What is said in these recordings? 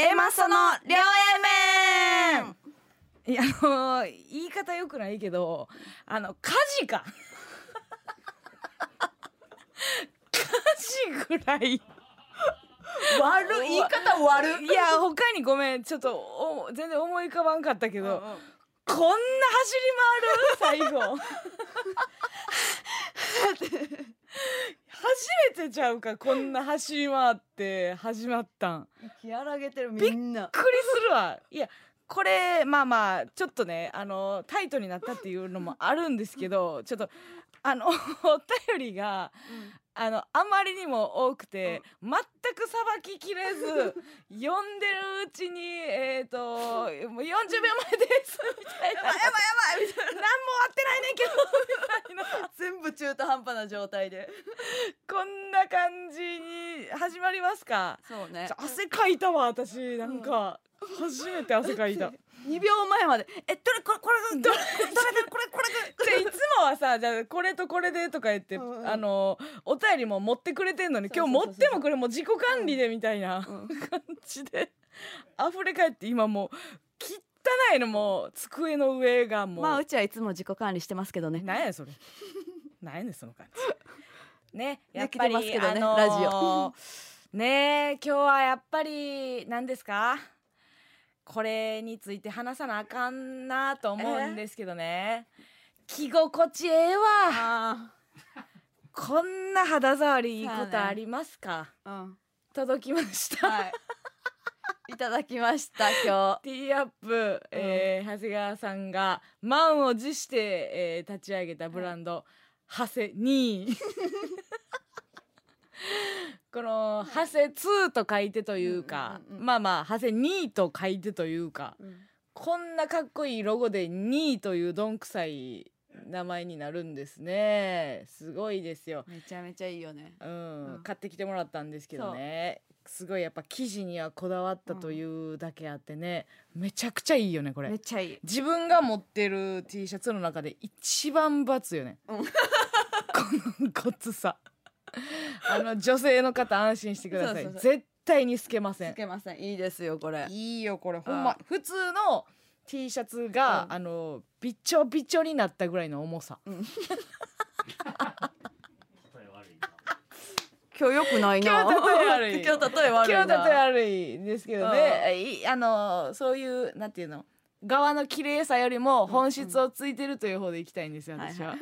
A マッソの両 A 面。いやあのー言い方よくないけどあの火事か。火事ぐらい。悪い言い方悪い。や他にごめんちょっとお全然思い浮かばんかったけど、こんな走り回る？最後 初めてちゃうかこんな走り回って始まったん。息荒げてるみんな。びっくりするわ。いやこれまあまあちょっとねあのタイトになったっていうのもあるんですけどちょっとあの お便りがあのあまりにも多くて、全くさばききれず 読んでるうちにえっ、ともう40秒前ですみたいな。やばいやばいみたい何も終わってないねんけどみたいな。な全部中途半端な状態で。こんな感じに始まりますか？そうね。汗かいたわ私。なんか、初めて汗かいた 2秒前まで。えどれこれこれどれどれこれこれ じゃあいつもはさじゃあこれとこれでとか言って、うん。うんあのお便りも持ってくれてんのに今日持ってもこれもう自己管理でみたいなうん。感じで溢れ返って今もう汚いのもう机の上がもう、まあうちはいつも自己管理してますけどね。なんやそれ。なんやねんその感じ。ねやっ来ぱりてますけどねあのーラジオ。ね今日はやっぱり何ですか？これについて話さなあかんなと思うんですけどね、着心地ええわ。あこんな肌触りいいことありますか、あうん。届きました、はい。いただきました今ティーアップ、えー長谷川さん。が満を持して、えー立ち上げたブランド、ハセ2 このハセ2と書いてというか、うんうんうんうん。まあまあハセ2と書いてというか日、こんなかっこいいロゴで2というどんくさい名前になるんですね。すごいですよ。めちゃめちゃいいよね。うん。うん。買ってきてもらったんですけどね。すごいやっぱ生地にはこだわったというだけあってね、めちゃくちゃいいよねこれ。めっちゃいい。自分が持ってる T シャツの中で一番バツよね、うん。このごつさ あの女性の方安心してください。そうそう絶対に透けません。つけません。いいですよこれ。いいよこれ。ほんまあ普通の T シャツが、うん。あのびちょびちょになったぐらいの重さ。今日よくないな。今日例え悪い。今日例え悪いな。今日例え悪いんですけどね。いあのそういうなんていうの側の綺麗さよりも本質をついてるという方でいきたいんですよ、私は。はい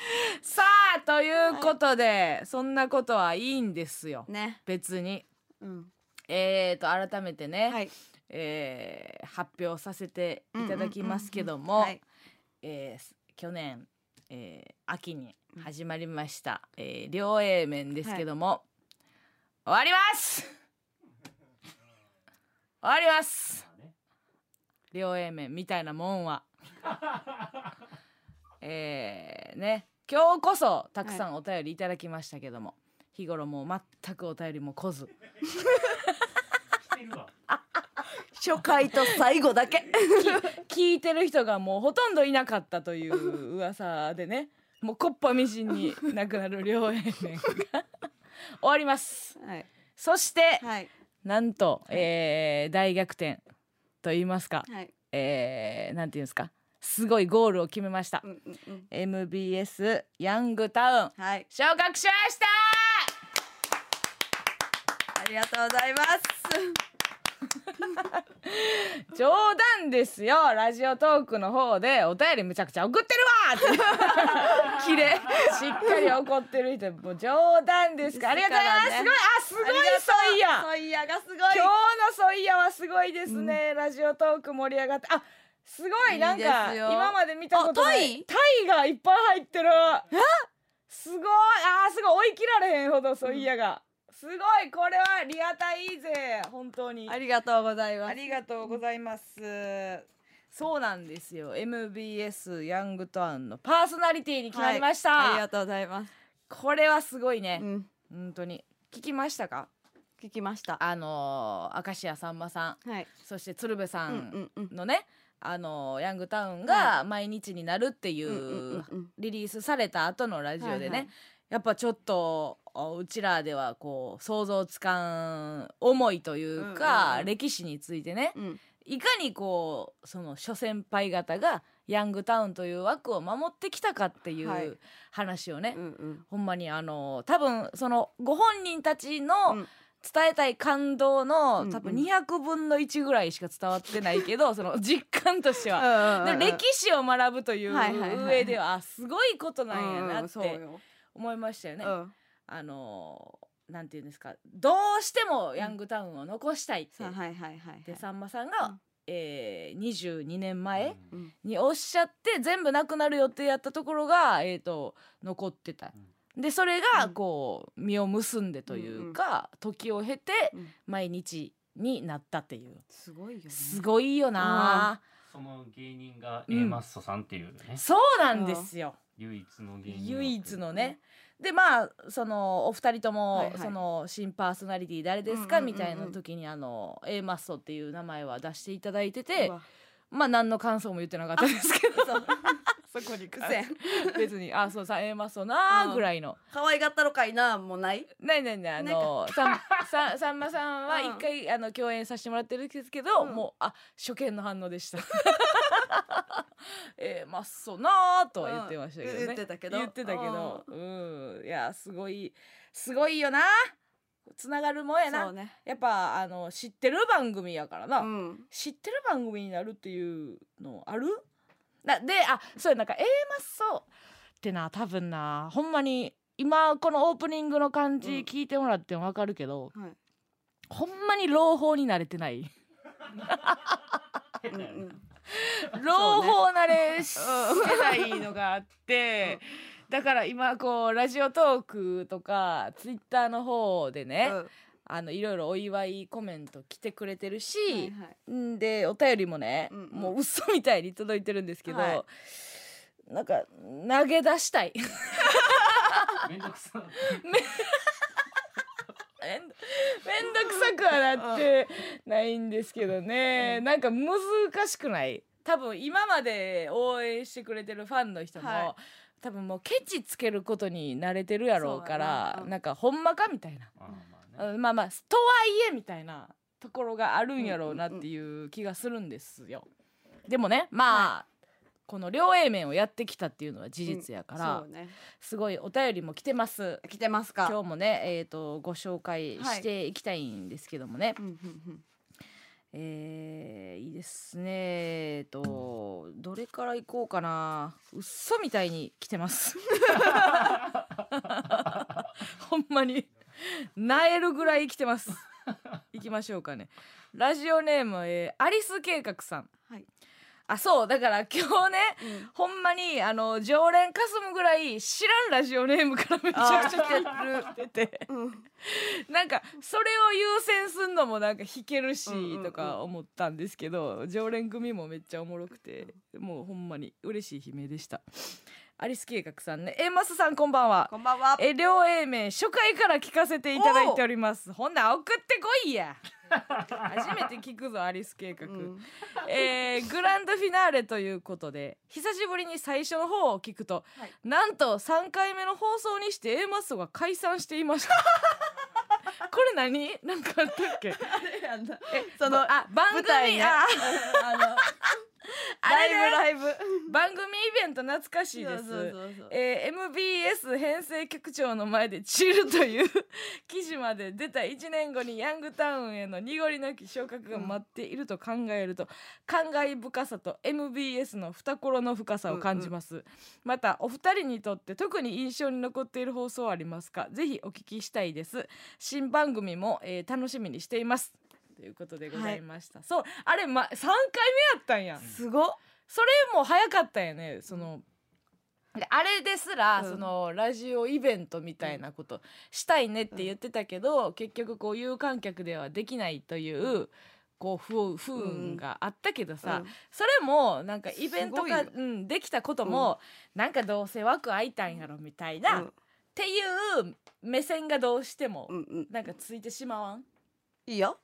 さあということで、そんなことはいいんですよ。ね。別に。うん。えー、と改めてね、はい。えー発表させていただきますけどうんうんも去年、えー秋に始まりました、えー両 A 面ですけども、終わります！終わります！両 A 面みたいなもんは えーね今日こそたくさんお便りいただきましたけども、日頃もう全くお便りも来ず。初回と最後だけ。聞いてる人がもうほとんどいなかったという噂でね。もうこっぱみじんになくなる両面が。終わります。はい。そして、はい。なんと、えー大逆転と言いますか、はい。えーなんていうんですかすごいゴールを決めました、うんうんうん。MBS ヤングタウンはい。昇格しました！ありがとうございます。冗談ですよ。ラジオトークの方でお便りむちゃくちゃ送ってるわ！って。綺麗しっかり怒ってる人。もう冗談です。からありがとうございます、すごいあすごいソイヤ。ソイヤがすごい今日のソイヤはすごい。ですね、ラジオトーク盛り上がってあすごいなんいいか今まで見たことない。あタイ？がいっぱい入ってる。すごい。あーすごい。追い切られへんほどソイヤが、すごい。これはリアタイぜ本当に。ありがとうございます。ありがとうございます。そうなんですよ。MBS ヤングタウンのパーソナリティに決まりました。はい。ありがとうございます。これはすごいね。う。ん。本当に。聞きましたか？聞きました。あのー、明石家さんまさん、はい。そして鶴瓶さうんんうんうん。のね、あのーヤングタウンが毎日になるっていうリリースされた後のラジオでね、はいはい。やっぱちょっとあうちらではこう想像つかん思いというか、うんうんうん。歴史についてねうん。いかにこうその諸先輩方がヤングタウンという枠を守ってきたかっていはい。う話をね、うんうん。ほんまにあの多分そのご本人たちのうん伝えたい感動の、うんうん。多分200分の1ぐらいしか伝わってないけど その実感としては。で歴史を学ぶという上ではあすごいことなんやなうんうんって思いましたよね。うん。あのなんていうんですか。どうしてもヤングタウンを残したいって、さあはいはいはいでさんまさんが、うん。えー、22年前うん。におっしゃって全部なくなる予定やったところが、えー、と残ってた。でそれがうん。こう実を結んでというか、時を経てうん。毎日になったっていう。すごいよね。すごいよな、その芸人がうん A マッソさんっていうね、そうなんですよ。唯一の芸人唯一のね。でまあそのお二人とも、はいはい。その新パーソナリティ誰ですか、うんうんうんうん。みたいな時にあの A マッソっていう名前は出していただいててまあ何の感想も言ってなかったですけど そこにくせん別にあそうさ A マッソなうん。ぐらいの。可愛がったろかいなもうない。ないないないあのさんささんまさんは一回、あの共演させてもらってるんですけど、うん。もうあ初見の反応でした。えー、まっそうなーとは言ってましたけどね、うん言ってたけど。言ってたけど。うん。いやすごいすごいよな。つながるもんやな、ね。やっぱあの知ってる番組やからな、うん。知ってる番組になるっていうのある？なであそうやなんか A マッソってな多分なほんまに今このオープニングの感じうん。聞いてもらっても分かるけど、はい。ほんまに朗報に慣れてない。うんうん。朗報慣れしてないのがあって、だから今こうラジオトークとかツイッターの方でね、うんあのいろいろお祝いコメント来てくれてるし、はいはい。んでお便りもね、うんうん。もう嘘みたいに届いてるんですけど、はい。なんか投げ出したい。めんどくさ。めんめんどくさくはなってないんですけどね、うん。なんか難しくない？多分今まで応援してくれてるファンの人も、は多分もうケチつけることに慣れてるやろうからそうやな。うん。なんかほんまかみたいな、うんまあまあとはいえみたいなところがあるんやろうなっていう気がするんですよ。でもねまあ、この両 A 面をやってきたっていうのは事実やから、そうね。すごいお便りも来てます。来てますか。今日もね、えー、とご紹介していきたいんですけどもね、うんうんうん。えーいいですね。えっ、とどれからいこうかな。嘘みたいに来てます。ほんまになえるぐらい来てます。行きましょうかね。ラジオネーム、えーアリス計画さん。はい。あそうだから今日ねうん。ほんまにあの常連かすむぐらい知らんラジオネームからめちゃくちゃ来る出て。うん。なんかそれを優先すんのもなんか弾けるしとか思ったんですけど常連組もめっちゃおもろくてもうほんまに嬉しい悲鳴でしたアリス計画さんね。えマスさんこんばんは。こんばんは。え両 A 面初回から聞かせていただいております。ほんなら送ってこいや。初めて聞くぞアリス計画、うん。えーグランドフィナーレということで久しぶりに最初の方を聞くと、はい。なんと3回目の放送にして A マッソが解散していました。これ何？なんかあったっけ？あれやんな。えそのあ番組ああのあ ライブライブ。番組イベント懐かしいです。そうそうそうそう。えー MBS 編成局長の前でチルという 記事まで出た1年後にヤングタウンへの濁りなき昇格が待っていると考えると、感慨深さと MBS の懐の深さを感じます、またお二人にとって特に印象に残っている放送はありますか？ぜひお聞きしたいです。新番組も、えー楽しみにしていますということでございました、そうあれ、ま、3回目やったんや、すごっ。それも早かったよねそのであれですら、うん。そのラジオイベントみたいなことしたいねって言ってたけど、結局こう有観客ではできないというこう不不運があったけどさ、うん。それもなんかイベントが、うん、できたことも、なんかどうせ枠空いたんやろみたいな、っうん。ていう目線がどうしても、うんうん。なんかついてしまわん？いいよ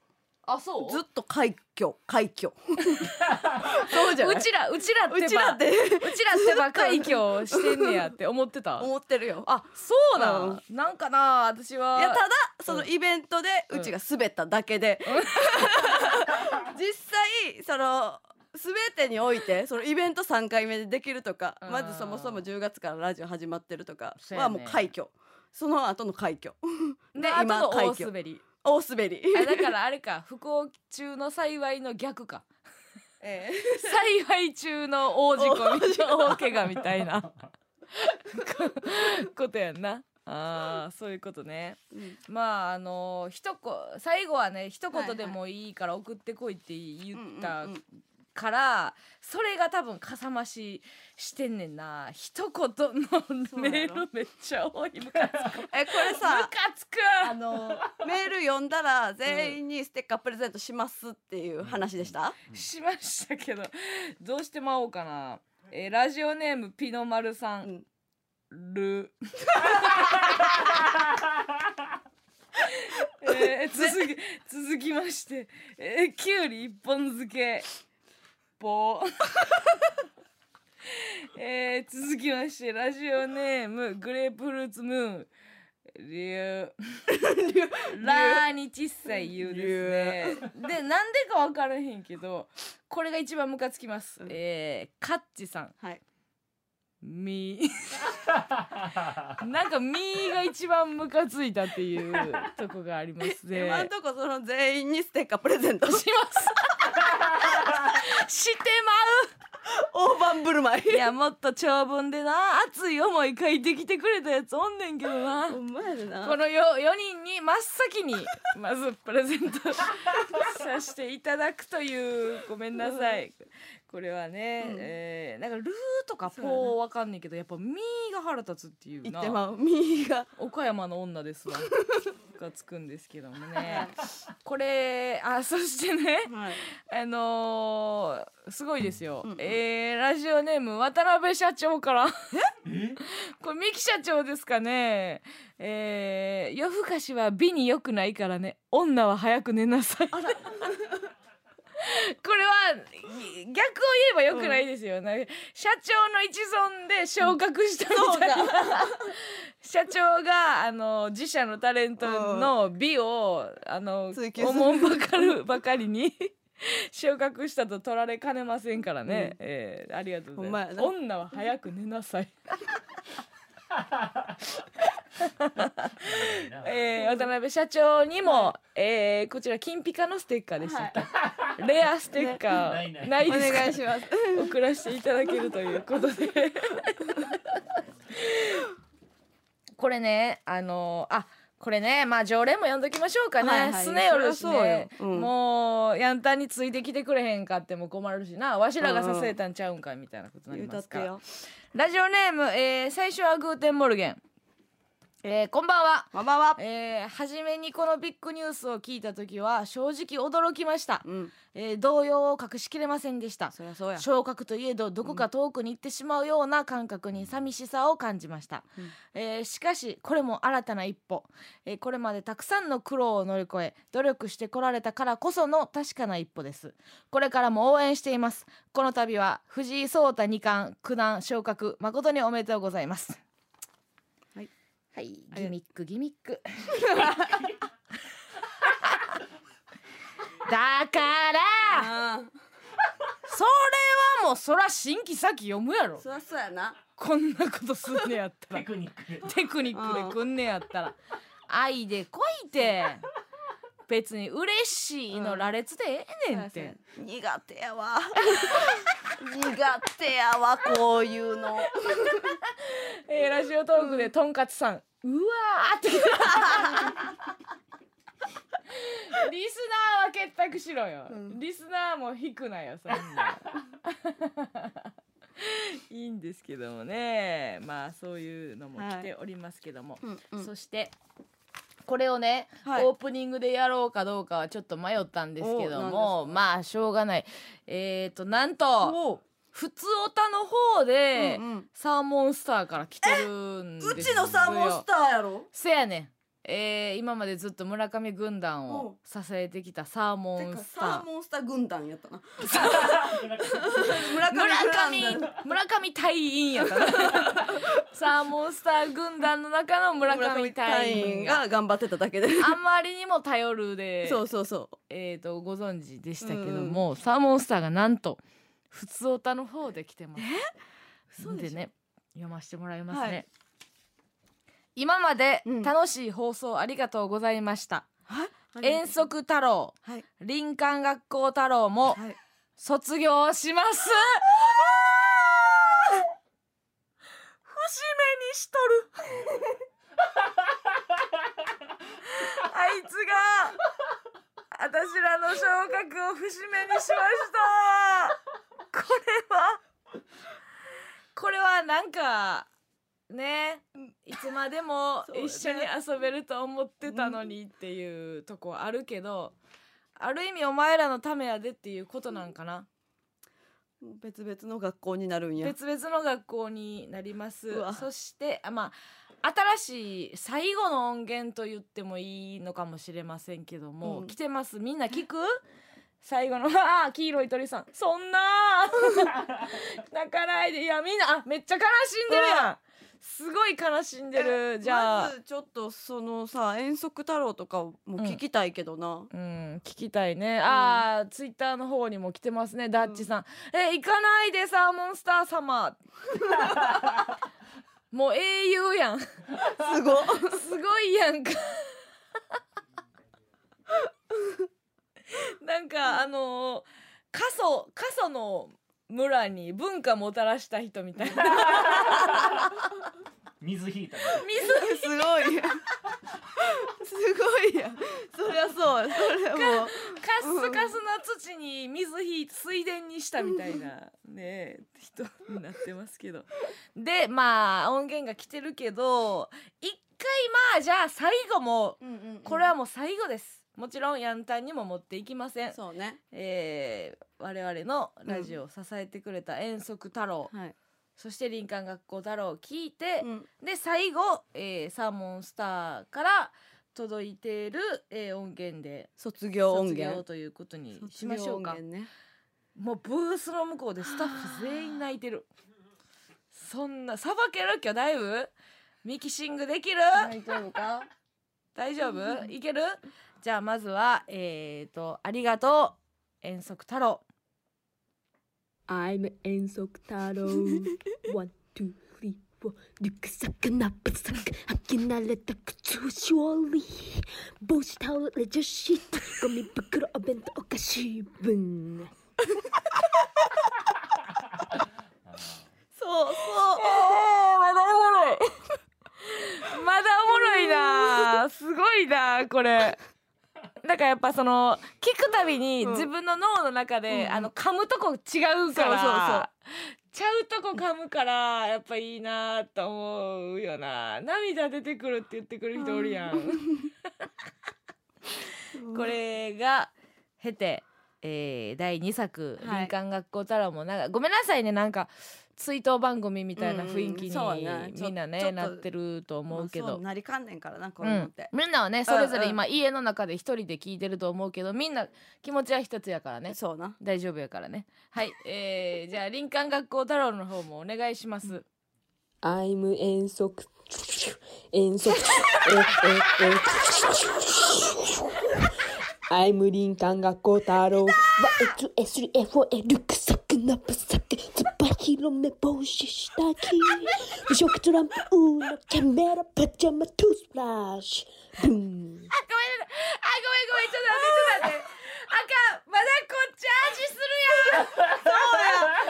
あそう？ずっと快挙快挙。そうじゃない？うちらうちらってばうちらって。うちらってば快挙してんねやって思ってた？思ってるよ。あそうだ、うん。なんかな私は。いやただそのイベントでうん。うちが滑っただけで、実際その全てにおいてそのイベント3回目でできるとかうん。まずそもそも10月からラジオ始まってるとかはもう快挙。その後の快挙。で今快挙。滑り大滑り、あだからあれか。不幸中の幸いの逆か。え幸い中の大事故み大怪我みたいな。こことやんな。あーそういうことね。えうん。まああの一こ最後はね一言でもいいから送ってこいって言ったから、それが多分かさ増ししてんねんな。一言のメールめっちゃ多い。ムカつく。えこれムさカつく。あのメール読んだら全員にステッカープレゼントしますっていう話でした、しましたけどどうしてまおうかな、えーラジオネームピノマルさん、る。えー続き続きまして、えー、きゅうり一本漬けぼー えー、続きましてラジオネームグレープフルーツムーン。りゅうラーに小さい言うですね。でなんでか分からへんけどこれが一番ムカつきます、うん。えー、カッチさん。はい。み。なんかみが一番ムカついたっていうとこがありますね。今んとこその全員にステッカープレゼントします して大盤振る舞い。まういやもっと長文でな。熱い思い書いてきてくれたやつおんねんけどな。ほんまやでな。このよ4人に真っ先にまずプレゼント させていただくという。ごめんなさい。これはね、うん。えーなんか「ルー」とか「そうやな。ポー」わかんねんけどやっぱ「ミー」が腹立つっていうな。言ってまう。みーが。岡山の女ですわ がつくんですけどもね。これあ そしてねはい。あのーすごいですよ、うんうん。えーラジオネーム渡辺社長から。え？これ三木社長ですかね。えー夜更かしは美に良くないからね。女は早く寝なさい これは逆を言えば良くないですよね、社長の一存で昇格したみたいな、社長があの自社のタレントの美をあのおもんばかるばかりに 昇格したと取られかねませんからね、うん。えーありがとうございます。女は早く寝なさい。えー、渡辺社長にも、えー、こちら金ピカのステッカーでした。っけ、レアステッカー、ないない。お願いします。送らせていただけるということで。これねあのあこれねまあ常連も呼んどきましょうかね、はいはい。すねよるしね。そうん。もうやんたんについてきてくれへんかっても困るしな。わしらがさせたんちゃうんかいみたいなことになりますか？らってよ。ラジオネーム、えー、最初はグーテンモルゲン、えー、こんばんは。ママは。えー、初めにこのビッグニュースを聞いた時は正直驚きました、うん。えー、動揺を隠しきれませんでした。そりゃそうや。昇格といえどどこか遠くに行ってしまうような感覚に寂しさを感じました、うん。えーしかしこれも新たな一歩、えーこれまでたくさんの苦労を乗り越え努力してこられたからこその確かな一歩です。これからも応援しています。この度は藤井聡太二冠九段昇格誠におめでとうございますはい、はい、ギミックギミック。だからあそれはもうそら新規先読むやろ。ーそりゃそうやな。こんなことすんねやったら。テクニック。でテクニックでくんねやったら。愛でこいて別に嬉しいの羅列でええねんって、苦手やわ。苦手やわこういうの。えーラジオトークでとんかつさん。うわーって。リスナーは結託しろよ、うん。リスナーも引くなよそんな。いいんですけどもね。まあそういうのも来ておりますけども、うんうん。そしてこれをね、はい。オープニングでやろうかどうかはちょっと迷ったんですけどもまあしょうがない。えーとなんとお普通オタの方で、うんうん。サーモンスターから来てるんですよ。うちのサーモンスターやろ？せやねんえー、今までずっと村上軍団おう。を支えてきたサーモンスター。サーモンスター軍団やったな。村 村上村上隊員やったな。サーモンスター軍団の中の村上隊員がが頑張ってただけであんまりにも頼るでそうそうそえー、とご存知でしたけども、サーモンスターがなんと普通オタの方で来てます。嘘でしょ。でね読ませてもらいますね。はい今までうん楽しい放送ありがとうございました。はい遠足太郎、はい林間学校太郎もはい卒業します。節目にしとる。あいつが私らの昇格を節目にしました。これはこれはなんかね。いつまでも 一緒に遊べると思ってたのにっていうとこあるけど、ある意味お前らのためやでっていうことなんかな。別々の学校になるんや。別々の学校になります。うわ。そしてあまあ新しい最後の音源と言ってもいいのかもしれませんけども、うん。来てます。みんな 聞く？最後のあー黄色い鳥さん。そんな 泣かないで。いやみんなあめっちゃ悲しんでるやんすごい悲しんでるじゃあまずちょっとそのさ遠足太郎とかも聞きたいけどな、うん、聞きたいね。ああ、ツイッターの方にも来てますね、ダッチさん。え、行かないで、サーモンスター様。もう英雄やん。すすごごいやんか。なんか、あのー過疎、過疎の村に文化もたらした人みたいな。水引いた。水すごい。やすごいや。そりゃそうそれも。カスカスな土に水引いて水田にしたみたいなね人になってますけど。でまあ音源が来てるけど一回まあじゃあ最後もこれはもう最後ですもちろんヤンタンにも持っていきません、そうね。えー我々のラジオを支えてくれた遠足太郎、はい、そして林間学校太郎を聞いて、うん。で最後、えーサーモンスターから届いている、えー音源で卒業音源。ということにしましょうか。ね。もうブースの向こうでスタッフ全員泣いてる。そんなさばける今日だいぶ？ミキシングできる？大丈夫か？大丈夫？いける？じゃあまずはえー、とありがとう遠足太郎。I'm 遠足太郎。One, two, three, four. リュックサックナップサック履き慣れた靴を勝利帽子タオルレジャーシートゴミ袋お弁当お菓子分。そうそう。えー、まだおもろい。まだおもろいな。すごいなこれだからやっぱその聞くたびにうん。自分の脳の中で、うんあの噛むとこ違うからそうそう。そうちゃうとこ噛むからやっぱいいなと思うよな。涙出てくるって言ってくる人おるやん、これが経て、えー、第2作「はい。林間学校太郎」もなんかごめんなさいねなんか追悼番組みたいな雰囲気に、みんなねなってると思うけど、なりかんねんからなこって、みんなはねそれぞれ今、家の中で一人で聞いてると思うけどみんな気持ちは一つやからね。そうな。大丈夫やからね。はい、え、じゃあ林間学校太郎の方もお願いします。I'm 遠足。遠足。えええ I'm 林間学校太郎。1, 2, 3, 4, 6, 7バぶロメボば広め帽子下着。無色トランプ、ウーのキャメラ、パジャマ、トゥスプラッシュ。ブン。あ、ごめん。あ、ごめんごめん。ちょっと待って、ちょっと待って。あかん。まだこっちするやん。そうや。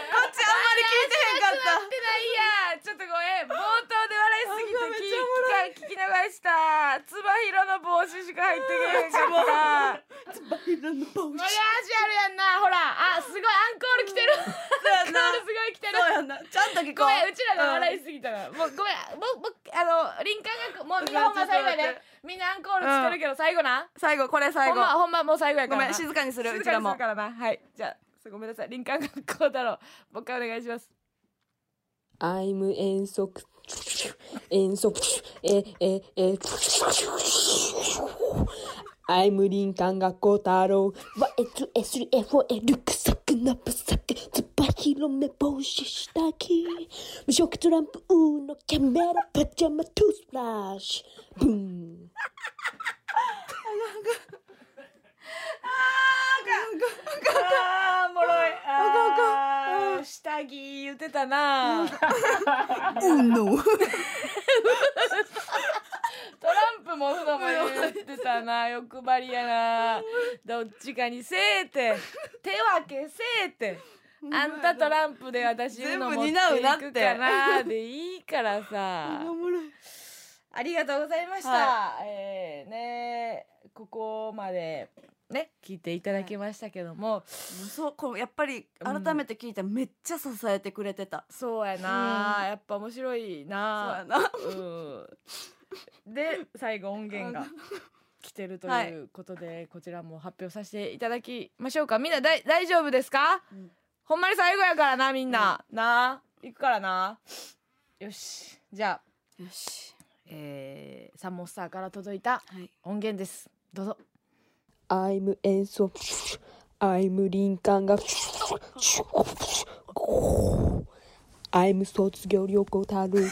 つば広の帽子しか入ってけへんかったいらんの帽子。これ味あるやんな。ほら。あすごいアンコール来てる。アンコールすごい来てるそうやんな。ちゃんと聞こごうめん。うちらが笑いすぎたな、もうごめん。ぼぼあの林間学校もうみんなほんま最後やね。みんなアンコールしてるけど最後な、最後。これ最ほん後まほんまもう最後やかごめん静かにする。う静かにすちらもる。からなはいじゃあごめんなさい。林間学校太郎もう。一回お願いします。I'm 遠足遠足えええ I'm 林間学校太郎 YSSFO リュックサックナップサックつば広め帽子下着無色トランプウーのキャメラパジャマトゥースプラッシュブンあーおもろいあー下着言ってたな。うん。の。トランプもうのも言ってたな。欲張りやな。どっちかにせえて。手分けせえて。あんたトランプで私の持っていくかな。でいいからさ。ありがとうございました、はえーねここまでね聞いていただきましたけども、そうこうやっぱり改めて聞いたらめっちゃ支えてくれてた、そうやな、やっぱ面白いそうなやな。うん、で最後音源が来てるとはいいうことで、こちらも発表させていただきましょうか。みんなだい大丈夫ですか、うん。ほんまに最後やからなみんな、な。行くからな。よし。じゃあ、よし。えー、サンモンスターから届いたはい。音源です。どうぞ I'm 遠足 I'm 林間学 I'm 卒業旅行たる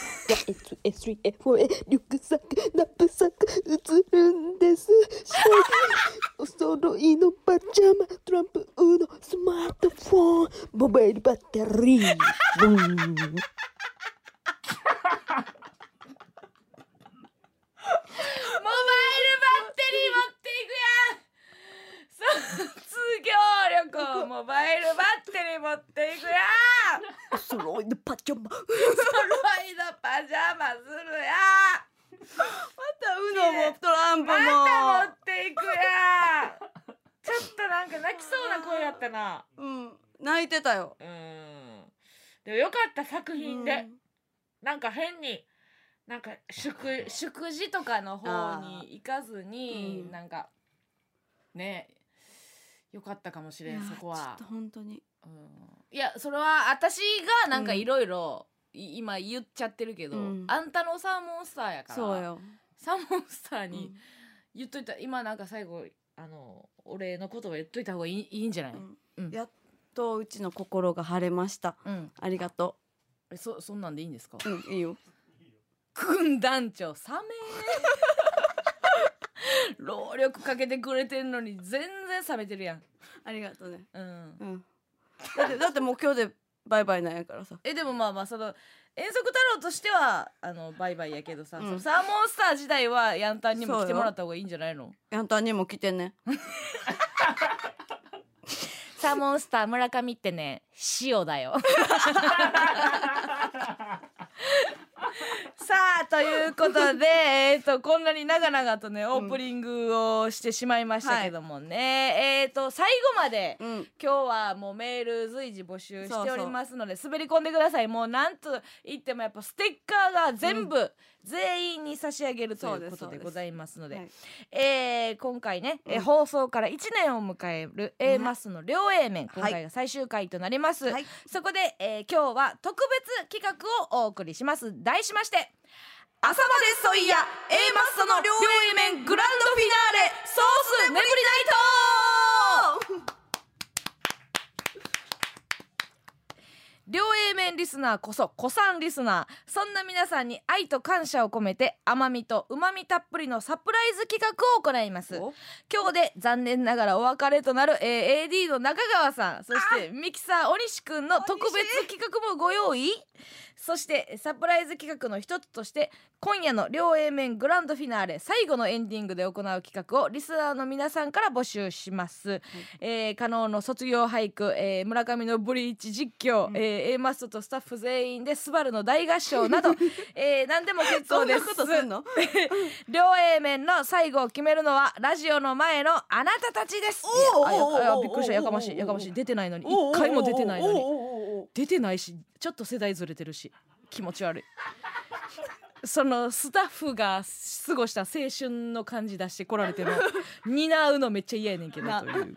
YSSFO へリュックサックナップサック映るんですお揃いのパジャマトランプウのスマートフォンモバイルバッテリーブンモバイルバッテリー持っていくやん卒業旅行モバイルバッテリー持っていくやんお揃いのパジャマ揃いのパジャマするやんウノもトランプもまた持っていくやんちょっとなんか泣きそうな声やったなうん泣いてたようんでもよかった作品で、なんか変になんか祝祝辞とかの方に行かずに、うん。なんかねよかったかもしれんそこは。ちょっと本当に。うん。いやそれは私がなんかいろいろ今言っちゃってるけど、うん。あんたのサーモンスターやからそうよ、サーモンスターにうん。言っといた、今なんか最後あの俺の言葉言っといた方がいいいいんじゃない、うん。うんやっとうちの心が晴れました。うん、ありがとえそそんなんでいいんですか？ううんいいよ軍団長サメ 労力かけてくれてんのに全然冷めてるやん。ありがとうね。うん。うん。だってだってもう今日でバイバイなんやからさ。えでもまあまあその遠足太郎としてはあのバイバイやけどさ、うん。そのサーモンスター自体はヤンタンにも来てもらった方がいいんじゃないの？ヤンタンにも来てね。サーモンスター村上ってね塩だよ さあということで、えー、とこんなに長々とねオープニングをしてしまいましたけどもね、えー、と最後までうん。今日はもうメール随時募集しておりますので滑り込んでください。もうなんと言ってもやっぱステッカーが全部、全員に差し上げるということでございますので。はいえー今回ね、えーうん放送から1年を迎える A マスの両 A 面、今回が最終回となります、はい。そこで、えー今日は特別企画をお送りします。題しまして朝までソイヤ A マッソの両 A 面グランドフィナーレソース眠りナイト両 A 面リスナーこそ古参リスナーそんな皆さんに愛と感謝を込めて甘みと旨みたっぷりのサプライズ企画を行います。お。今日で残念ながらお別れとなる、えー AD の中川さんそしてミキサー大西くんの特別企画もご用意。そしてサプライズ企画の一つとして今夜の両 A 面グランドフィナーレ最後のエンディングで行う企画をリスナーの皆さんから募集します、えー、加納の卒業俳句、えー村上のブリーチ実況、えー A マストとスタッフ全員でスバルの大合唱など、えー、何でも結構です。両 A 面の最後を決めるのはラジオの前のあなたたちです。びっくりした。やかましいやかましい。出てないのに。一回も出てないのに。に出てないしちょっと世代ずれてるし気持ち悪い。そのスタッフが過ごした青春の感じ出してこられても 担うのめっちゃ嫌やねんけどなという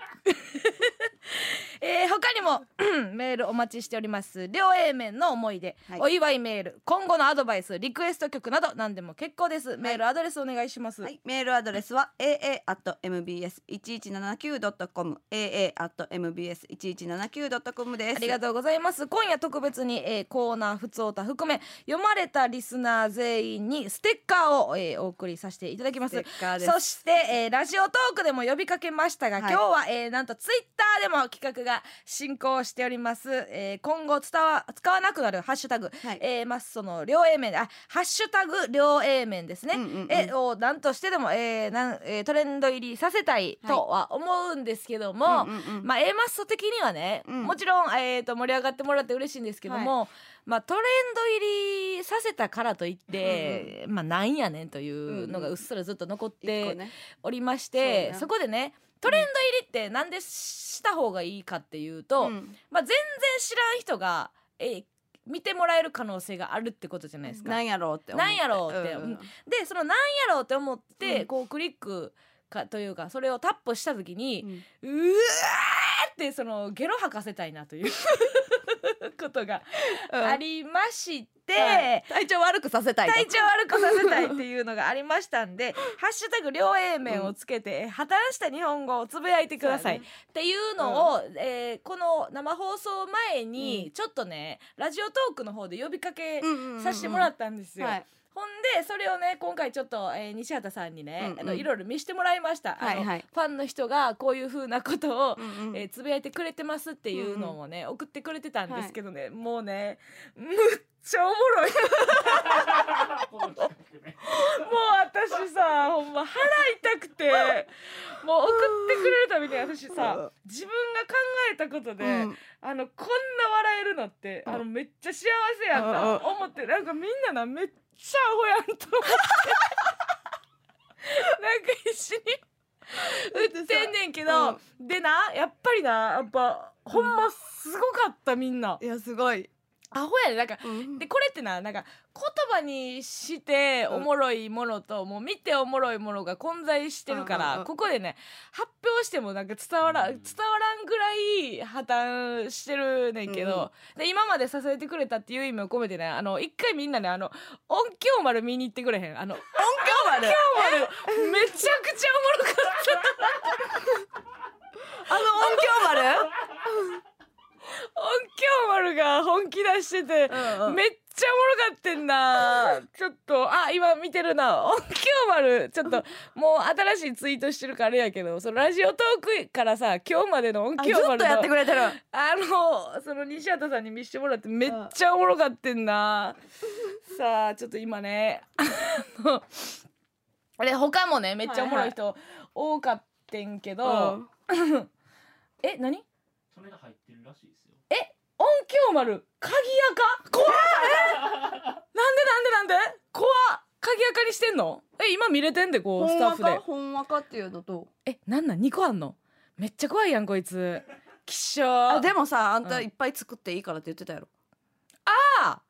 ええー他にもメールお待ちしております。両 A 面の思い出、はい。お祝いメール今後のアドバイスリクエスト曲など何でも結構です。メールアドレスお願いします、はい、メールアドレスは aa.mbs1179.com aa.mbs1179.com です。ありがとうございます。今夜特別に、えーコーナーふつおた含め読まれたリスナー全員にステッカーを、えーお送りさせていただきます。ステッカーです。そして、えーラジオトークでも呼びかけましたが、はい。今日は、えーなんとツイッターでも企画が進行しております、えー今後伝わ使わなくなるハッシュタグ、はいえーまあその両 A 面あハッシュタグ両 A 面ですね、うんうんうんえを何としてでも、えーなんえートレンド入りさせたいとは思うんですけども、うんうんうんまあ A マッソ的にはね、うんもちろん、えー、と盛り上がってもらって嬉しいんですけども、まあトレンド入りさせたからといって、まあなんやねんというのがうっすらずっと残っておりまして、そうねそこでねトレンド入りってなんでした方がいいかっていうと、うん。まあ、全然知らん人が、えー見てもらえる可能性があるってことじゃないですか。なんやろうって思なんやろうってんんでそのなんやろうって思って、うん。こうクリックかというかそれをタップした時に、うわーってそのゲロ吐かせたいなという ことがありまして、はい。体調悪くさせたいと。体調悪くさせたいっていうのがありましたんで「ハッシュタグ両 A 面」をつけて、破綻した日本語をつぶやいてください、っていうのを、えーこの生放送前にちょっとねラジオトークの方で呼びかけさせてもらったんですよ。はいほんでそれをね今回ちょっと、えー西畑さんにね、うんうん。あのいろいろ見してもらいました、はいはい。ファンの人がこういう風なことを、うんうん。えーつぶやいてくれてますっていうのをね、送ってくれてたんですけどね、もうねむっちゃおもろい。もう私さほんま腹痛くてもう送ってくれるたびに私さ自分が考えたことで、うん。あのこんな笑えるのって、あのめっちゃ幸せやった、うんうん。思ってなんかみんななめっちゃアホやんと思って。なんか必死に売ってんねんけど、でなやっぱりなやっぱほんますごかったみんな。いやすごいアホやで。なんかうん。でこれってななんか言葉にしておもろいものと、もう見ておもろいものが混在してるから、うんうんうん。ここでね発表してもなんか伝わらん、うん。伝わらんぐらい破綻してるねんけど、で今まで支えてくれたっていう意味を込めてねあの一回みんなねあの音響丸見に行ってくれへん。あの音響丸めちゃくちゃおもろかった。あの音響丸？音響丸が本気出してて、うんうん。めっちゃおもろかってんな。ちょっとあ今見てるな。音響丸ちょっともう新しいツイートしてるからあれやけどそのラジオトークからさ今日までの音あずっと響丸のやってくれてる。あのその西畑さんに見してもらってめっちゃおもろかってんな。さあちょっと今ねあれ他もねめっちゃおもろい人多かってんけど、え何？それが入ってるらしいです。よ音響丸鍵垢？怖っ！え？なんでなんでなんで？怖っ！鍵垢にしてんの？え今見れてんでこうスタッフで。ほんわかっていうのと。えなんなん？2個あんの？めっちゃ怖いやんこいつ。きっしょあでもさあんたうん。いっぱい作っていいからって言ってたやろ。あ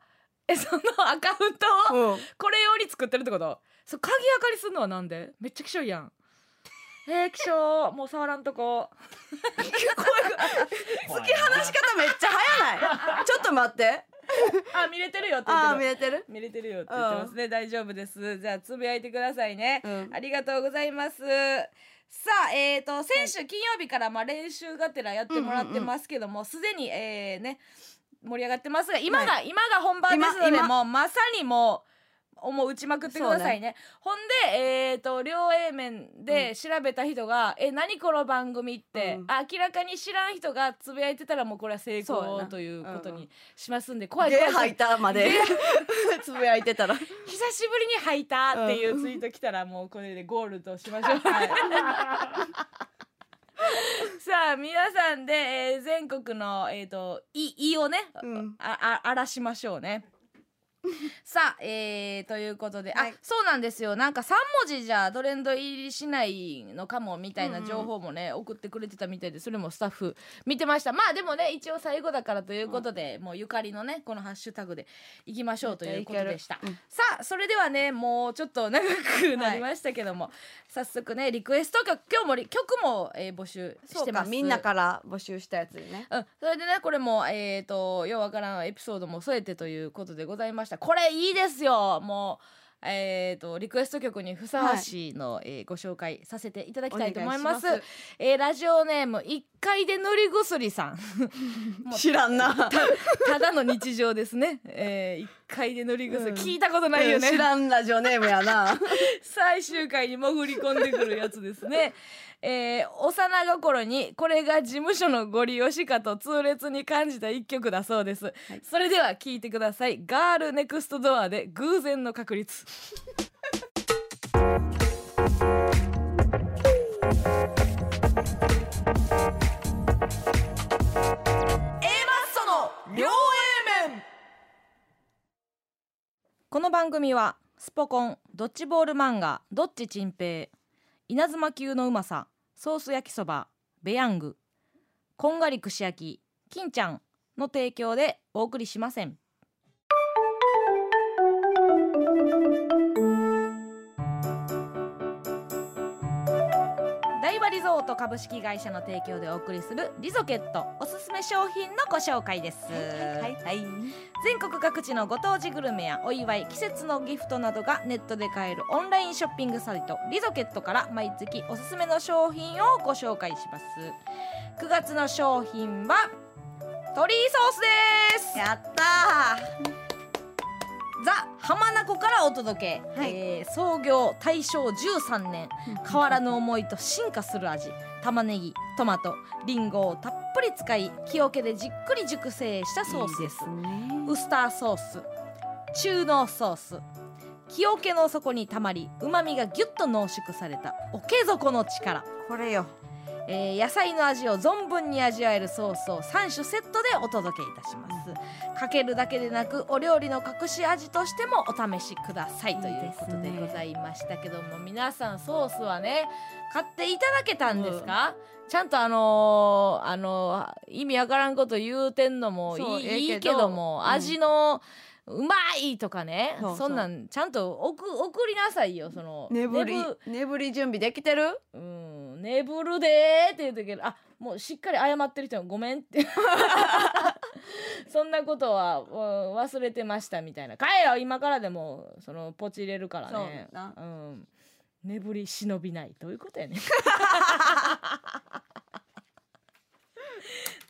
えそのアカウントをうん。これ用に作ってるってこと？そう鍵垢にすんのはなんで？めっちゃきしょいやんえー、きしょもう触らんとこ。突き話し方めっちゃ早ない。ちょっと待って。あ見れてるよって言ってるあー見えてる見れてるよって言ってますね、大丈夫です。じゃあつぶやいてくださいね、うん。ありがとうございます。さあえー、と先週金曜日からまあ練習がてらやってもらってますけどもすで、にえー、ね盛り上がってますが今が、今が本番ですのでもうまさにもうもう打ちまくってくださいね。ほんでえー、と両 A 面で調べた人が「え何この番組」って、うん。明らかに知らん人がつぶやいてたらもうこれは成功ということうんうんにしますんで怖いゲ怖い怖い。吐いたまで。つぶやいてたら。久しぶりに履いたっていうツイート来たらもうこれでゴールとしましょう。さあ皆さんで、えー全国のえっ、とい胃をね、うん。ああ荒らしましょうね。さあ、えー、ということで、はい。あそうなんですよ。なんか3文字じゃトレンド入りしないのかもみたいな情報もね、送ってくれてたみたいでそれもスタッフ見てました。まあでもね一応最後だからということで、もうゆかりのねこのハッシュタグでいきましょうということでした、うん。さあそれではねもうちょっと長くなりましたけども、早速ねリクエスト曲今日もり曲も、えー募集してます。みんなから募集したやつにね。うん、それでねこれもえっ、とようわからんエピソードも添えてということでございましたこれいいですよ。もうえー、とリクエスト曲にふさわしいの、えーご紹介させていただきたいと思います。いしえーラジオネーム一回で塗り薬さん。知らんな。ただの日常ですね、えー、一回で塗り薬、うん。聞いたことないよね、知らんラジオネームやな。最終回に潜り込んでくるやつですね。えー、幼心にこれが事務所のご利用しかと痛烈に感じた一曲だそうです、それでは聞いてください。ガールネクストドアで偶然の確率この番組はスポコンドッジボール漫画どっちちんぺい稲妻級のうまさソース焼きそばベヤングこんがり串焼き金ちゃんの提供でお送りしません。大和リゾート株式会社の提供でお送りするリゾケットおすすめ商品のご紹介です。はいはい。全国各地のご当地グルメやお祝い季節のギフトなどがネットで買えるオンラインショッピングサイトリゾケットから毎月おすすめの商品をご紹介します。9月の商品は鶏ソースです。やったザ・浜名湖からお届け、はい。えー創業大正13年。変わらぬ思いと進化する味。玉ねぎトマトリンゴをたっぷり使い木桶でじっくり熟成したソースです。ね。ウスターソース中濃ソース。木桶の底にたまりうまみがぎゅっと濃縮された桶底の力、これよえー野菜の味を存分に味わえるソースを3種セットでお届けいたします。かけるだけでなくお料理の隠し味としてもお試しくださいということでございましたけども皆さんソースはね買っていただけたんですか、ちゃんとあのーあのー意味わからんこと言うてんのもいいけど。も、うん。味のうまいとかねそんなんちゃんと送送りなさいよその眠り眠り準備できてる？うん、眠るでーって言うとけどあもうしっかり謝ってる人はごめんって。そんなことはうん忘れてましたみたいな。帰ろ今からでもそのポチ入れるからね。そうな。うん。眠り忍びない。どういうことやねん。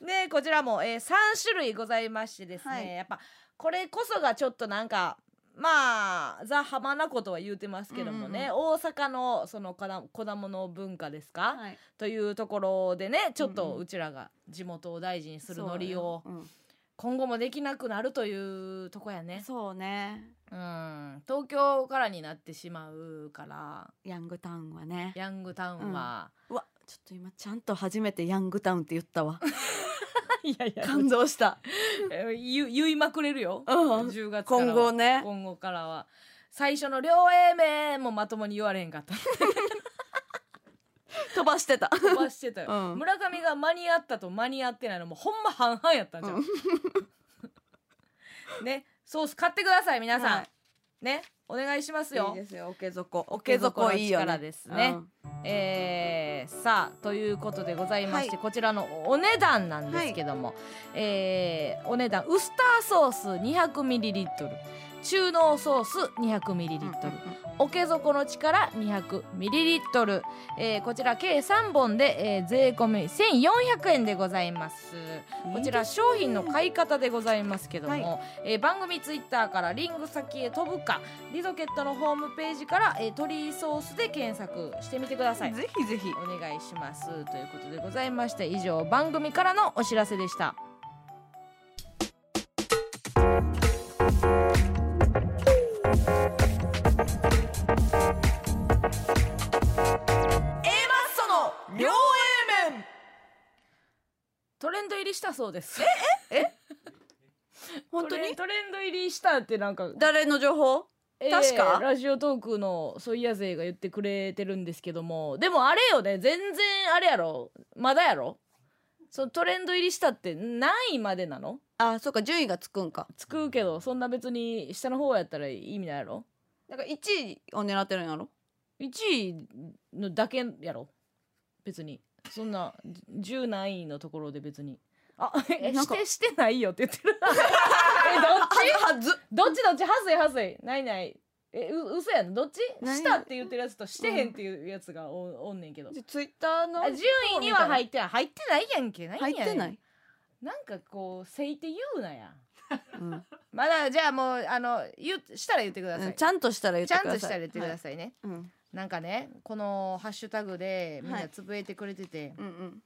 でこちらも、えー、3種類ございましてですね、はい。やっぱこれこそがちょっとなんかまあザ・浜名湖とは言うてますけどもね、大阪のその果物果物文化ですか、はい。というところでねちょっとうんうんうちらが地元を大事にするノリを今後もできなくなるというとこやね。うん、そうね。うん、東京からになってしまうから。ヤングタウンはね。ヤングタウンは、うわちょっと今ちゃんと初めてヤングタウンって言ったわ いやいや。感動した。え言言いまくれるよ、うん。10月からは。今後ね。今後からは。最初の両 A 面もまともに言われへんかった。飛ばしてた。飛ばしてたよ、うん。村上が間に合ったと間に合ってないのもうほんま半々やったんじゃん、ねソース買ってください皆さん、はいねお願いしますよ。いいですよ桶底。桶底のいいよ力ねです。ね、うん。えーさあということでございまして、はい。こちらのお値段なんですけども、えーお値段ウスターソース 200ml 中濃ソース 200ml、桶底の力 200ml、えーこちら計3本で、えー税込み1400円でございます。こちら商品の買い方でございますけども、はい。えー番組ツイッターからリング先へ飛ぶかリゾケットのホームページから、えー、鶏ソースで検索してみてください。ぜひぜひ。お願いします。ということでございまして以上番組からのお知らせでしたそうです。ええ？本当に？トレンド入りしたってなんか。誰の情報？えー確か？ラジオトークのソイヤ勢が言ってくれてるんですけども。でもあれよね。全然あれやろ？まだやろ？そのトレンド入りしたって何位までなの？あそうか。順位がつくんか。つくけどそんな別に下の方やったら意味ないやろ？だから1位を狙ってるんやろ？1位のだけやろ？別に。そんな10何位のところで別にあえなんか。してしてないよって言ってる。えどっち？はず。どっちどっち？はずいはずい。ないない。えう嘘やん。どっち？何したって言ってるやつとしてへんっていうやつがお,、おんねんけど。ツイッターのあ順位には入ってない。入ってないやんけ。何やねん。入ってない、なんかこうせいて言うなや。うん。まだじゃあもうあの言うしたら言ってください、ちゃんとしたら言ってちゃんください。としたら言ってくださいね、はい。うん。なんかねこのハッシュタグでみんはない。つぶえてくれてて、うんうん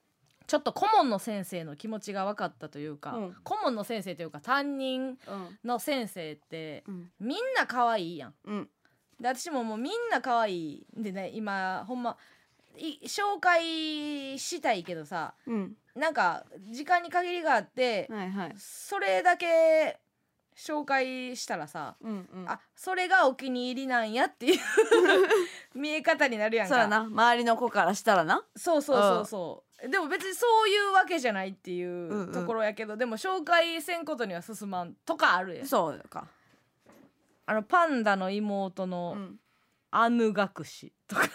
ちょっと顧問の先生の気持ちが分かったというか、うん。顧問の先生というか担任うん。の先生ってうん。みんな可愛いやん。うん。で私ももうみんな可愛いんでね今ほんまい紹介したいけどさうん。なんか時間に限りがあって、はいはい。それだけ紹介したらさ、うんうん。あそれがお気に入りなんやっていう 見え方になるやんか。そうやな。周りの子からしたらな。そうそうそうそうでも別にそういうわけじゃないっていうんううん。ところやけど、でも紹介せんことには進まんとかあるやん。そうか。あのパンダの妹のうん。アヌ隠しとか。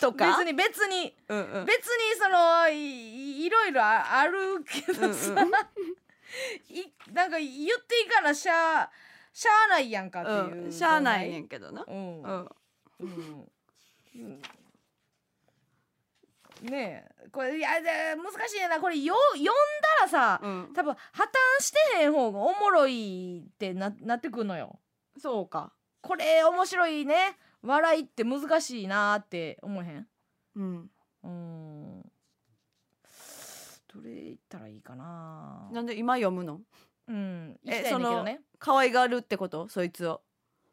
とか？別に別にうんうん。別にそのいいろいろああるけどさ、うんうん。いなんか言っていかなしゃあしゃあないやんかっていう、うん。しゃあないねんけどな。うん、うん。うん。うんねえ。これいやで難しいな。これよ読んだらさ、うん。多分破綻してへん方がおもろいってななってくんのよ。そうか。これ面白いね。笑いって難しいなーって思えへん？うん。うん。どれ言ったらいいかな？なんで今読むの？うん。え行きたいんだけどね。可愛がるってこと？そいつを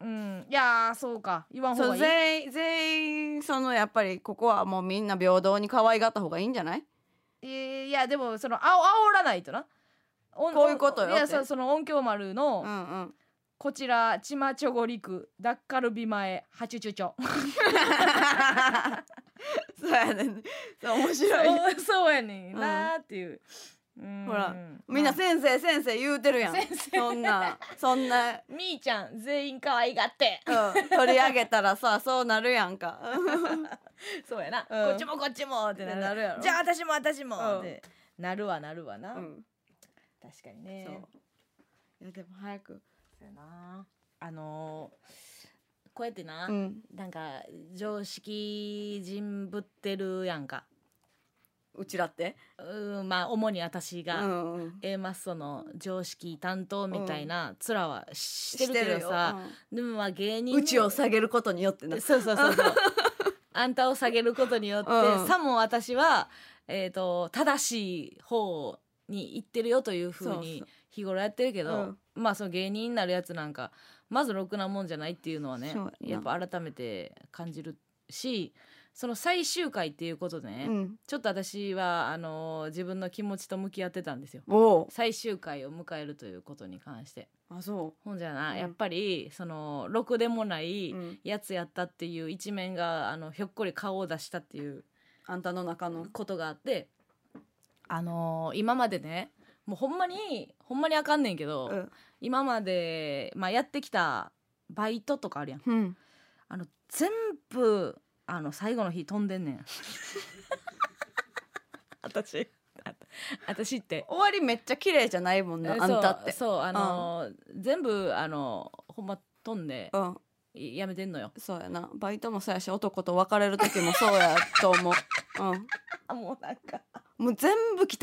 うん。いやーそうか。言わん方がいい。全員全員そのやっぱりここはもうみんな平等に可愛がった方がいいんじゃない？えーいやでもそのあお煽らないとな。こういうことよいやそその音響丸の、うんうん。こちらチマチョゴリクダッカルビ前ハチュチュチョそうやねん。面白い。そうやねんなーっていう、うんほらみんな先生先生言うてるやん。先生。そんなそんな、みーちゃん全員可愛がって。うん、取り上げたらさそうなるやんか。そうやな、うん。こっちもこっちもってなる。なるやろ。じゃあ私も私もうん。って。なるわなるわな、うん。確かにね。そう。いやでも早く。そうやな。あのーこうやってな、うん。なんか常識人ぶってるやんかうちらって。うんまあ主に私が、A マッソの常識担当みたいな面はしてるけどさ、でもまあ芸人うちを下げることによってな。そうそうそうそう。あんたを下げることによって、うん。さも私は、えー、と正しい方に行ってるよというふうそうに日頃やってるけどうん。まあその芸人になるやつなんかまずろくなもんじゃないっていうのはねそうやな。やっぱ改めて感じるしその最終回っていうことでね、うん。ちょっと私はあの自分の気持ちと向き合ってたんですよ。最終回を迎えるということに関して。あそほんじゃな、うん。やっぱりそのろくでもないうん。やつやったっていう一面があのひょっこり顔を出したっていうあんたの中の。ことがあってあのー今までねもうほんまにほんまにあかんねんけど、うん。今まで、まあ、やってきたバイトとかあるやん。うん。あの全部あの最後の日飛んでんねん。私あ私って。終わりめっちゃ綺麗じゃないもんなえあんたって。そうあのー全部あのほんま飛んでうん。やめてんのよ。そうやな。バイトもそうやし男と別れる時もそうやと思う。うん。あ もうなんか。もう全部汚い。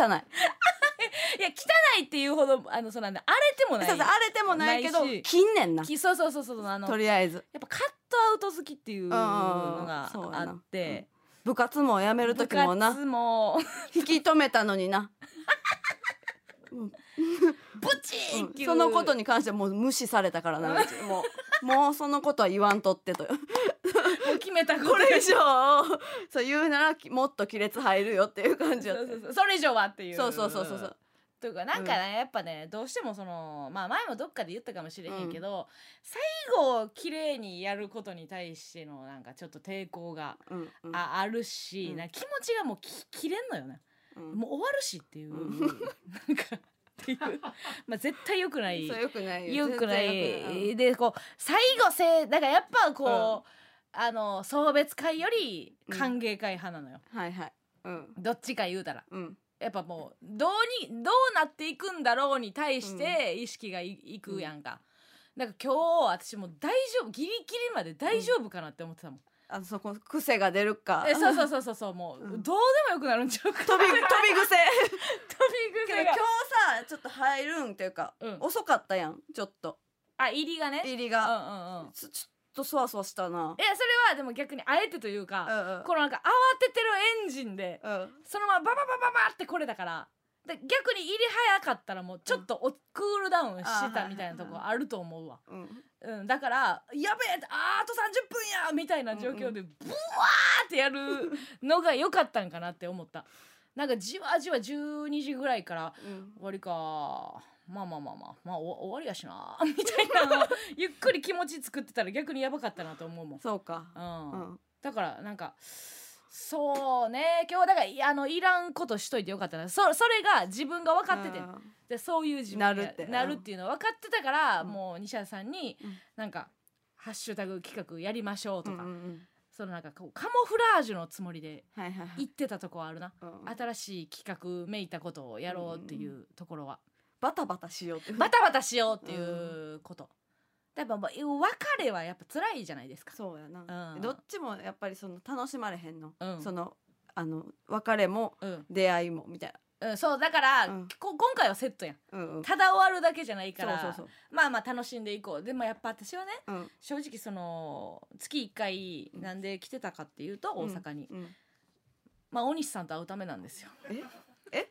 いや汚いっていうほどあのそうなんだ荒れてもない。そうそう荒れてもないけど切んねんな。きそうそうそうそうあのとりあえず。やっぱカットアウト好きっていうのがあって部活も辞める時もな。も。引き止めたのにな、ブチう、そのことに関してはもう無視されたからな もうもうそのことは言わんとってと。う決めたこれ以上そう言うならきもっと亀裂入るよっていう感じそれ以上はっていうそうそうそうそうというかなんかね、やっぱねどうしてもそのまあ前もどっかで言ったかもしれへんけど、最後綺麗にやることに対してのなんかちょっと抵抗がうんうん。ああるし、うん。な気持ちがもうき切れんのよね、うん。もう終わるしっていう、うん なんかっていう。まあ絶対良くない。よくないよ。よくな全然良くない。いでこう最後せだからやっぱこう、あの送別会より歓迎会派なのよ、うんはいはい。うん。どっちか言うたら。うんやっぱもうどうにどうなっていくんだろうに対して意識がい,、いくやんか。だから今日私もう大丈夫ギリギリまで大丈夫かなって思ってたもん、あそこ癖が出るか。えそうそうそうそうそうもう、うん。どうでもよくなるんちゃうか飛び飛び癖。飛び癖が。けど今日さちょっと入るんっていうか、うん。遅かったやんちょっと。あ入りがね。入りが、うんうんうん。ちょちょっとそわそわしたな。いやそれはでも逆にあえてといううか、んうん。このなんか慌ててるエンジンでうん。そのままバババババってこれだからで逆に入り早かったらもうちょっとお、クールダウンしてたみたいなとこあると思うわ、うんうん、だからやべえあーあと30分やみたいな状況でブワーってやるのが良かったんかなって思った。なんかじわじわ12時ぐらいからうん。終わりかまあまあまあまあまあお終わりやしな。みたいな。ゆっくり気持ち作ってたら逆にやばかったなと思うもん、そうか。うん。うん。だからなんかそうね。今日だからいあのいらんことしといてよかったな。そそれが自分が分かってて、うん。でそういう自分やなるって。なるっていうの分かってたから、うん。もう西田さんに、うん。なんか「ハッシュタグ企画やりましょう」とか、うんうんうん。そのなんかこうカモフラージュのつもりではいはいはい。言ってたとこはあるな、うん新しい企画めいたことをやろうっていうところは、バタバタしようってバタバタしようっていうこと、やっぱもう別れはやっぱ辛いじゃないですか。そうやな、うん。どっちもやっぱりその楽しまれへんの、うん。そのあの別れもうん、出会いもみたいうん、そうだから、うん。こ今回はセットやん。なうんうん。ただ終わるだけじゃないからそうそうまあまあ楽しんでいこう。でもやっぱ私はね正直その月1回なんで来てたかっていうと大阪に、うん。まあ大西さんと会うためなんですよ。え？え？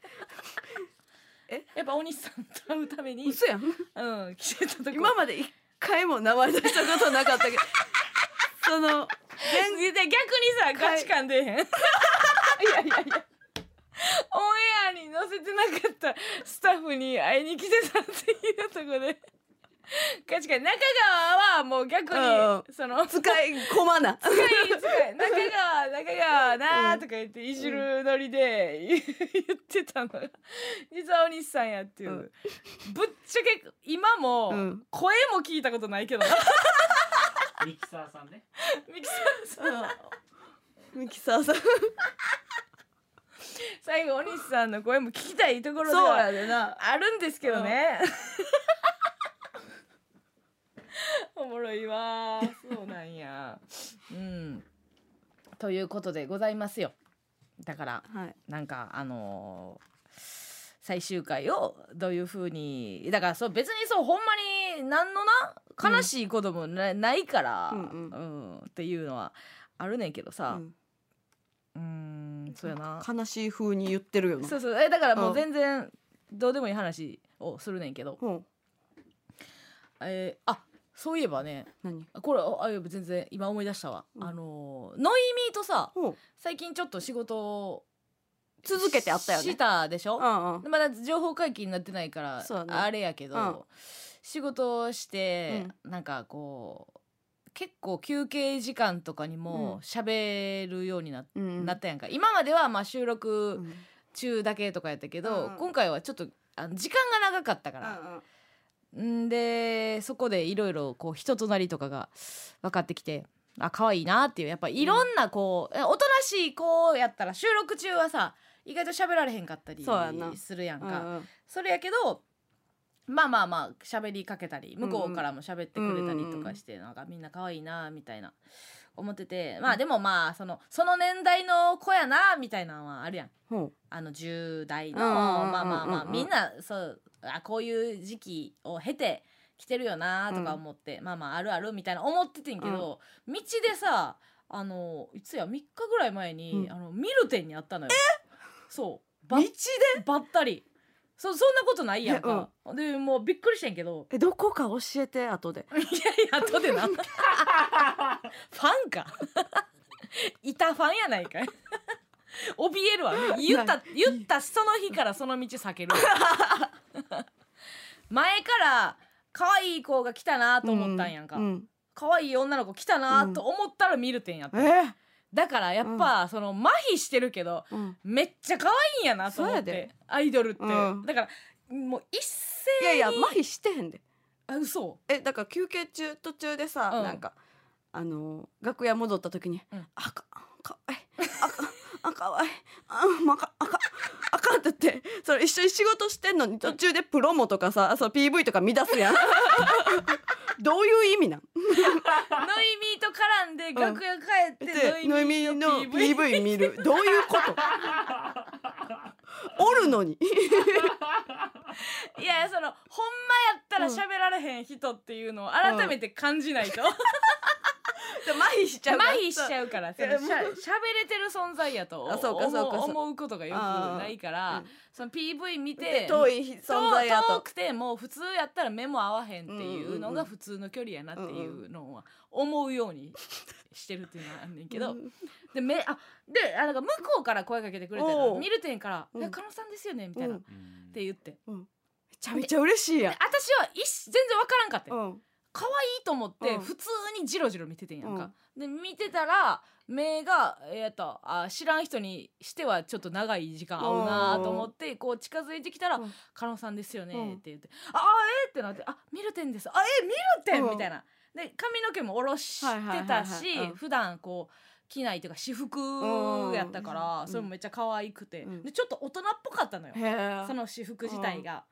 え？やっぱ大西さんと会うために嘘やん。うん来てたとこ。今まで一回も名前出したことなかったけど そので逆にさ価値観出えへん。いやいやいや。オンエアに載せてなかったスタッフに会いに来てたっていうとこで価値観中川はもう逆に、うんその使い込まな。使い使い中川中川なーとか言っていじるノリで言言ってたのが実はお西さんやっていう、うん。ぶっちゃけ今もうん。声も聞いたことないけどな。ミキサーさんね。ミキサーさん。ミキサーさん。最後お西さんの声も聞きたいところでそうはやでな。あるんですけどね、おもろいわ。ーそうなんや。うん。ということでございますよ。だからはい。なんかあのー最終回をどういうふうにだからそう別にそうほんまに何のな悲しいこともな,、ないから、うんうん。っていうのはあるねんけどさ。うん。そうやな。悲しい風に言ってるよな。そうそう。えだからもううん。全然どうでもいい話をするねんけど、ほうえーあそういえばね何？これあいや全然今思い出したわ、うん。あのーノイミーとさ最近ちょっと仕事を続けてあったよね。したでしょ、うんうん。まだ情報解禁になってないからそうだね。あれやけど、うん。仕事をして、なんかこう結構休憩時間とかにも喋るようにな,、うんなったやんか。今まではまあ収う録ん。中だけとかやったけど、うん今回はちょっとあの時間が長かったから、んでそこでいろいろこう人となりとかが分かってきてあ可愛いなっていうやっぱいろんなこう、えおとなしい子やったら収録中はさ意外と喋られへんかったりするやんか。うんうん。それやけどまあまあまあ喋りかけたり向こうからも喋ってくれたりとかして、なんかみんな可愛いなみたいな思っててまあでもまあそのその年代の子やなみたいなのはあるやん。ほあの10代のうんうんうんうんうん。まあまあまあみんなそうあこういう時期を経て来てるよなとか思って、まあまああるあるみたいな思っててんけど、道でさあのいつや3日ぐらい前に、うん。あのミルテンにあったのよ。そう。ば道で？ばったり。そそんなことないやんか、でもうびっくりしてんけど。えどこか教えて後で。いやいや後でな。ファンか。いたファンやないかい怯えるわ。ね言った言ったその日からその道避ける。前から可愛い子が来たなと思ったんやんか、うん可愛い女の子来たなと思ったら見るてんやった、えだからやっぱ、その麻痺してるけどうん。めっちゃ可愛いんやなと思ってアイドルって、うん。だからもう一斉いやいや麻痺してへんで。あ嘘。えだから休憩中途中でさ、うん。なんかあのー楽屋戻った時に「うん。あかかわいいあかあかわい。いあまかあかあかん」って言ってそれ一緒に仕事してんのに途中でプロモとかさその PV とか乱すやん。どういう意味なん？ノイミーと絡んで楽屋帰って、でノイミーの PV 見る。どういうこと？おるのに。いやそのほんまやったら喋られへん人っていうのを改めて感じないと、麻痺しちゃう麻痺しちゃうからそのいやもう。しゃ喋れてる存在やとあそうかそうか思思うことがよくないから、うん。その PV 見てで遠い存在やと。遠くてもう普通やったら目も合わへんっていうのが普通の距離やなっていうのは思うようにしてるっていうのはあんねんけど、うんで目あであなんか向こうから声かけてくれて見るてんから「うん。いや加納さんですよね」みたいな、うん。って言って。めちゃめちゃ嬉しいや私は一全然わからんかって、うん可愛いと思ってうん。普通にジロジロ見ててんやんか、で見てたら目がえー、とあ知らん人にしてはちょっと長い時間合うなと思ってこう近づいてきたらうん「加納さんですよね」うん。って言って「ああえー？ってなって「あミルテンです。あえミルテン!」うん。みたいな。で髪の毛も下ろしてはいはいはいたはい。しうん普段こう着ないというか私服やったからうん。それもめっちゃ可愛くて。うん。でちょっと大人っぽかったのよ。へえその私服自体が。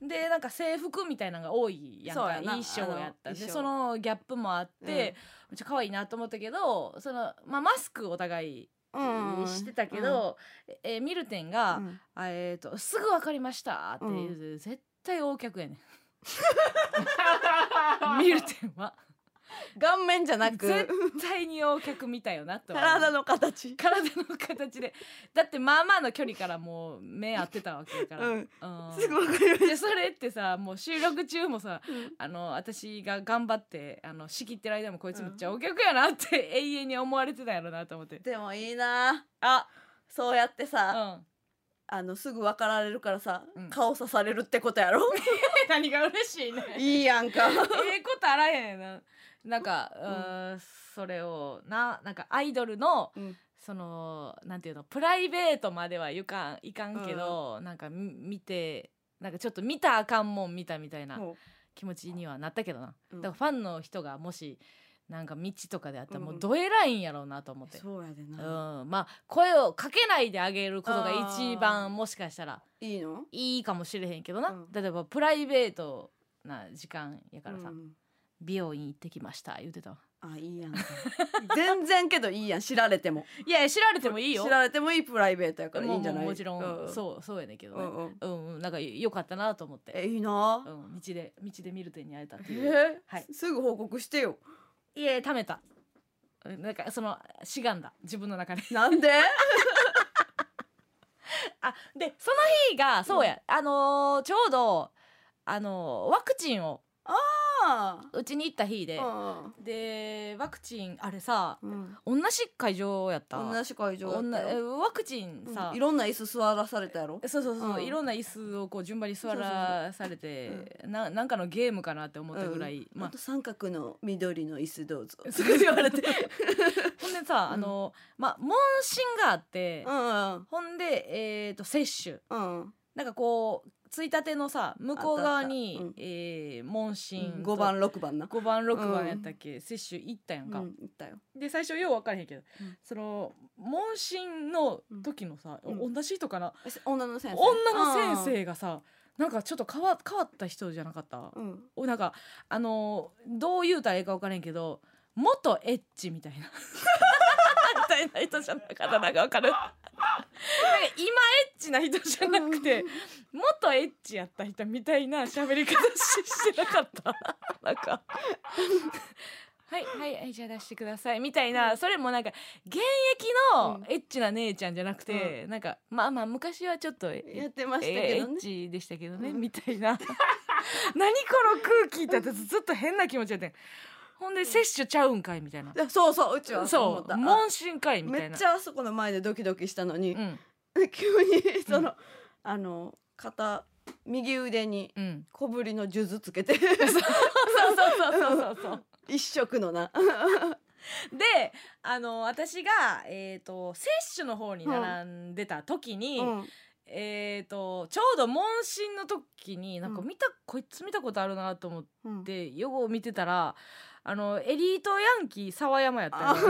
でなんか制服みたいなのが多いやんか。そうやな。衣装やったあの衣装でそのギャップもあって、うん。めっちゃ可愛いなと思ったけどその、まあ、マスクお互いうんしてたけど、えーミルテンが、うん。あえーと「すぐ分かりました」っていう、絶対大客やねん。ミルテンは顔面じゃなく絶対に大客見たよなと体の形。体の形で。だってまあまあの距離からもう目合ってたわけやから、うん。うん。すぐわかりましでそれってさもう収録中もさたうん。あの私が頑張ってあの仕切ってる間もこいつめっちゃお客やなって 永遠に思われてたやろなと思って。でもいいな。あそうやってうさ、ん。あのすぐ分かられるからさ、うん。顔刺されるってことやろ？何が嬉しいね。いいやんか。ええことあらへんななんか、うーん、それをななんかアイドルのうん。そのなんていうのプライベートまではいかんいかんけど、なんかみ見てなんかちょっと見たらあかんもん見たみたいなも気持ちにはなったけどな、うん。だからファンの人がもしなんか道とかであったらもううん。どえらいんやろうなと思って、うそうやでうな、ん、まあ声をかけないであげることが一番もしかしたらいいの？いいかもしれへんけどな、うん。例えばプライベートな時間やからさ、うん美容院行ってきました言うてたわ。あいいやんか。全然けどいいやん知られても。いや知られてもいいよ。知られてもいいプライベートやからいいんじゃない？もちろん、うそうそうやねんけどね。うんうん。うん、うん、なんかよかったなと思って、えいいな。うん、道で道でミルテンに会えたってえいう。ーはい。すぐ報告してよ。いえ貯めた。うんなんかそのしがんだ。自分の中で。なんで？あでその日がそうや、あのーちょうどあのーワクチンをあうちに行った日で、あでワクチンあれさうん。同じ会場やった。同じ会場ワクチンさ、うん。いろんな椅子座らされたやろ？そうそうそう、うん。いろんな椅子をこう順番に座らされてななんかのゲームかなって思ったぐらい、まあ。三角の緑の椅子どうぞ。そう言われてほんでさ、あのまあ問診があって、うんほんでえっ、と接種。うん。なんかこうついたてのさ向こう側にあったあった。えー問診と5番6番な。5番6番やったっけ、接種行ったやんか、うん言ったよ。で最初よう分からへんけど、うん。その問診の時のさ、うん。同じ人かな？え女の先生。女の先生がさなんかちょっと変わ変わった人じゃなかった、うん。おなんかあのーどう言うたらいいか分からへんけど元エッチみたいなみたいな人じゃなかった。か分かる？なんか今エッチな人じゃなくて元エッチやった人みたいな喋り方ししてなかった。なんか。はいはいはいじゃあ出してください。みたいな。それもなんか現役のエッチな姉ちゃんじゃなくて、なんかまあまあ昔はちょっとえやってましたけどね。ッチでしたけどね、うん。みたいな。何この空気って私ずっと変な気持ちやってんほんで摂取ちゃうんかいみたいな、そうそううちはそう思った。問診かいみたいな。めっちゃあそこの前でドキドキしたのに、うん。急にその、あの肩右腕にうん。小ぶりの数珠つけて。そうそうそうそうそうそう。一色のな。であの私が、えー、と摂取の方に並んでた時に、うん。えー、とちょうど問診の時になんかうん。見た、こいつ見たことあるなと思っうん。てよう見てたらあのエリートヤンキー沢山やったよ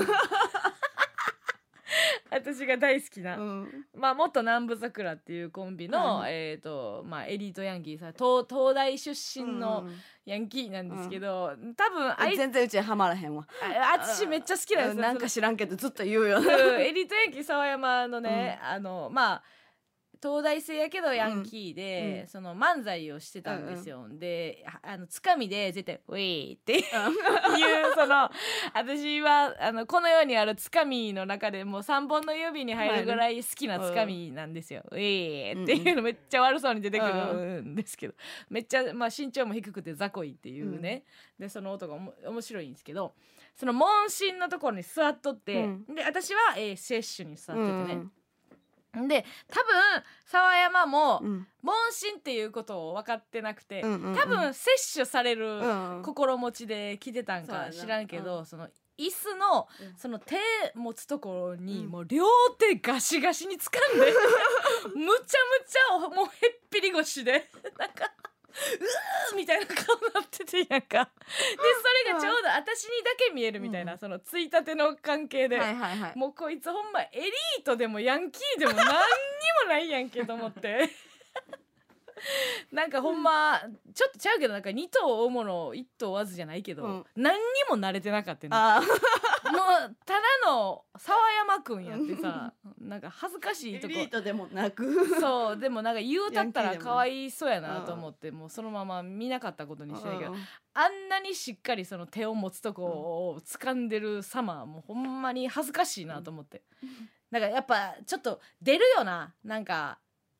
私が大好きな、うん。まあ元南部桜っていうコンビの、はい。えーとまあ、エリートヤンキーさ東東大出身のうんヤンキーなんですけど、多分あい全然うちはまらへんわ。あ私めっちゃ好きなんですよ。なんか知らんけどずっと言うよ。うんねエリートヤンキー沢山のね、あのまあ東大生やけどヤンキーで、うん。うんその漫才をしてたんですよ、でああのつかみで絶対「ウェイ!」って いうその私はあのこの世にあるつかみの中でもう3本の指に入るぐらい好きなつかみなんですよ「ウェイ!」っていうのめっちゃ悪そうに出てくる。んですけど、めっちゃ、まあ、身長も低くて雑魚いっていうね、でその音がおも面白いんですけどその問診のところに座っとって、うん。で私は、えー、接種に座っててね、うんで多分沢山もうん。問診っていうことを分かってなくて、うんうんうん。多分摂取されるうん心持ちで来てたんそうやな。か知らんけど、うその椅子のうん。その手持つところにうんもう両手ガシガシに掴んで むちゃむちゃもうへっぴり腰でなんかうーみたいな顔になっててやんか。でそれがちょうど私にだけ見えるみたいな、うんそのついたての関係で、はいはいはい。もうこいつほんまエリートでもヤンキーでも何にもないやんけと思って。なんかほんまちょっとちゃうけどなんか2頭追うもの1頭追わずじゃないけど、うん。何にも慣れてなかったうただの沢山くんやってさなんか恥ずかしいとこ。エリートでもなく。そうでもなんか言うたったらかわいそうやなと思ってもうそのまま見なかったことにしてるけどうんあんなにしっかりその手を持つとこを掴んでる様もうほんまに恥ずかしいなと思って。だからやっぱちょっと出るよな。なんか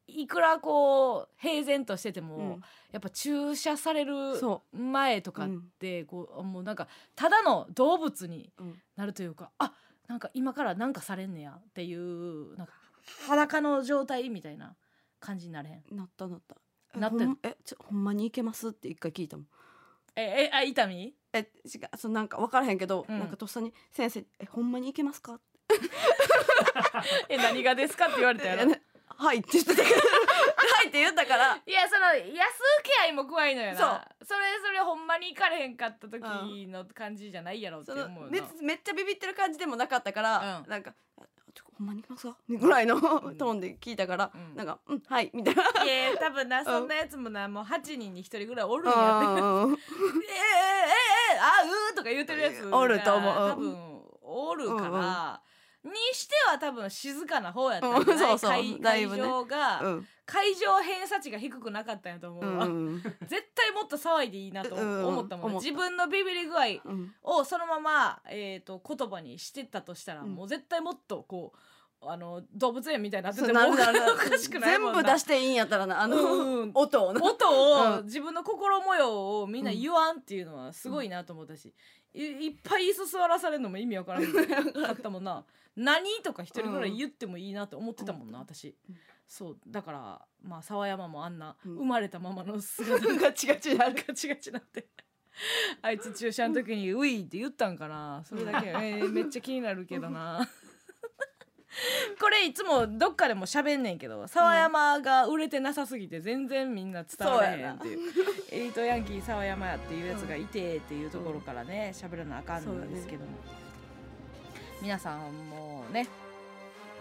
いくらこう平然としてても、うん。やっぱ注射されるそ前とかってこう、もうなんかただの動物にうん。なるというかあなんか今からなんかされんねやっていうなんか裸の状態みたいな感じになれへん？なったなった。なってるほんえちょほんまにいけます？って一回聞いたもん。ええあ痛み？え違うそうなんか分からへんけど、うん。なんかとっさに「先生えほんまにいけますか? 」え何がですかって言われたやろ。はい」って言ってたから「はい」って言ったから。いやその安請け合いも怖いのよな。それそれほんまに行かれへんかった時の感じじゃないやろって思うめめっちゃビビってる感じでもなかったから、うん。なんかあ「ちょほんまにいきますか?」ぐらいのトーンで聞いたから、うん。なんか「うんはい」みたいな。いや多分なそんなやつもなもう8人に1人ぐらいおるんやってうん。ええええあうーとか言うてるやつがおると思う。多分おるから、にしては多分静かな方やったんうんじゃない？そうそう。会会だいぶね。場が、うん。会場偏差値が低くなかったんやと思ううわ、ん。絶対もっと騒いでいいなとうん思ったもん、思った。自分のビビり具合うん。をそのまま、えー、と言葉にしてたとしたら、うん。もう絶対もっとこうあの動物園みたいになってそうてもおかしくない全もんな。部出していいんやったらなあの、うん。音をな。音を、うん。自分の心模様をみんな言わんっていうのはすごいなと思ったし、いいっぱい椅子座らされるのも意味わからん かったもんな。何とか一人ぐらい言ってもいいなと思ってたもんな、私うん。そうだからまあ沢山もあんなうん。生まれたままの姿 ガチガチになる。ガチガチなって。あいつ注射の時に「ウィー」って言ったんかな。それだけ、えーめっちゃ気になるけどな これいつもどっかでも喋んねんけど沢山が売れてなさすぎて全然みんな伝われへんっていう。エリートヤンキー沢山やっていうやつがいてっていうところからね喋らなあかんんですけども、皆さんもね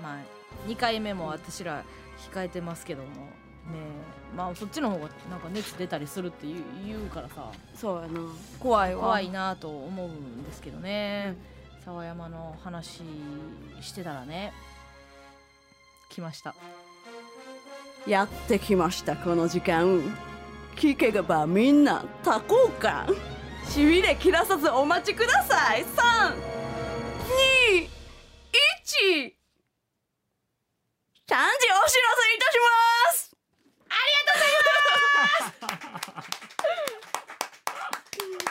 まあ2回目も私ら控えてますけども。ねえまあそっちの方がなんか熱出たりするって言う言うからさ。そうやな。怖いわ怖いなと思うんですけどね、沢山の話してたらね来ました。やってきましたこの時間。聞けばみんな多幸感しびれ切らさずお待ちください。三二一3時お知らせいたします。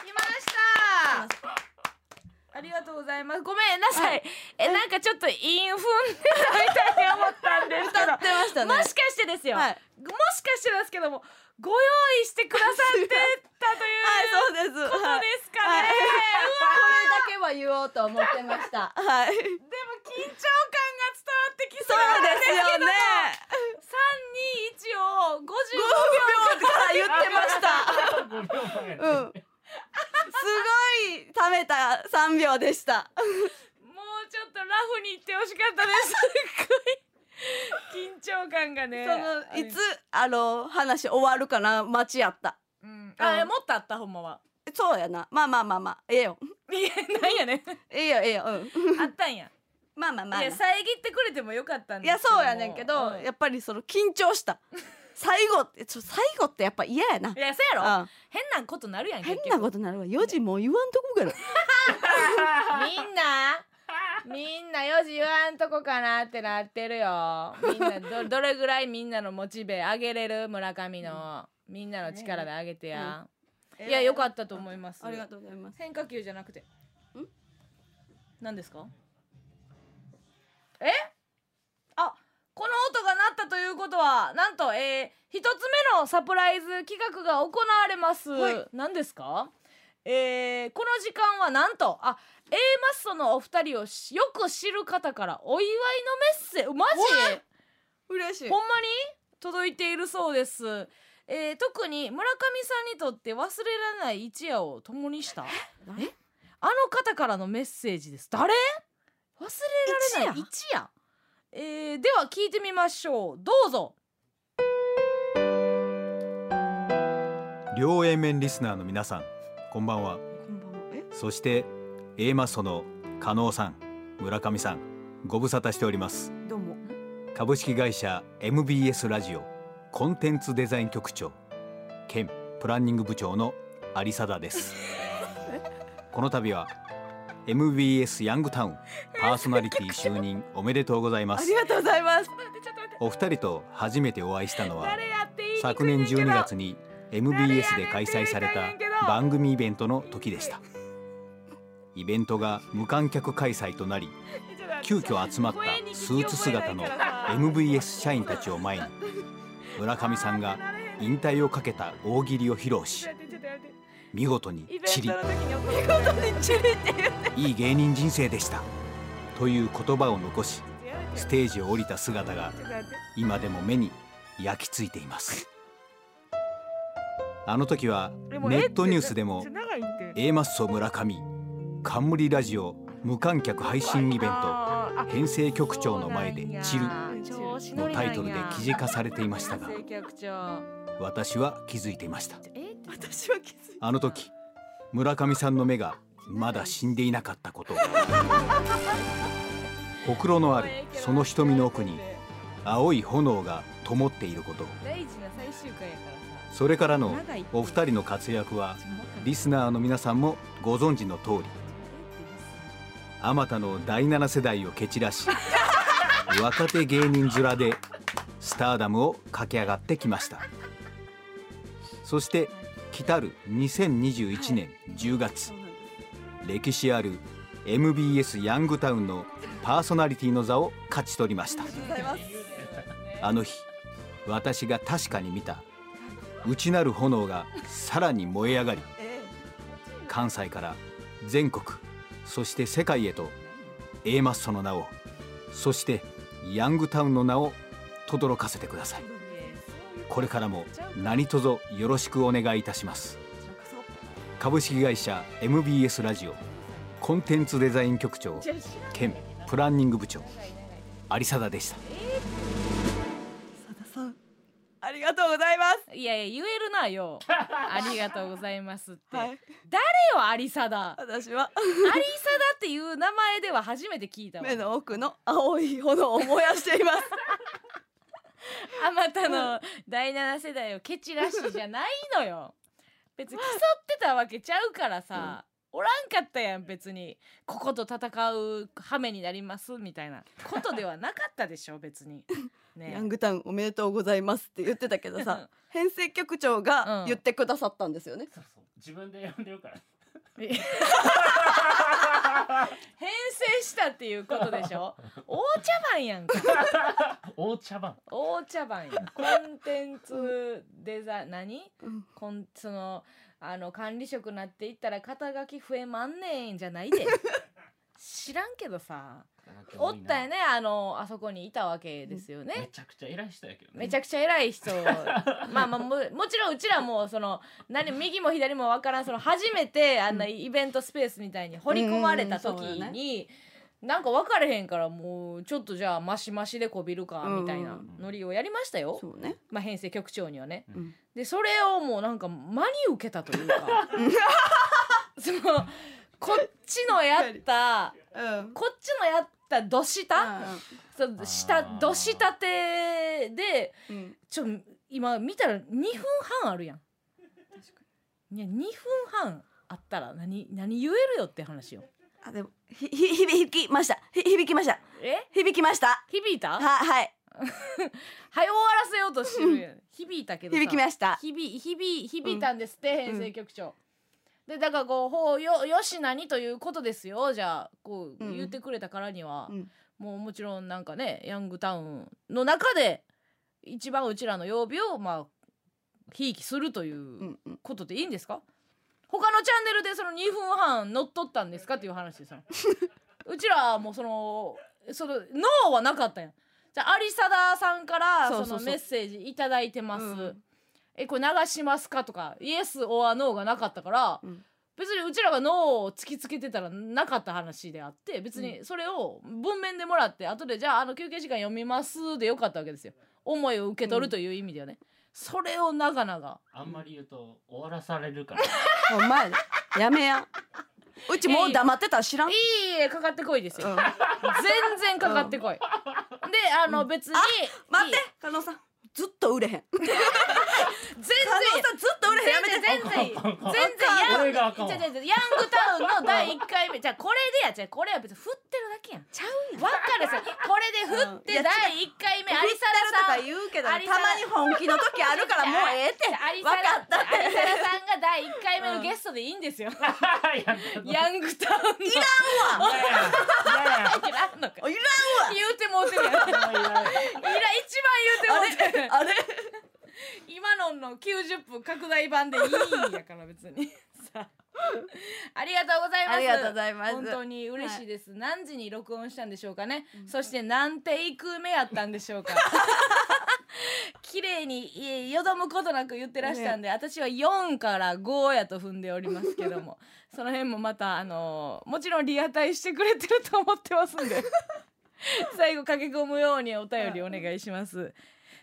来ましたありがとうございます。ごめんなさい、えなんかちょっとインフンみたいに思ったんですけど。歌ってましたね。もしかしてですよ、はい。もしかしてですけどもご用意してくださってたというはいそうです。ことはいですかね、はい。これだけは言おうと思ってました。はい。でも緊張感が伝わってきそそううですよね。321を55 5秒秒から言ってました。5秒前。うん。すごいためた3秒でした。もうちょっとラフに言ってほしかったです。すっごい。緊張感がね。そのいつあの話終わるかな待ちやった。うん、あ、うん。もっとあったほんまは。そうやな。まあまあまあまあ。ええよ。いや、なんやねん。ええよええよ。うん。あったんや。まあまあまあな。いや、遮ってくれてもよかったんいやそうやねんけど、うん。やっぱりその緊張した最後ってちょ最後ってやっぱ嫌やないや、そうやろうん変なことなるやん。変なこととなるわ4時もう言わんとこから みんな。みんな4時言わんとこかなってなってるよ。みんなど、どれぐらいみんなのモチベ上げれる？村上の。みんなの力で上げてや。いや、よかったと思います。ありがとうございます変化球じゃなくて。ん？何ですか？え？あこの音が鳴った。ということはなんと、えー、一つ目のサプライズ企画が行われます、はい。何ですか？えー、この時間はなんとあ A マッソのお二人をしよく知る方からお祝いのメッセージ？マジ嬉しい。ほんまに？届いているそうです、えー、特に村上さんにとって忘れられない一夜を共にした？え？あの方からのメッセージです。誰？忘れられない一夜？えー、では聞いてみましょう。どうぞ。両 A 面リスナーの皆さんこんばんは。そして A マッソの加納さん村上さんご無沙汰しております。どうも。株式会社 MBS ラジオコンテンツデザイン局長兼プランニング部長の有貞です。この度は MBS ヤングタウンパーソナリティ就任おめでとうございます。ありがとうございます。お二人と初めてお会いしたのは昨年ねんけど。12月に MBS で開催された番組イベントの時でした。イベントが無観客開催となり急遽集まったスーツ姿の MBS 社員たちを前に村上さんが引退をかけた大喜利を披露し見事にチリいい芸人人生でした。という言葉を残しステージを降りた姿が今でも目に焼き付いています。あの時はネットニュースでも A マッソ村上冠ラジオ無観客配信イベント編成局長の前でチルのタイトルで記事化されていましたが私は気づいていました。あの時村上さんの目がまだ死んでいなかったこと。ほくろのあるその瞳の奥に青い炎が灯っていること。それからのお二人の活躍はリスナーの皆さんもご存知の通りあまたの第7世代を蹴散らし 若手芸人面でスターダムを駆け上がってきました。そして来たる2021年10月歴史ある MBS ヤングタウンのパーソナリティの座を勝ち取りました。あの日私が確かに見た内なる炎がさらに燃え上がりえ関西から全国そして世界へと A マッソの名をそしてヤングタウンの名を轟かせてください。これからも何卒よろしくお願いいたします。株式会社 MBS ラジオコンテンツデザイン局長兼プランニング部長有貞でした。ありがとうございます。いやいや言えるなよ。ありがとうございますって、はい。誰よ有貞私は。有貞っていう名前では初めて聞いたわ。目の奥の青い炎を燃やしています。あまたの第七世代を蹴散らしじゃないのよ。別に競ってたわけちゃうからさ、おらんかったやん別に。ここと戦う羽目になりますみたいな。ことではなかったでしょ別に。ね。ヤングタウンおめでとうございますって言ってたけどさ編成局長が言ってくださったんですよね、そうそう。自分で呼んでるから。編成したっていうことでしょ？大茶番やんか。大茶番。大茶番やん。コンテンツデザ何？うん。こんそのあの管理職なっていったら肩書き増えまんねんじゃないで。知らんけどさ。おったよねあのあそこにいたわけですよね、めちゃくちゃ偉い人やけどね。めちゃくちゃ偉い人。まあまあももちろんうちらもその何右も左もわからんその初めてあんなイベントスペースみたいに掘り込まれた時うんうんなんか分かれへんからもうちょっとじゃあマシマシでこびるかみたいなノリをやりましたよ、そうね。まあ、編成局長にはね。うん。でそれをもうなんか真に受けたというか。そのこっちのやったうん。こっちのやったどした、そうー。下どしたてでうん。ちょ今見たら2分半あるやん。いや2分半あったら何何言えるよって話よ。あでもひひ響きました。ひ響きました。え？響きました。響いた？ははい。はい終わらせようとしてるやん。響いたけどさ。響きました。響響響いたんですって、うん。編成局長。でだからこうほうよよしなにということですよ。じゃあこううん。言ってくれたからには、うん。もうもちろんなんかねヤングタウンの中で一番うちらの曜日をまあひいきするといううんうん。ことでいいんですか？他のチャンネルでその2分半乗っ取ったんですか？っていう話ですよ。うちらはもうそのそのノーはなかったや。んじゃあ有貞さんからそのメッセージいただいてます、うん。えこれ流しますか？とかイエスオアノーがなかったから、うん。別にうちらがノーを突きつけてたらなかった話であって別にそれを文面でもらって後でじゃああの休憩時間読みますでよかったわけですよ。思いを受け取るという意味ではね、それを長々。あんまり言うと終わらされるから。お前やめや。うちもう黙ってたら知らん。いいえかかってこいですよ、うん。全然かかってこい、であの別に待っていい。加納さんずっと売れへん。全然。ずっと売れへん。やめて全然。全然こヤンれがあかんわ。じゃじゃじゃヤングタウンの第一回目。じゃあこれでや。じゃあこれは別に振ってるだけやん。ちゃうわかるさ。これで振って第一回目有沙さん。言うけどたまに本気の時あるからもうええって。有分かったって。有沙さんが第一回目のゲストでいいんですよ、や ヤングタウンの。いらんのか。いらんわ。言うてもうてるやん。いら一番言うてもうてるあれ？今のの90分拡大版でいいんやから別に。さあ。ありがとうございます。ありがとうございます。本当に嬉しいです、何時に録音したんでしょうかね、そして何テイク目やったんでしょうか。綺麗にえよどむことなく言ってらしたんで、私は4から5やと踏んでおりますけども。その辺もまたあのもちろんリアタイしてくれてると思ってますんで。最後駆け込むようにお便りお願いします。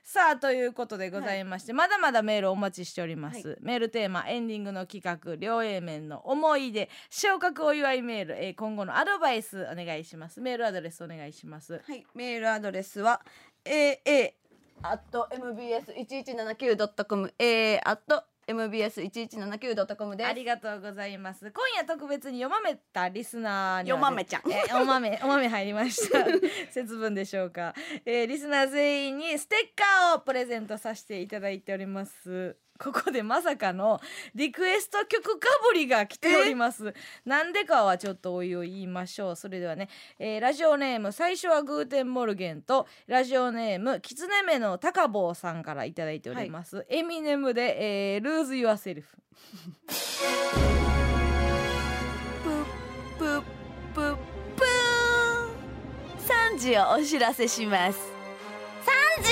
さあということでございまして、はい、まだまだメールお待ちしております、はい、メールテーマエンディングの企画両 A 面の思い出。昇格お祝いメール、えー、今後のアドバイスお願いします。メールアドレスお願いします。はい。メールアドレスは aa at mbs1179.com a at mbs1179.com です。ありがとうございます。今夜特別に読まめたリスナーによまめちゃん。えお豆おめ入りました。節分でしょうか、えー、リスナー全員にステッカーをプレゼントさせていただいております。ここでまさかのリクエスト曲かぶりが来ておりますなんでかはちょっとおいおい言いましょうそれではね、えーラジオネーム最初はグーテンモルゲンとラジオネームキツネ目の高坊さんからいただいております、エミネムで、えー、Lose Yourself ぷぷぷぷーん三時をお知らせします。三時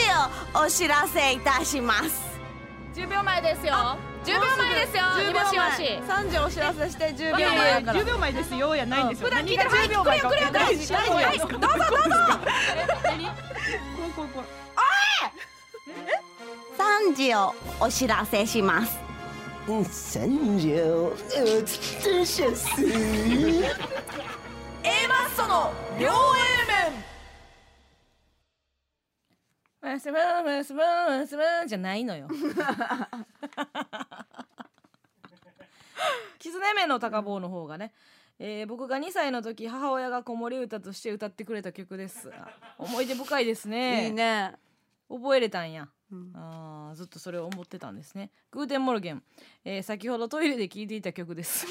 をお知らせいたします。10秒前ですよ。10秒前ですよ。10煮干しわし前。三時お知らせして10秒前やから。10秒前ですよ。やないんですよ普段聞い。てる何？が10秒前かくれよくれよ大事大事はいどうぞどうぞ。三時をお知らせします。三条おつとしゃす A マッソの両マスマンマスマンマスマンじゃないのよ。狐目の高坊の方がね、えー僕が2歳の時母親が子守歌として歌ってくれた曲です。あ思い出深いですね。いいね。覚えれたんや。うん。あーずっとそれを思ってたんですね。グーテンモルゲン、えー先ほどトイレで聴いていた曲です。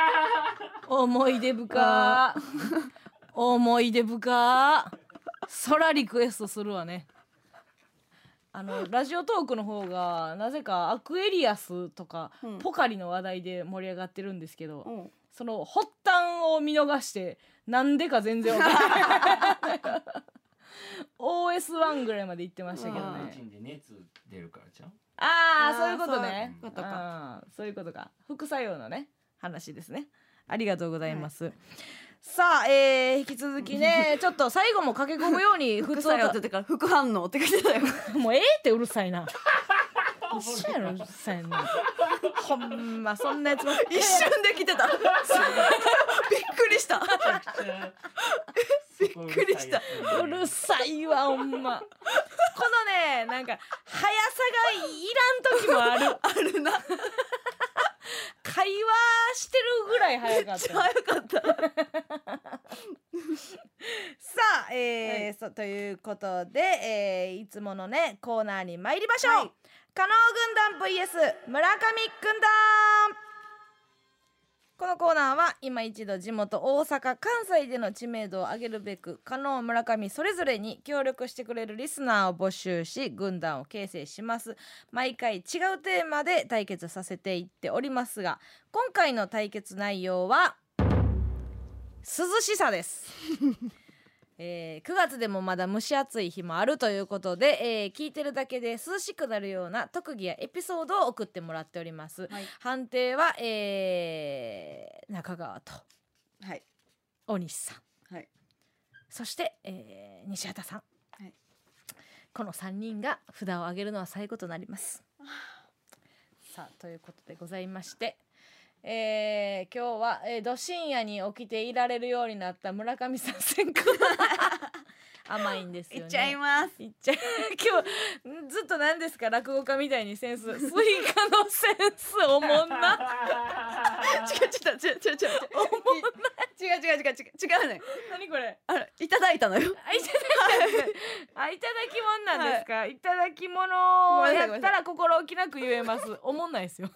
思い出深思い出深そらリクエストするわねあのラジオトークの方がなぜかアクエリアスとか、うん。ポカリの話題で盛り上がってるんですけど、うん。その発端を見逃してなんでか全然わからない。OS1 ぐらいまで行ってましたけどうん。ねチンで熱出るからじゃん？あーああそういうことね。そういうことか。あーそういうことか。副作用のね話ですね。ありがとうございます、さあ、えー、引き続きね ちょっと最後も駆け込むように 普通副作用って言ってから副反応って書いてたよ もうええってうるさいな。一緒やろうるさいなほんまそんなやつばっかり一瞬で来てた。びっくりした。びっくりした。うるさいわほんま。このねなんか速さがいらん時もある。あるな 会話してるぐらい速かった。早かった。さあ、えーそということで、えーいつものねコーナーに参りましょう、はい。加納軍団 VS 村上軍団このコーナーは今一度地元大阪関西での知名度を上げるべく加納村上それぞれに協力してくれるリスナーを募集し軍団を形成します。毎回違うテーマで対決させていっております。が今回の対決内容は涼しさです。えー9月でもまだ蒸し暑い日もあるということで、えー聞いてるだけで涼しくなるような特技やエピソードを送ってもらっております、はい。判定は、えー中川とはい。大西さん。はい。そして、えー西畑さん、はい。この3人が札を上げるのは最後となりますさあということでございましてえー、今日は、えー、ど深夜に起きていられるようになった村上さん先行 甘いんですよね。いっちゃいます。いっちゃ。今日ずっと何ですか？落語家みたいにセンス。スイカのセンスおもんな。違う違う違う違う違う。おもんな。違う違う違う違う違うね。何これ？あらいただいたのよ。あいただいた。あいただきもんなんですか？はい、いただきものやったら心置きなく言えます。おもんないですよ。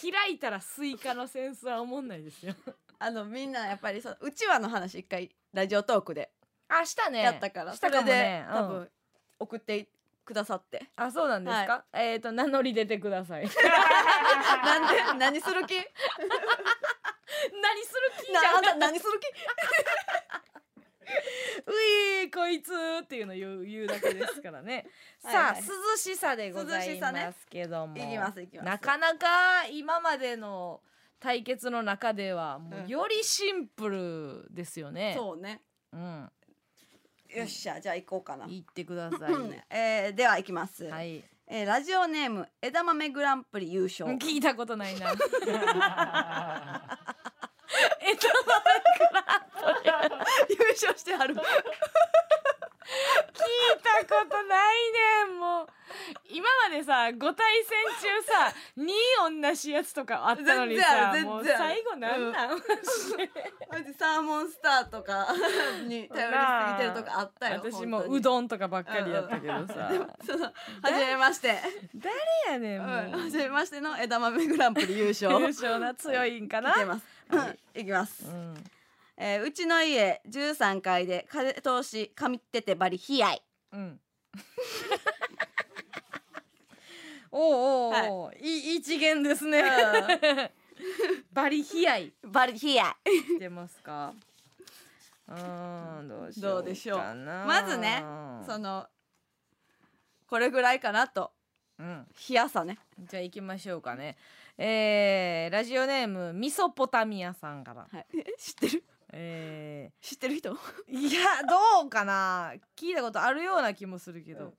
開いたらスイカの扇子はおもんないですよ。あのみんなやっぱりそううちわの話一回ラジオトークであしたね。やったから、したかもね。それで多うん。分送ってくださって。あそうなんですか、えっ、と名乗り出てください。なんで？何する気？何する気じゃん。何する気？ういこいつっていうの言う言うだけですからね。はいさあ、はい涼しさでございますけども、いきますいきます。なかなか今までの対決の中ではもううん。よりシンプルですよね、そうね。うん、よっしゃじゃあ行こうかな、言ってください。う んえー、では行きます、はい。えー、ラジオネーム枝豆グランプリ優勝。聞いたことないなえっと優勝してはる。聞いたことないねんもう。今までさ5対戦中さ2同じやつとかあったのにさもう最後なんなん、マジサーモンスターとか に頼りすぎてるとかあったよ私もうどんとかばっかりやったけどさ、そのはじめまして、誰やねんもう、うん。はじめましての枝豆グランプリ優勝。優勝な強いんかな？来てます、いきます、うん。えーうちの家13階で風通しかみっててバリ冷やいうん。おうおうはい。い、い一元ですね。バリヒアイバリ冷やい出ますか？うーん、どうしどよううでしょう。まずねそのこれぐらいかなと。うん、冷やさね。じゃあ行きましょうかね。えー、ラジオネームミソポタミアさんから。はい。え知ってる？え知ってる人？ー、いや、どうかな？聞いたことあるような気もするけど。うん。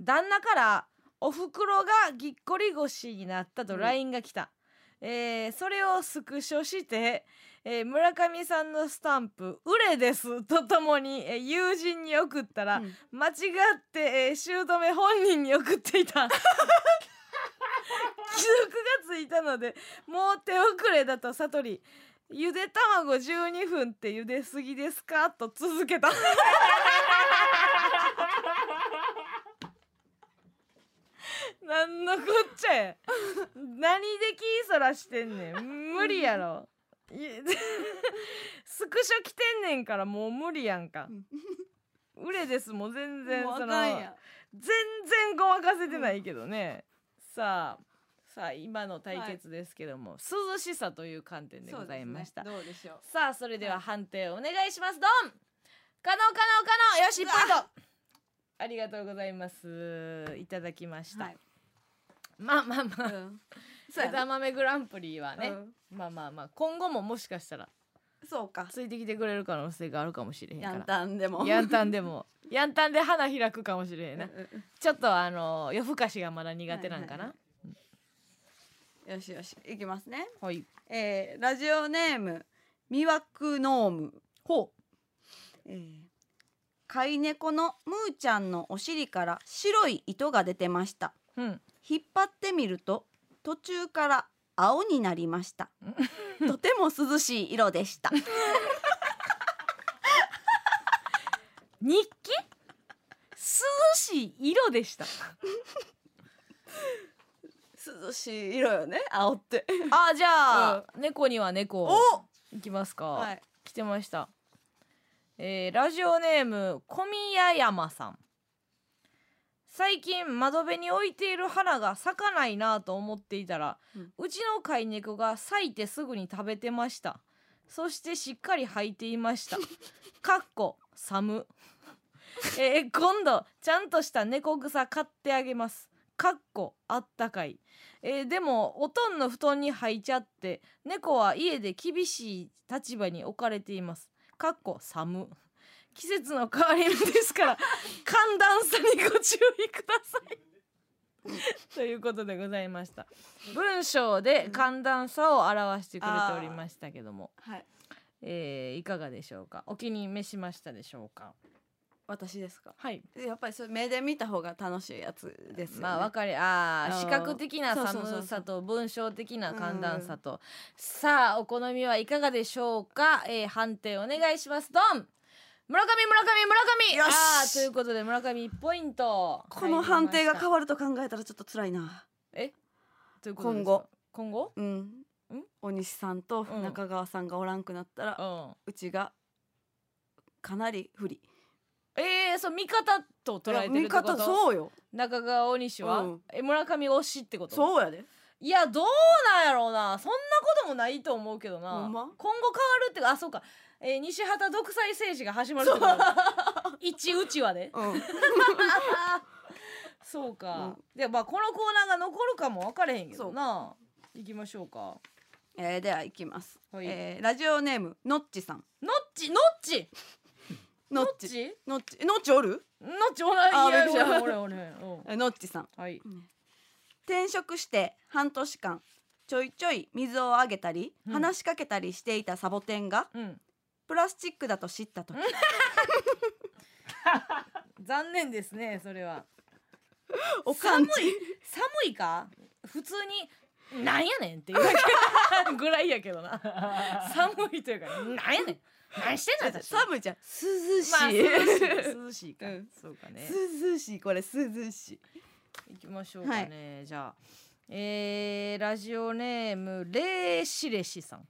旦那からお袋がぎっこり腰になったとうん。LINE が来た、えーそれをスクショして、えー村上さんのスタンプ「売れです」とともに、えー友人に送ったら、うん。間違って、えー、姑本人に送っていた がついたのでもう手遅れだと悟りゆで卵12分って茹ですぎですか？と続けた。なんのこっちゃ。や何で気そらしてんねん。無理やろ。いスクショ来てんねんからもう無理やんか。売れですもう全然。その全然ごまかせてないけどね、さあさあ今の対決ですけども、涼しさという観点でございました、そうですねどうでしょう。さあそれでは判定をお願いします。ドン。可能可能可能。よし1ポイントありがとうございます。いただきました、はい。まあまあまあ。うん。そうや豆グランプリはね、うん。まあまあまあ。今後ももしかしたらそうか。ついてきてくれる可能性があるかもしれへんから。やんたんでも。ヤンタンでも。ヤンタンで花開くかもしれへんな。うんうんちょっとあの夜更かしがまだ苦手なんかな。はよしよしいきますね。はい。えーラジオネーム魅惑ノーム。ほえー飼い猫のムーちゃんのお尻から白い糸が出てました。ううん。引っ張ってみると途中から青になりました。とても涼しい色でした。日記？涼しい色でした 涼しい色よね青って。あじゃあ、猫には猫。おいきますか、はい。来てました。えーラジオネーム小宮山さん。最近窓辺に置いている花が咲かないなと思っていたら、ううんちの飼い猫が咲いてすぐに食べてました。そしてしっかり履いていました。かっこ寒。えー今度ちゃんとした猫草買ってあげます。かっこあったかいえーでもおとんの布団に入っちゃって猫は家で厳しい立場に置かれています。かっこ寒。季節の変わり目ですから 寒暖差にご注意ください。ということでございました。文章で寒暖差を表してくれておりましたけども、はいえーいかがでしょうかお気に召しましたでしょうか私ですか？はい。やっぱりそれ目で見た方が楽しいやつですよね。まあわかりああ視覚的な寒さと文章的な寒暖差と。さあお好みはいかがでしょうか、えー判定お願いします。ドン。村上村上村上。あーということで村上1ポイント。この判定が変わわると考えたらちょっと辛いな。え？ということ今後。今後？うん。ん？大西さんとうん中川さんがおらんくなったら、うん。うちがかなり不利えー、そう味方と捉えてるってこと？いや見方そうよ。中川大西は、うん。え村上推しってこと？そうやで。いやどうなんやろうな。そんなこともないと思うけどな、ま？今後変わるってかあそうか、えー西畑独裁政治が始まるってこと？一うちわでうん。そうか、でまあこのコーナーが残るかも分かれへんけどな。行きましょうか。えー、ではいきます、はい。えーラジオネームのっちさん。のっち？のっち？のっちのっちのっちのっちおる？のっちおらんいやあびっくりした俺俺俺うん。えーのっちさん。はい。転職して半年間ちょいちょい水をあげたり、うん。話しかけたりしていたサボテンがうん。プラスチックだと知った時。残念ですねそれは。おかんち。寒い？寒いか？普通になんやねんっていう ぐらいやけどな。寒いというかなんやねん何してんの私寒いじゃん。涼しい、まあ涼しい。涼しいか、うんそうかね。涼しいこれ涼しい。行きましょうかね、じゃあえー、ラジオネームレーシレシさん。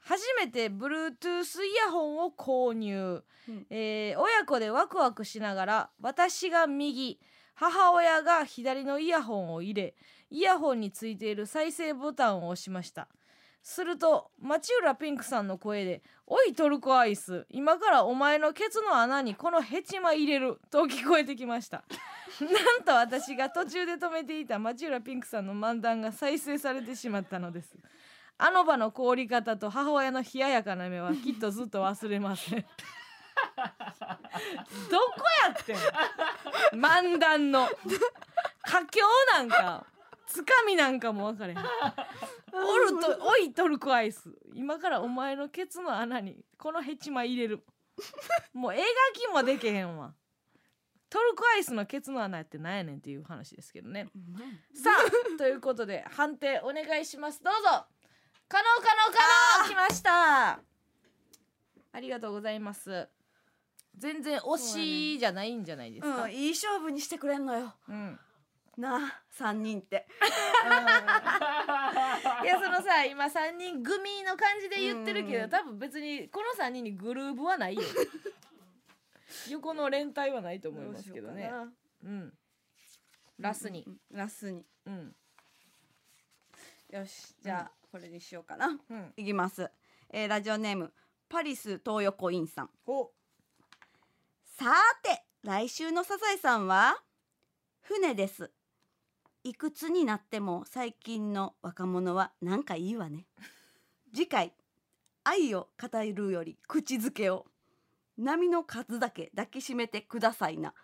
初めて Bluetooth イヤホンを購入、うん。えー親子でワクワクしながら私が右母親が左のイヤホンを入れイヤホンについている再生ボタンを押しましたすると町浦ピンクさんの声で「おいトルコアイス今からお前のケツの穴にこのヘチマ入れる」と聞こえてきました。なんと私が途中で止めていた町浦ピンクさんの漫談が再生されてしまったのです。あの場の凍り方と母親の冷ややかな目はきっとずっと忘れません。どこやってん漫談の。佳境なんかつかみなんかも分かれへん。おるとおいトルコアイス。今からお前のケツの穴にこのヘチマ入れる。もう描きもでけへんわ。トルコアイスのケツの穴ってなんやねんっていう話ですけどね。さあということで判定お願いします。どうぞ。可能可能可能来ました。ありがとうございます。全然推しじゃないんじゃないですか、うん、いい勝負にしてくれんのよ。うんなあ三人って。いやそのさ今3人組の感じで言ってるけど、うん。多分別にこの3人にグルーブはないよ。横の連帯はないと思いますけどね。うん。ラスに。なうんラスに。うん。よしじゃあ、これにしようかな。うん。いきます、えーラジオネームパリス東横インさん。お。さーて来週のサザエさんは？船ですいくつになっても最近の若者はなんかいいわね。次回愛を語るより口づけを。波の数だけ抱きしめてくださいな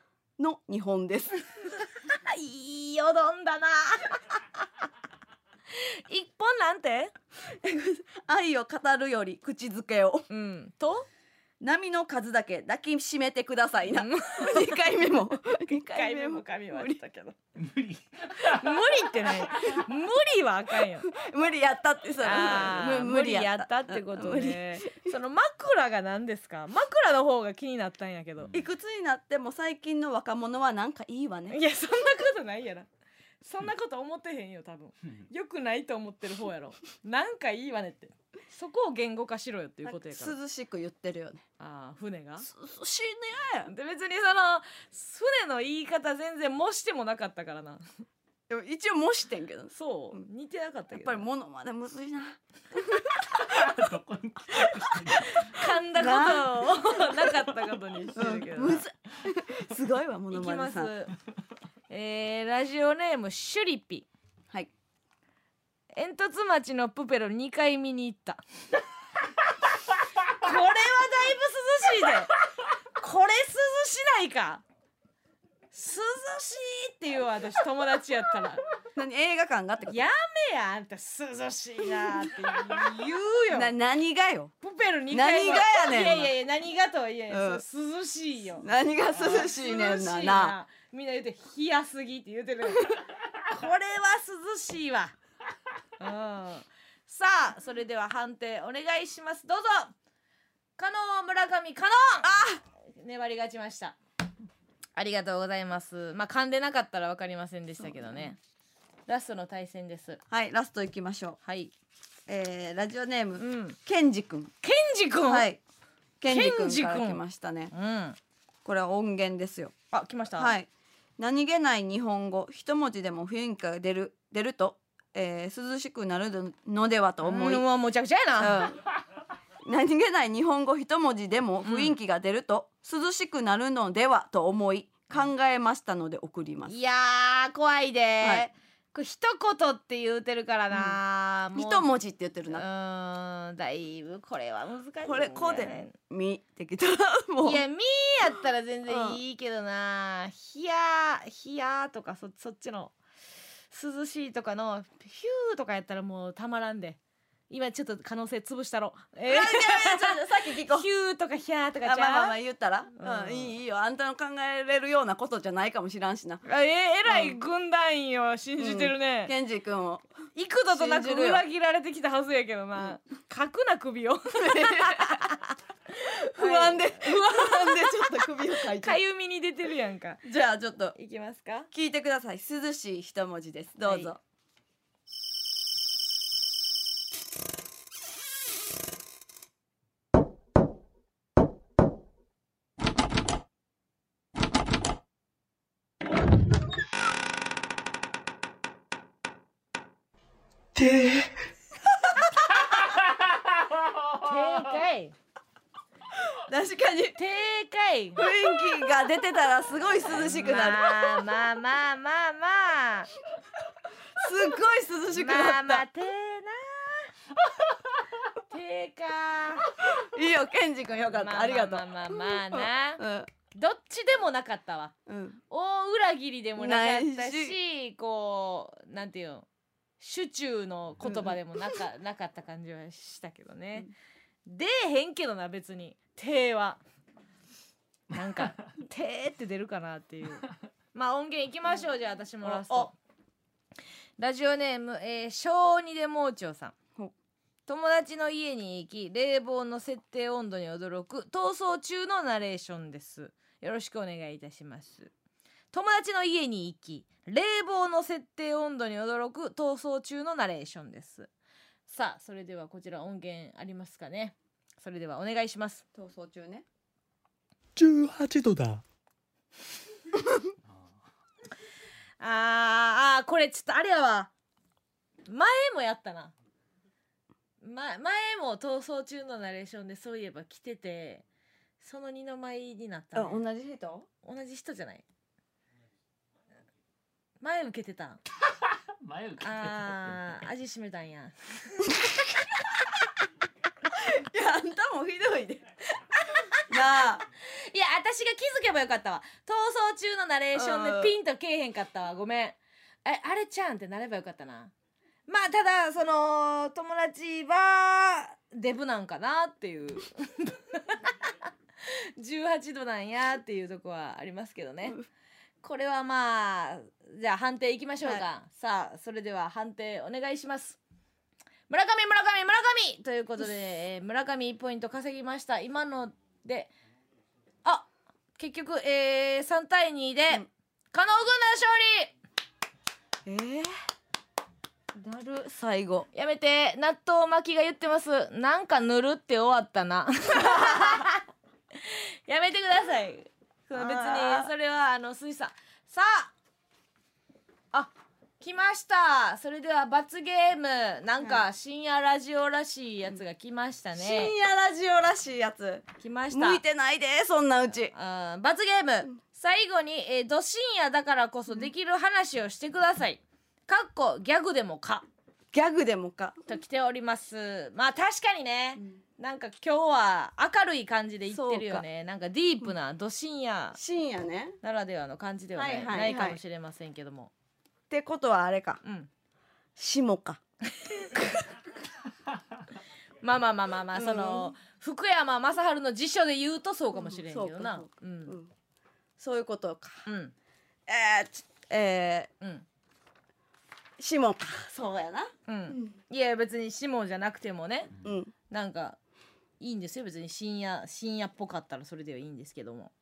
の日本です。いいよどんだな。一本なんて？愛を語るより口づけを。うん。と？波の数だけ抱きしめてくださいな。うん。2回目も。2 1回目も。神はあったけど。無理。無理ってない。無理はあかんよ。無理やったってさ。無理やったってことね。その枕が何ですか？枕の方が気になったんやけど。いくつになっても最近の若者はなんかいいわね。いやそんなことないやろそんなこと思ってへんよ多分。よくないと思ってる方やろ。なんかいいわねって。そこを言語化しろよっていうことやから。涼しく言ってるよね。ああ船が？涼しいね。で別にその船の言い方全然模してもなかったからな。でも一応模してんけど。そう、うん。似てなかったけど。やっぱり物までむずいな。噛んだことを なかったことにしてるけどな、むずい。すごいわ物いきます。まねさんえー、ラジオネームシュリピ。はい。煙突町のプペロ2回見に行った。これはだいぶ涼しいで。これ涼しないか。涼しいっていう私。友達やったら何映画館がってこと。やめやあんた涼しいなって言うよ。な何がよ。プペル2回何がやねん。いやいやいや何がとは言えん、うん。涼しいよ。何が涼しいねんな。なみんな言うて冷やすぎって言うてるこれは涼しいわ。うん。さあそれでは判定お願いします。どうぞ。加納村上加納。あ！粘り勝ちました。ありがとうございます。まあ噛んでなかったらわかりませんでしたけどねラストの対戦です。はいラストいきましょう。はい。えー、ラジオネーうムん。ケンジくんケンジ君？はい。ケンジくから来ましたね。うん。これは音源ですよ。あ来ました？はい。何気ない日本語一文字でも雰囲気が出る出ると、えー、涼しくなるのではと思い、うんもうむちゃくちゃやな、うん、何気ない日本語一文字でも雰囲気が出ると、涼しくなるのではと思い考えましたので送ります。いやー怖いで、はいこれ一言って言うてるからな、もう。一文字って言ってるうな、ーんだいぶこれは難しい、ね、これこうでね「み」ってきたらもう。いや「み」やったら全然いいけどな「ひや」「ひや」とかそそっちの。涼しいとかの「ヒュー」とかやったらもうたまらんで今ちょっと可能性潰したろ。えー。さっき聞こう。ヒューとかヒャーとかちゃう？あまあまあまあ言ったら、うん。うん、いいいいよ。あんたの考えれるようなことじゃないかもしらんしな。あええらい軍団員を信じてるね、ケンジ君を。幾度となく裏切られてきたはずやけどな、かくな首を。不安で、不安で。ちょっと首をかいかうゆみに出てるやんか。じゃあちょっと。いきますか。聞いてください。涼しい一文字です。どうぞ、はて正解確かに正解雰囲気が出てたらすごい涼しくなる、まあまあまあまあまあ。すっごい涼しくなった、まあまあてーなてーかいいよケンジ君よかった、まありがとうまあまあまあなう。ん。どっちでもなかったわ。うん。大裏切りでもなかったしこうなんていうの手中の言葉でもなか,、なかった感じはしたけどね、出えへんけどな別に。手はなんか「てー」って出るかなっていう。まあ音源いきましょうじゃあ私もラスおトラジオネーム、えー、小児で盲腸さん。ほ。友達の家に行き冷房の設定温度に驚く逃走中のナレーションです。よろしくお願いいたします。友達の家に行き冷房の設定温度に驚く逃走中のナレーションです。さあそれではこちら音源ありますかね？それではお願いします。逃走中ね18度だ。あーあーこれちょっとあれやわ。前もやったな、ま、前も逃走中のナレーションでそういえば来ててその二の舞になった、ね、同じ人？同じ人じゃない。前受けてた。ん 前受けてた。あー味しめたんや。いやあんたもひどいで。なあ いや私が気づけばよかったわ。逃走中のナレーションうん。でピンとけえへんかったわ。ごめん。えあれちゃうんってなればよかったな。まあただその友達はデブなんかなっていう。18度なんやっていうとこはありますけどね。これはまあじゃあ判定いきましょうか、はさあそれでは判定お願いします。村上村上村上！ということで、えー村上1ポイント稼ぎました。今のであ結局、えー、3対2で、うん。加納軍団勝えー、だる最後。利やめて納豆巻きが言ってます。なんか塗るって終わったな。やめてください。別にそれはあの水さん。さああ来ました。それでは罰ゲーム。なんか深夜ラジオらしいやつが来ましたね。深夜ラジオらしいやつ。来ました。向いてないでそんなうち。あー罰ゲーム。最後に、えー、ど深夜だからこそできる話をしてください。かっこギャグでもか。ギャグでもか。と来ております。まあ確かにね、なんか今日は明るい感じで言ってるよね。なんかディープなど深夜深夜ね。ならではの感じではね、はいはいはい。ないかもしれませんけどもってことはあれか。うん。下か。まあまあまあまあまあ、うん。その福山雅治の辞書で言うとそうかもしれんけどな。そうん。うん。そういうことか。うん。えー、ちえうん。ー、下か。そうやな。うん。いや別に下じゃなくてもねうん。なんかいいんですよ。別に深夜深夜っぽかったらそれではいいんですけども。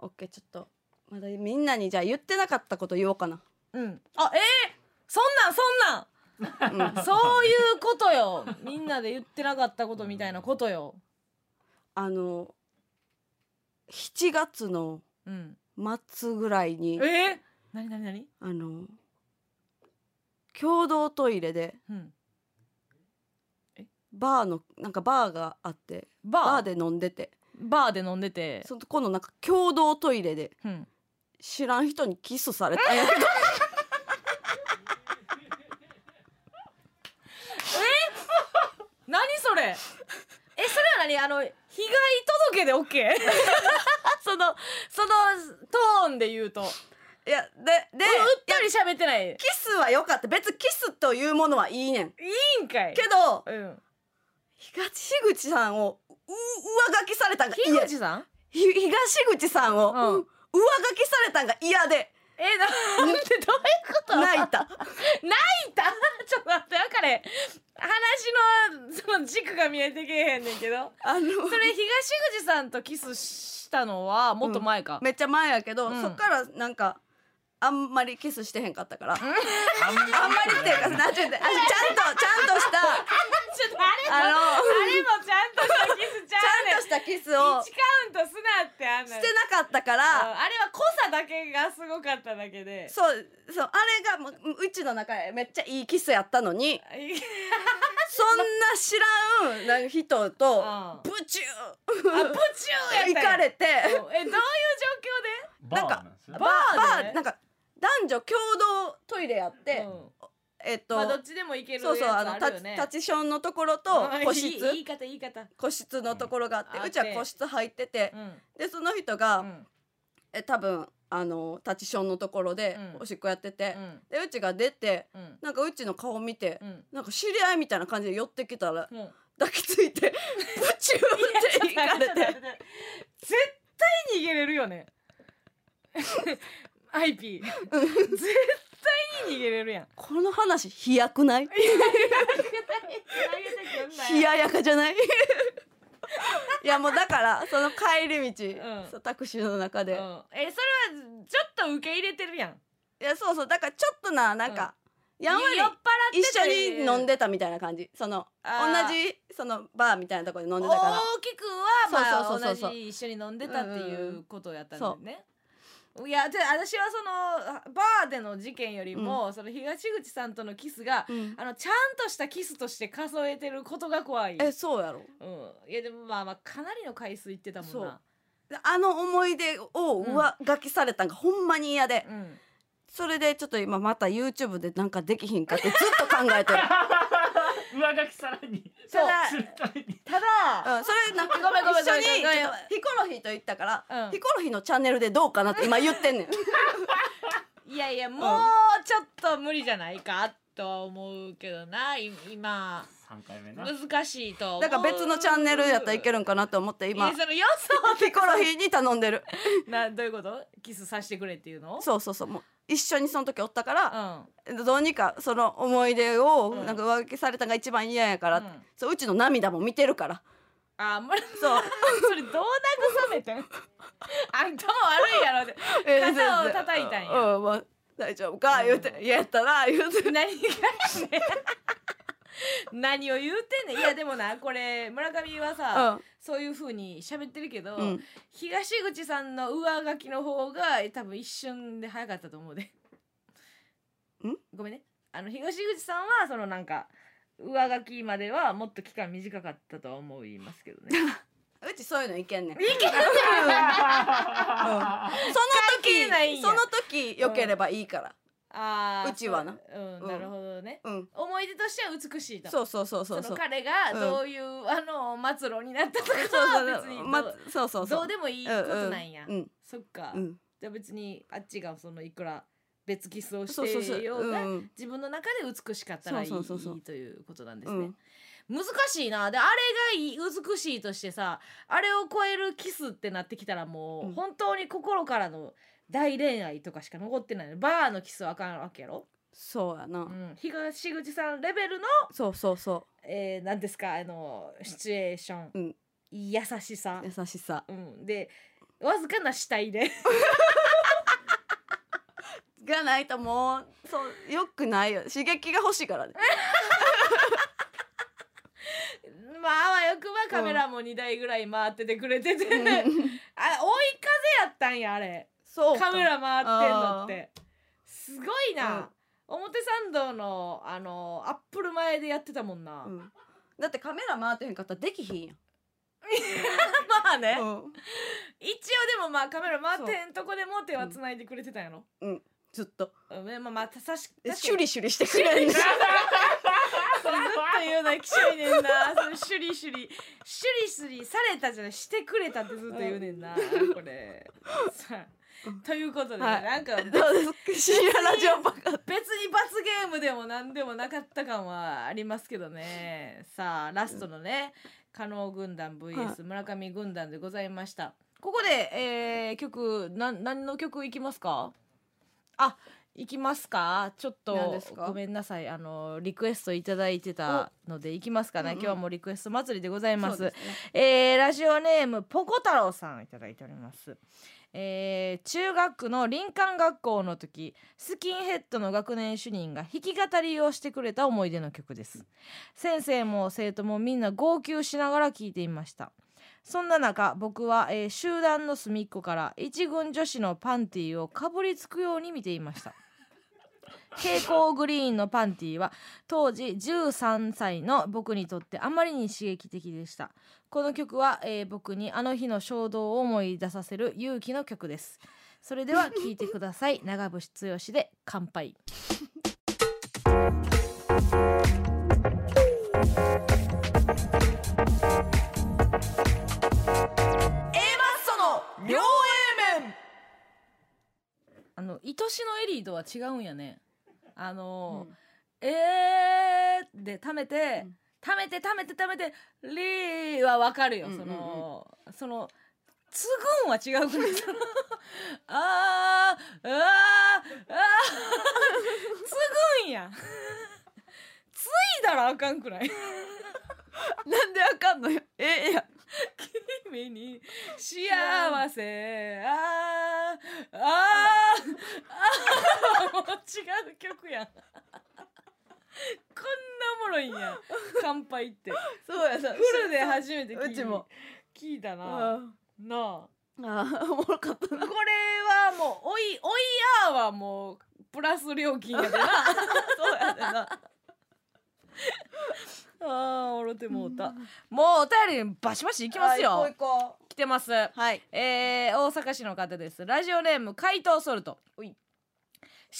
オッケーちょっとまだみんなにじゃあ言ってなかったこと言おうかなうん。あえー、そんなんそんなん。うん。そういうことよ。みんなで言ってなかったことみたいなことよ。あの7月のうん末ぐらいにえー、なになになにあの共同トイレでうん。バーのなんかバーがあってバー？で飲んでて。バーで飲んでて。そこのなんか共同トイレでうん。知らん人にキスされたんやけど何それえそれは何？あの被害届で OK そのそのトーンで言うと。いやででうっとり喋ってない？いキスは良かった。別にキスというものはいいねん。いんかい。けどうん。東口さんをう上書きされたんが樋嫌口さん？ひ東口さんを、うん。う上書きされたんが嫌でえなんでどういうこと？泣いた。泣いた？ちょっと待って分かれ。話のその軸が見えてけえへんねんけど。あの。それ東口さんとキスしたのはもっと前か、めっちゃ前やけど、うん。そっからなんかあんまりキスしてへんかったから、あん。あんまりっていうかなんていうんだあちゃんとちゃんとしたちょっとあれもあのあれもちゃんとしたキスちゃうねん。ちゃんとしたキス1をカウントすなってあんなしてなかったかあら、あれは濃さだけがすごかっただけで。そうそうあれがもううちの中でめっちゃいいキスやったのに そんな知らんなんか人とあブチュあプチューや行かれて。えどういう状況で？なんですよバーで？バーなんか男女共同トイレやって、うんえっと、まあどっちでもいけるやつそうそうああのタチションのところとうん個室。いい言い方言い方。個室のところがあって、うんうちは個室入ってて、うん。でその人が、うん。え多分あのタチションのところでうん。おしっこやってて、うん。でうちが出てうん。なんかうちの顔見て、うん。なんか知り合いみたいな感じで寄ってきたら抱きついてブチューって行かれて。絶対逃げれるよね。アイピー。絶対に逃げれるやん。この話飛躍ない？冷ややかじゃない。いやもうだからその帰り道、うん。そうタクシーの中で、いうん、えそれはちょっと受け入れてるやん。やそうそうだからちょっとななんか、やんわり一緒に飲んででたみたいな感じ。その同じそのバーみたいなところで飲んでたから。大きくはまあそうそうそうそう同じ一緒に飲んでたっていうことをやったんだよね。いやで私はそのバーでの事件よりも、その東口さんとのキスが、うん。あのちゃんとしたキスとして数えてることが怖い。えそうやろ。うん、いやでもまあまあかなりの回数行ってたもんな。であの思い出を上書きされたんがほんまに嫌で、うん、それでちょっと今また YouTube でなんかできひんかってずっと考えてる、上書きさらに。ただするためにただ、うん、それなんかごめんごめん一緒にごめんごめんちょっとヒコロヒーと言ったから、うん。ヒコロヒーのチャンネルでどうかなって今言ってんねん。いやいやもうちょっと無理じゃないかとは思うけどない今。三回目な。難しいと。だから別のチャンネルやったらいけるんかなと思って今。そのヒコロヒーに頼んでる。などういうこと？キスさせてくれっていうの？そうそうそうもう一緒にその時おったから、うん。どうにかその思い出をうん。なんか上書きされたのが一番嫌やから、うん。そううちの涙も見てるから。あんまりそう。それどう慰めてん？あんたも悪いやろって。肩を叩いたんや。うん、まあ、大丈夫か言うて。嫌やったな言うて。何がやねん 何を言うてんねん。いやでもなこれ村上はさ、そういう風に喋ってるけど、うん。東口さんの上書きの方が多分一瞬で早かったと思うで。ん？ごめんね。あの東口さんはそのなんか上書きまではもっと期間短かったとは思いますけどね。うちそういうのいけんねん。いけんねん。その係ないんや。時その時良ければいいからあーうちはな。そううん、うん。なるほどね。うん。思い出としては美しいと。そうそうそうそう。その彼がどういう、あの末路になったとかそうはそう。別にどう,、まそうそうそう。どうでもいいことなんや、うんそっか、うん。じゃあ別にあっちがそのいくら別キスをそうそうそうしてようがうん。自分の中で美しかったらいいそうそうそうそう。いいということなんですね、うん。難しいな。であれがいい美しいとしてさあれを超えるキスってなってきたらもう、うん。本当に心からの大恋愛とかしか残ってないの。バーのキスはあかんわけやろ、そうやな、うん、東口さんレベルのそうそうそえー、なんですか？あのシチュエーション、うん。優しさ。う、優しさ。うん、でわずかな死体で。がないともうそうよくないよ。刺激が欲しいからね。まああわよくばカメラも2台ぐらい回っててくれてて、あ追い風やったんやあれそうか。カメラ回ってんのって。すごいな、表参道のあのアップル前でやってたもんな、うん。だってカメラ回ってへんかったらできひんやん、まあね、うん。一応でもまあカメラ回ってへんとこでも手は繋いでくれてたんやろ、ずっと。うん、まあまあ確かで確かシュリシュリしてくれんねんそれずっと言うのきしょいねんな。それシュリシュリシュリシュリされたじゃないしてくれたってずっと言うねんな。これ。さあということで、はい。なんか どうですか？深夜ラジオバカ。別に罰ゲームでも何でもなかった感はありますけどね。さあラストのね加納軍団 VS 村上軍団でございました。ここで、えー、曲な何の曲いきますか？あいきますか？ちょっと何ですか？ごめんなさい。あのリクエストいただいてたのでいきますかね、うんうん。今日はもうリクエスト祭りでございます。そうですね。えーラジオネームポコ太郎さんいただいております。えー中学の林間学校の時スキンヘッドの学年主任が弾き語りをしてくれた思い出の曲です。先生も生徒もみんな号泣しながら聴いていました。そんな中僕は、えー集団の隅っこから一軍女子のパンティーをかぶりつくように見ていました。蛍光グリーンのパンティーは当時13歳の僕にとってあまりに刺激的でした。この曲は、えー僕にあの日の衝動を思い出させる勇気の曲です。それでは 聴いてください。長渕剛で乾杯。その両 A 面。あの愛しのエリーとは違うんやね。あの、えーで貯めて、貯めて貯めて貯めてリーはわかるよ、うんうんうん。そのそのつぐんは違うくないその あーあーあーつぐんや。ついだらあかんくない？なんであかんの？よええや。ん君に幸せ。あーあーあーもう違う曲や。んろいんや。乾杯って。そうやさフルで初めて聞いうちも。聞いたな。あなあ。あおもろかったな。これはもうおいおいやーはもうプラス料金やでな。そうやでな。あーおろてもうた。もうお便りバシバシいきますよ。来てます。うはい。えー、大阪市の方です。ラジオネーム怪盗ソルト。死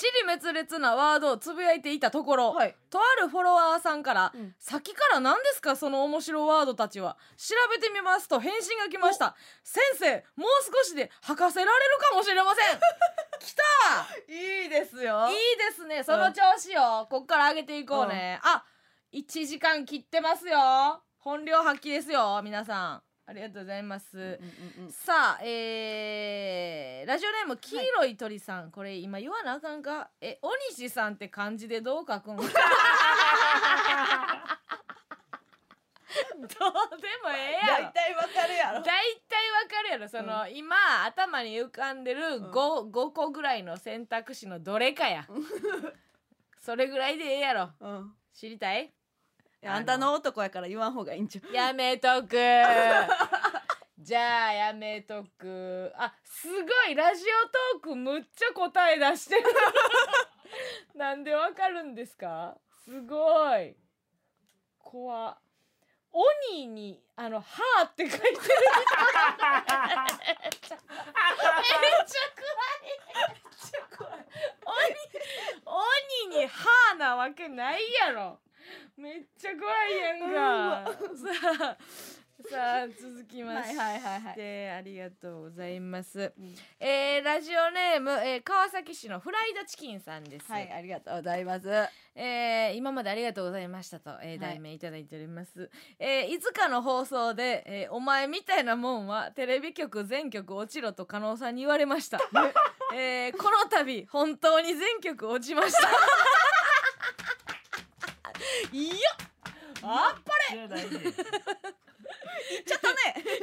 に滅裂なワードをつぶやいていたところ、はい。とあるフォロワーさんから、うん。さっきから何ですかその面白ワードたちは。調べてみますと返信が来ました。先生もう少しで吐かせられるかもしれません。来た。いいですよ。いいですね。その調子よ、こっから上げていこうね、あ1時間切ってますよ。本領発揮ですよ皆さんありがとうございます、うんうんうんさあえー、ラジオネーム黄色い鳥さん、これ今言わなあかんか？えお西さんって漢字でどう書くん？どうでもええやろ。大体わかるやろ。大体わかるやろ。その、今頭に浮かんでる 5, 5個ぐらいの選択肢のどれかや。それぐらいでええやろ。うん。知りたいい？やあんたの男やから言わん方がいいんちゃう？やめとく。じゃあやめとく。あすごいラジオトークむっちゃ答え出してる。なんでわかるんですか？すごい。怖。っ鬼にあの「はーって書いてる。めっちゃ怖い。鬼鬼に「はーなわけないやろ めっちゃ怖いやんか。さあさあ 続きまして、はいはいはいはい。ありがとうございます、えーラジオネーム、えー川崎市のフライドチキンさんです、はいありがとうございます。えー今までありがとうございましたと、えーい。題名いただいております、えーいつかの放送で、えーお前みたいなもんはテレビ局全局落ちろと加納さんに言われました、えーこの度本当に全局落ちましたいやあっぱれ。いっちゃったね。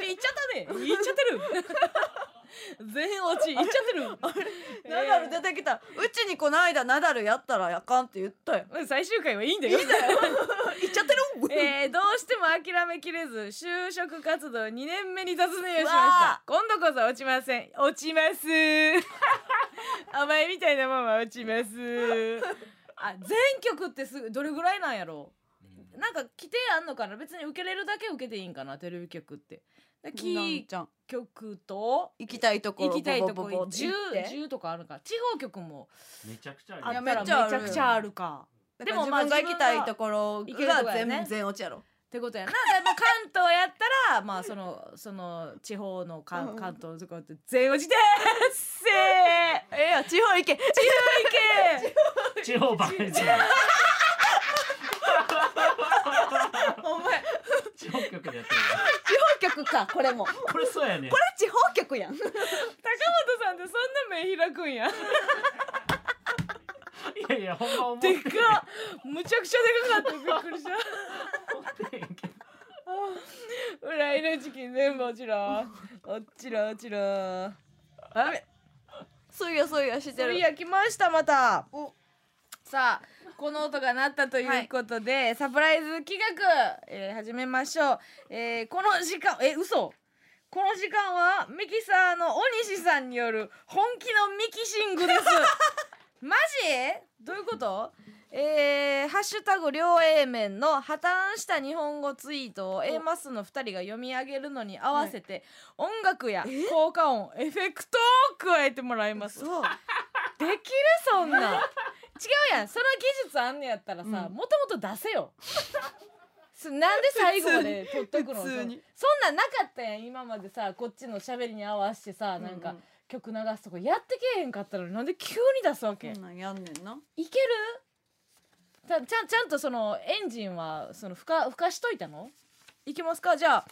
いっちゃったね。いっちゃってる。全落ち。いっちゃってる。ナダル出てきた。うちにこの間ナダルやったらあかんって言ったよ。うん最終回はいいんだよ。言 っちゃってる？えー、どうしても諦めきれず就職活動2年目に突入しましうたわ今度こそ落ちません。落ちます。お前みたいなもんは落ちますあ全曲ってすぐどれぐらいなんやろ？うなんか規定あんのかな？別に受けれるだけ受けていいんかな？テレビ局って。でキーちゃん。局と行きたいところ行きたいとこボボボボって10行って10とかあるか地方局もめちゃくちゃあるめっちゃあるめちゃくちゃあるかでもまあ自分が行きたいところが全全落ちやろってことやな。だからまあ関東やったらまあそのその地方の関東とかって全落ちでーすせーええや地方行け地方行け地方ばっかりじゃんお前地方局でやってるよ地方局かこれもここれそうやねれ地方局やん高本さんってそんな目開くんや。いやいやほんま思ってでかっむちゃくちゃでかかったびっくりした。思ってへんけどフライドチキン全部落ちろ。落ちろ落ちろ。あれ？そういやそういや知ってるそれや来ましたまた。さあこの音が鳴ったということで、サプライズ企画、えー始めましょう、えーこの時間え嘘。この時間はミキサーの大西さんによる本気のミキシングです。マジ？どういうこと？えー、ハッシュタグ両 A 面の破綻した日本語ツイートを A マスの2人が読み上げるのに合わせて、音楽や効果音エフェクトを加えてもらいます。できるそんな。ん違うやん。その技術あんねやったらさうん。もともと出せよ。すなんで最後まで取っとくの？そそんなんなかったやん。今までさこっちの喋りに合わせてさなんかうん。うん曲流すとかやってけえへんかったのになんで急に出すわけ、そんなんやんねんな。いける？たちゃんちゃんとそのエンジンはそのふかふかしといたの？いけますか？じゃあ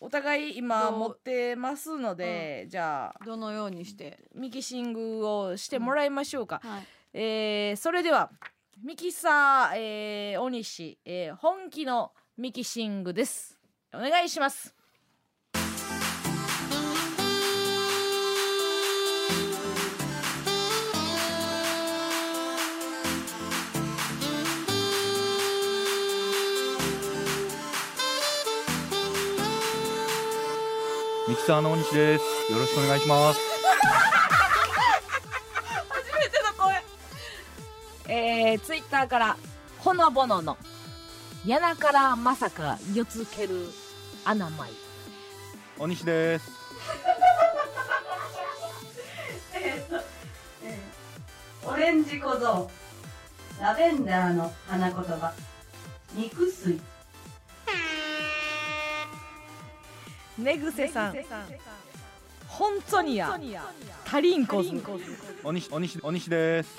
お互い今持ってますので、じゃあどのようにして？ミキシングをしてもらいましょうか、はいえーそれではミキサー、えー、大西、えー本気のミキシングですお願いしますミキサーの大西です。よろしくお願いします。えー、ツイッターからほのぼののやなからまさかよつける穴まい大西です。オレンジ小僧ラベンダーの花言葉。肉水。寝癖さん。本当にや。タリンコズ大西、大西、大西です。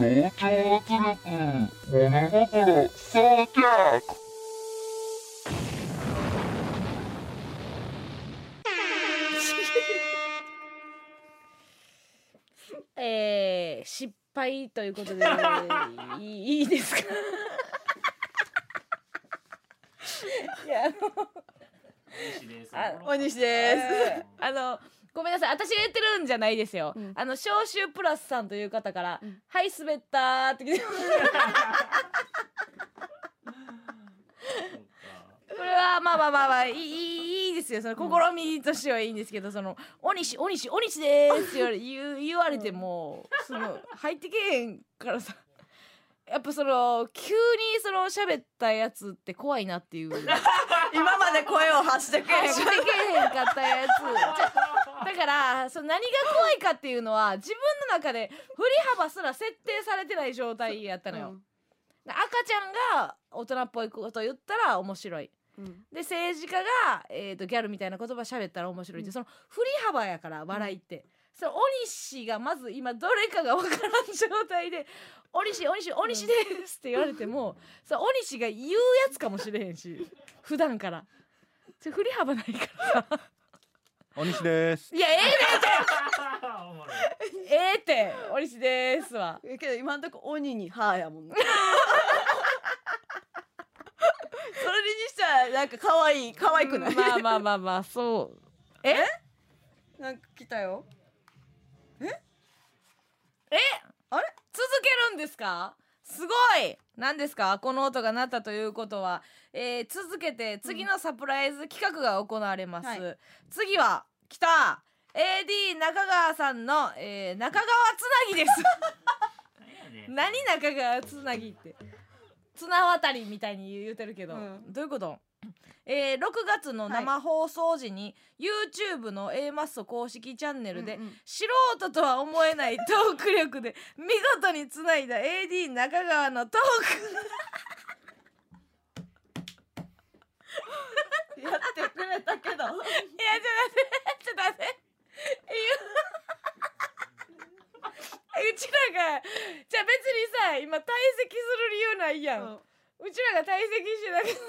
同調圧力、物心、装着。えー、失敗ということでいいいいですか？いやあの西です。あ大西です、えーあのごめんなさい。私が言ってるんじゃないですよ、うん。あの消臭プラスさんという方から「うん。はい滑った」って来てこれはまあまあまあまあいいいいいいですよ。その試みとしてはいいんですけど、その「お西お西お西です」って言われ言う言われてもその入ってけえへんからさ。やっぱその急にその喋ったやつって怖いなっていう。今まで声を発してくれへん発してけえへんかったやつ。じ ゃだからその何が怖いかっていうのは自分の中で振り幅すら設定されてない状態やったのよ、赤ちゃんが大人っぽいこと言ったら面白い。うん。で政治家が、えー、とギャルみたいな言葉喋ったら面白いって、うん。その振り幅やから笑いって、そのお西がまず今どれかがわからん状態で「お西お西お西です」って言われても、そのお西が言うやつかもしれへんし普段から。振り幅ないからさ大西です。いやええねおもろいええってお西ですわ。えけど今んとこ鬼に歯やもんね それにしたらなんか可愛い可愛くない、まあまあまあまあそう。え？なんか来たよ。あれ？続けるんですか？すごい。何ですか？この音が鳴ったということは、えー続けて次のサプライズ企画が行われます、はい。次は来た。AD 中川さんの、えー中川つなぎです。何中川つなぎって。綱渡りみたいに言うてるけど、うん。どういうこと？えー6月の生放送時に YouTube の A マッソ公式チャンネルで、うんうん。素人とは思えないトーク力で見事につないだ AD 中川のトークやってくれたけど。いやちょっと待ってちょっと待って。えうちらがじゃあ別にさ今退席する理由ないやん、うちらが退席してだけつな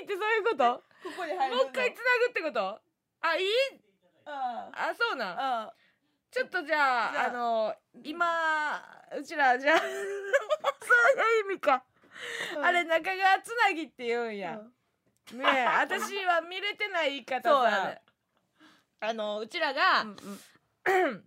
ぎってそういうこと？ここに入るもう一回つなぐってこと？あいい？ああそうなん？あちょっとじゃああ。あの今うちらじゃあ そういう意味か、あれ中川つなぎって言うんや、ねえ私は見れてない言い方さ、そうやね。あのうちらが、うんうん。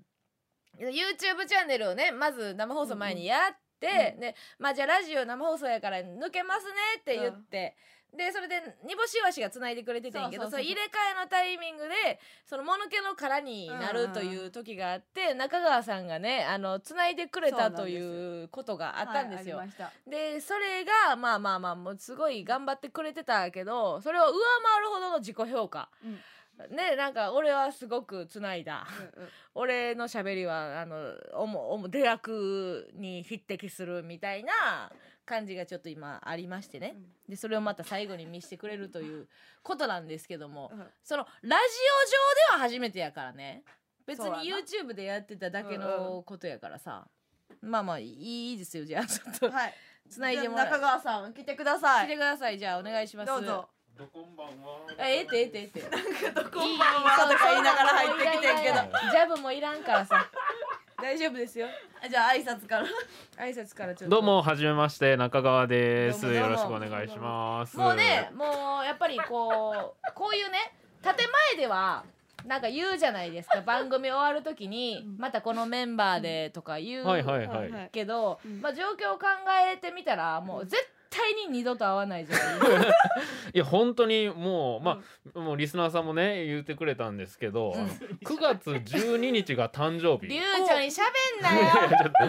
YouTube チャンネルをねまず生放送前にやって、うんでまあじゃあラジオ生放送やから抜けますねって言って、でそれで煮干しわしがつないでくれててんけどそうそうそうそれ入れ替えのタイミングでそのもぬけの殻になるという時があって、中川さんがねあのつないでくれたということがあったんですよ。でそれがまあまあまあもうすごい頑張ってくれてたけどそれを上回るほどの自己評価、ねなんか俺はすごくつないだ、俺の喋りはあのおもおも出役に匹敵するみたいな感じがちょっと今ありましてね、でそれをまた最後に見せてくれるという ことなんですけども、そのラジオ上では初めてやからね。別に YouTube でやってただけのことやからさ、まあまあいいですよ。じゃあちょっと、はい。つないでもら中川さん来てください。来てください。じゃあお願いします。どうぞ。どこんばんは。あええってええ。ってええってこんばんはとか言いながら入ってきてんけど。ジャブもいらんからさ大丈夫ですよ。じゃあ挨拶から。挨拶からちょっと。どうもはじめまして中川です。どうも。どうもよろしくお願いします。もうねもうやっぱりこうこういうね建前ではなんか言うじゃないですか。番組終わる時にまたこのメンバーでとか言うはいはいはい。けど、まあ状況を考えてみたらもう絶対に二度と会わないじゃない いや本当にもうまあもうリスナーさんもね言ってくれたんですけど、うん。9月12日が誕生日。りゅうちゃんに喋んなよ。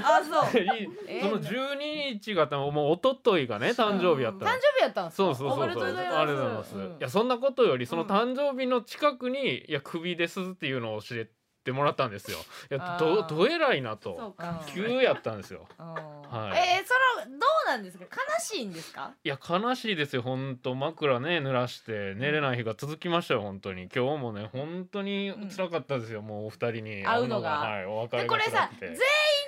あそう。いその12日がもう一昨日がね誕生日やったの。誕生日やったんですか？そうそうそうそう。ありがとうございます、うんいやそんなことよりその誕生日の近くに「いやクビです」っていうのを教えてもらったんですよ。いやどどえらいなと。か。急やったんですよ。うん。はい。えー、そのどうなんですか？悲しいんですか？いや悲しいですよ。本当枕ね濡らして寝れない日が続きましたよ本当に。今日もね本当に辛かったですよ、もうお二人に。会うのが。はいお別れこれさ全員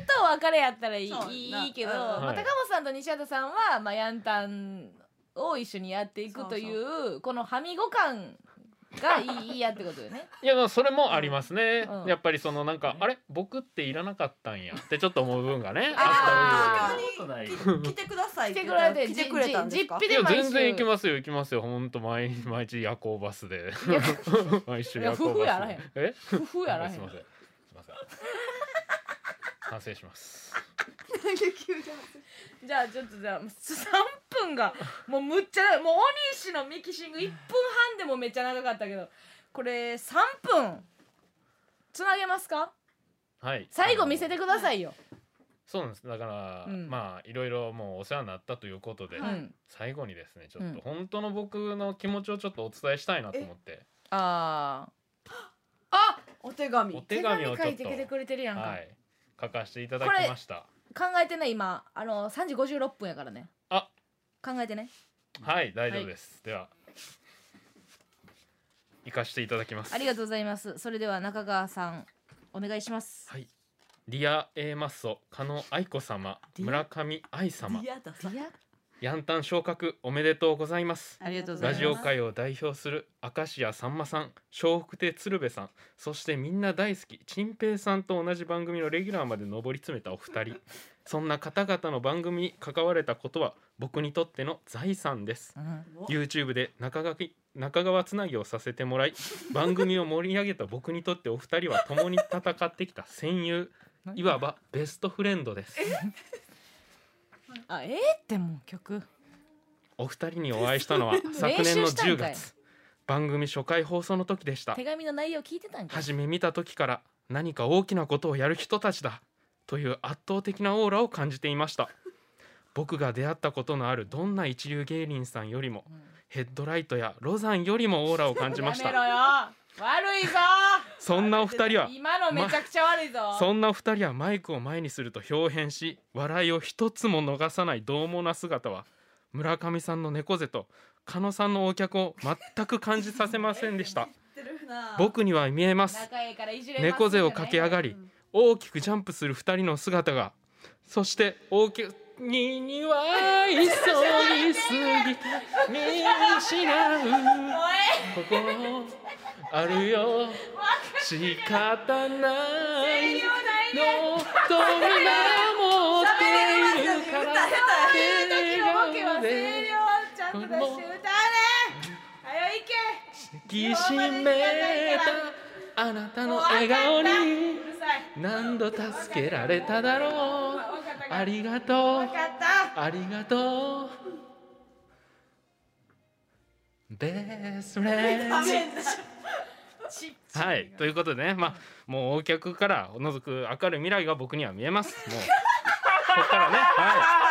とお別れやったらいいいいけど、うん。まあ、はい。高本さんと西畑さんは、まあ、ヤンタンを一緒にやっていくというこのはみご感がいいいいやってことよね。いやまあそれもありますね、うん。やっぱりそのなんかあれ？僕っていらなかったんや。ってちょっと思う部分がね。ああ東ことない。京に来てください来てくれて来てくれたんですか？じじったいやで毎週。全然行きますよ行きますよ。本当毎毎日夜行バスで。毎週夜行いや夫婦やらへん。バスでえ？夫婦やらへん。すいません。すいません。反省しますじゃあちょっとじゃあ3分がもうむっちゃもう鬼石のミキシング1分半でもめっちゃ長かったけどこれ3分つなげますか？はい。最後見せてくださいよ。そうなんです。だから、うん。まあいろいろもうお世話になったということで、うん最後にですねちょっうん。と本当の僕の気持ちをちょっとお伝えしたいなと思って、あお手紙。おあ手紙手紙を書いてきてくれてるやんか、はい。書かせていただきました考えてね今。あの3時56分やからね。あ。考えてね。はい大丈夫です、では。行かせていただきます。ありがとうございます。それでは中川さんお願いします。はい。ディア A マッソ加納愛子様村上愛様。嫌ださいやヤンタン昇格おめでとうございます。ありがとうございラます。ジオ界を代表する明石家さんまさん笑福亭鶴瓶さんそしてみんな大好き陳平さんと同じ番組のレギュラーまで上り詰めたお二人。そんな方々の番組に関われたことは僕にとっての財産です。うん。YouTube で中川中川つなぎをさせてもらい 番組を盛り上げた僕にとってお二人は共に戦ってきた戦友いわばベストフレンドですあええってもう曲。お二人にお会いしたのは 昨年の練習したん10かい月番組初回放送の時でした。手紙の内容聞いてたんか初め見た時から何か大きなことをやる人たちだ。という圧倒的なオーラを感じていました。僕が出会ったことのあるどんな一流芸人さんよりもヘッドライトやロザンよりもオーラを感じました。やめろよ悪いぞ。そんなお二人は今のめちゃくちゃ悪いぞ、そんなお二人はマイクを前にすると表変し笑いを一つも逃さない獰猛な姿は村上さんの猫背と加野さんのお客を全く感じさせませんでした。僕には見えます。猫背を駆け上がり大きくジャンプする二人の姿がそして大きくにには急ぎすぎて見失う。心あるよ。仕方ない。のと皆持っているからボケは声でちゃんと出して歌うねはよ行け抱きしめた。あなたの笑顔に何度助けられただろう。ありがとう。ありがとう。ベースフレンドはいということでねまあもうお客からおのずく明るい未来が僕には見えます。もうここからねはい。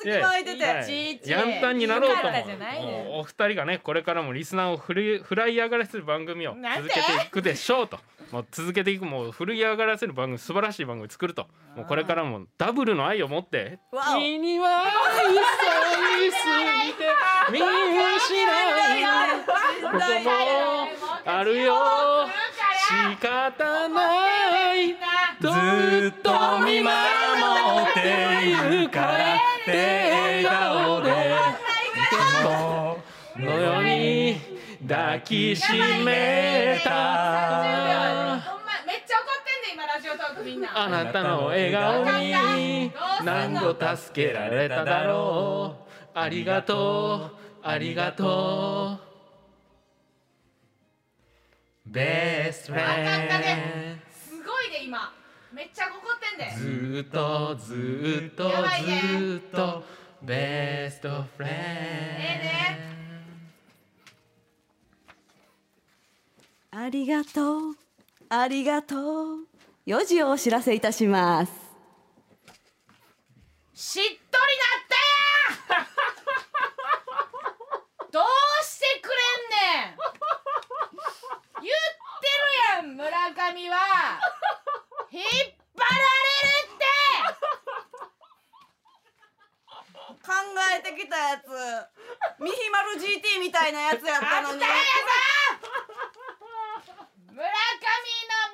隙間空いてて、やんたんになろうとお二人がねこれからもリスナーを振りフライ上がらせる番組を続けていくでしょうと。もう続けていくもう振り上がらせる番組素晴らしい番組作ると。もうこれからもダブルの愛を持って。君には急ぎすぎて 見失うここもあるよ。仕方ない。ずっと見守っているから。って笑顔で。このように抱きしめた。ほんまめっちゃ怒ってんね今ラジオトークみんなあなたの笑顔に何度助けられただろう。ありがとう。ありがとう。ベースフレンすごいで今めっちゃ怒ってんで。ずーっとずーっとずやばいね。ーっとベストフレンえありがとう。ありがとう。4時をお知らせいたします。しっとりなったやんどうしてくれんねん。言ってるやん村上は引っ張られるって！考えてきたやつ。ミヒマル GT みたいなやつやったのに。村上の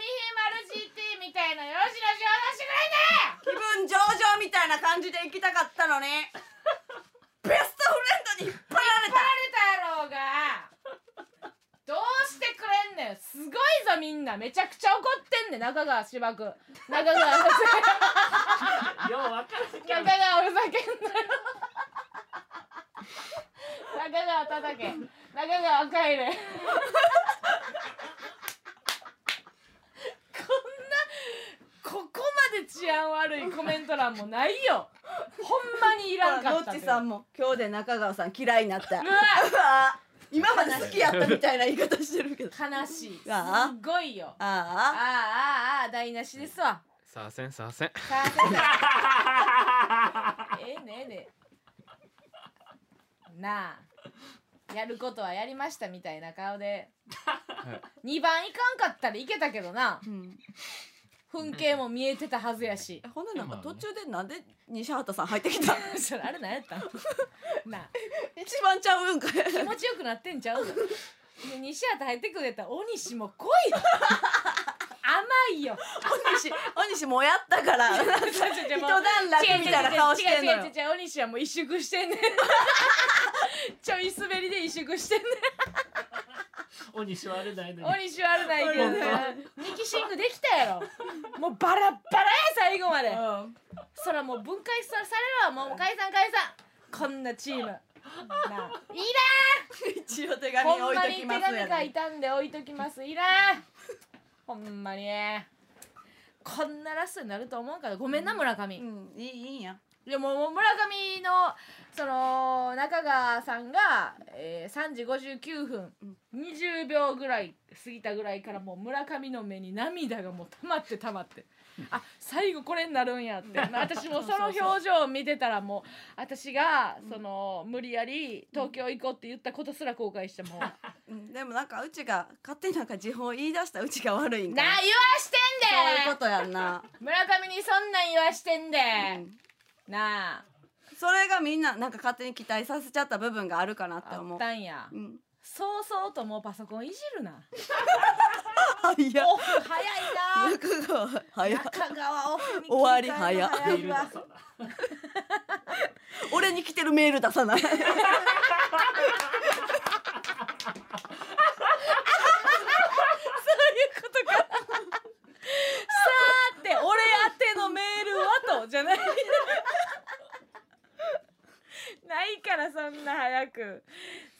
ミヒマル GT みたいなよしよし話してくれん気分上々みたいな感じで行きたかったのに。ベストフレンドに引っ張られた。引っ張られたやろうがんねん。すごいぞみんな。めちゃくちゃ怒ってんねん。中川芝君。中川ようわかる中川ふざけんなよ。中川叩け中川帰れ。こんなここまで治安悪いコメント欄もないよ。ほんまにいらんかったノッチさんも今日で中川さん嫌いになった。うわ今まで好きやったみたいな言い方してるけど。悲しい。すああごいよ。ああ。あああああ台無しですわ。さあせんさあせん。ええねええ。ねなあやることはやりましたみたいな顔で。2番いかんかったらいけたけどな。あ、うん、風景も見えてたはずやし。ほんでなんか途中でなんで西畑さん入ってきたそれあれ何やったん？なあ。一番ちゃうんかい。気持ちよくなってんちゃうの？で西畑入ってくれたら大西も来いよ。甘いよ。大西大西もうやったから。一段落みたいな顔してんのよ。違う違う違う違う違う。大西はもう萎縮してんねん。ちょい滑りで萎縮してんねんお西はあれないのに。大西はあるないけど。ミキシングできたやろ。もうバラッバラや最後まで。そらもう分解されるわもう解散解散。こんなチーム。なあ。い一応手らん紙置いときます紙書いたんで置いときます。いらん。ほんまに。こんなラストになると思うから。ごめんな村上、うん。いいいいんやでももう村上のその中川さんが、えー、3時59分、20秒ぐらい過ぎたぐらいからもう村上の目に涙がもう溜まって溜まって。あ最後これになるんやって。まあ私もその表情を見てたらもう私がその無理やり東京行こうって言ったことすら後悔してもう。でもなんかうちが勝手になんか時報言い出したうちが悪いんか言わなしてそういうこんでとやんな、村上にそんなん言わしてんで、うんなあ。それがみんななんか勝手に期待させちゃった部分があるかなってあ思う。ったんや。うん。そうそうともうパソコンいじるな。いやオフ早いな。中川早っ中川オフに終わり早っ切り替えるの早い。わ俺に来てるメール出さない。ことかさーて俺宛てのメールはとじゃない。ないからそんな早く。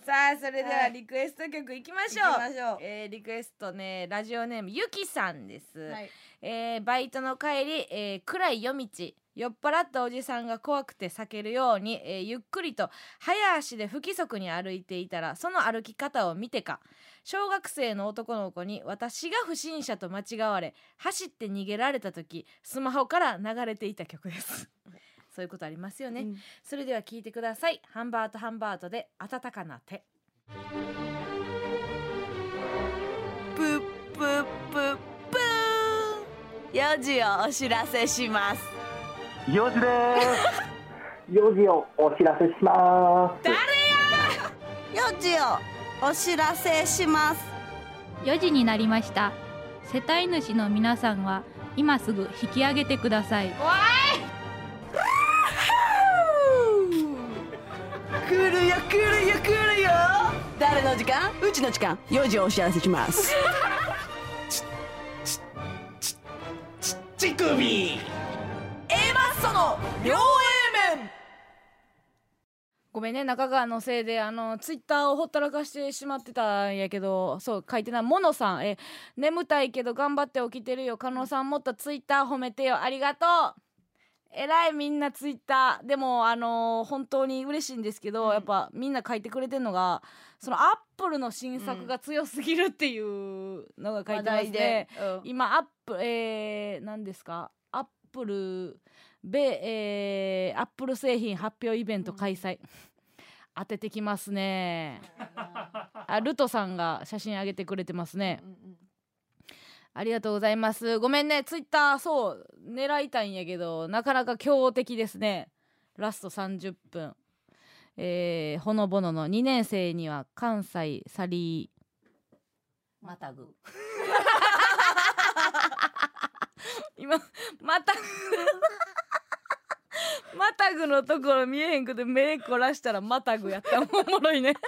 さあそれでははい。リクエスト曲いきましょう、行きましょう。えーリクエストねラジオネームゆきさんです、はい。えーバイトの帰り、えー暗い夜道酔っ払ったおじさんが怖くて避けるように、えーゆっくりと早足で不規則に歩いていたらその歩き方を見てか小学生の男の子に私が不審者と間違われ走って逃げられた時スマホから流れていた曲です。そういうことありますよね、うん。それでは聞いてください。ハンバートハンバートで温かな手。プップップップー。ん4時をお知らせします。4時です。4時をお知らせします。4時をお知らせします。4時になりました。世帯主の皆さんは今すぐ引き上げてください。来るよ来るよ来るよ。誰の時間？うちの時間。4時をお知らせします。乳首 A マッソの両ごめんね中川のせいであのツイッターをほったらかしてしまってたんやけどそう書いてない。モノさん。え眠たいけど頑張って起きてるよ。加納さんもっとツイッター褒めてよ。ありがとう。えらいみんなツイッター。でもあの本当に嬉しいんですけど、やっぱみんな書いてくれてるのがそのアップルの新作が強すぎるっていうのが書いてますね、今アップえー、何ですか？アップルべえー、アップル製品発表イベント開催、当ててきますね。あルトさんが写真上げてくれてますね、ありがとうございます。ごめんね。ツイッターそう狙いたいんやけどなかなか強敵ですね。ラスト30分。えー、ほのぼのの。2年生には関西サリー。またぐ。今また またぐのところ見えへんくて目凝らしたらまたぐやったおもろいね。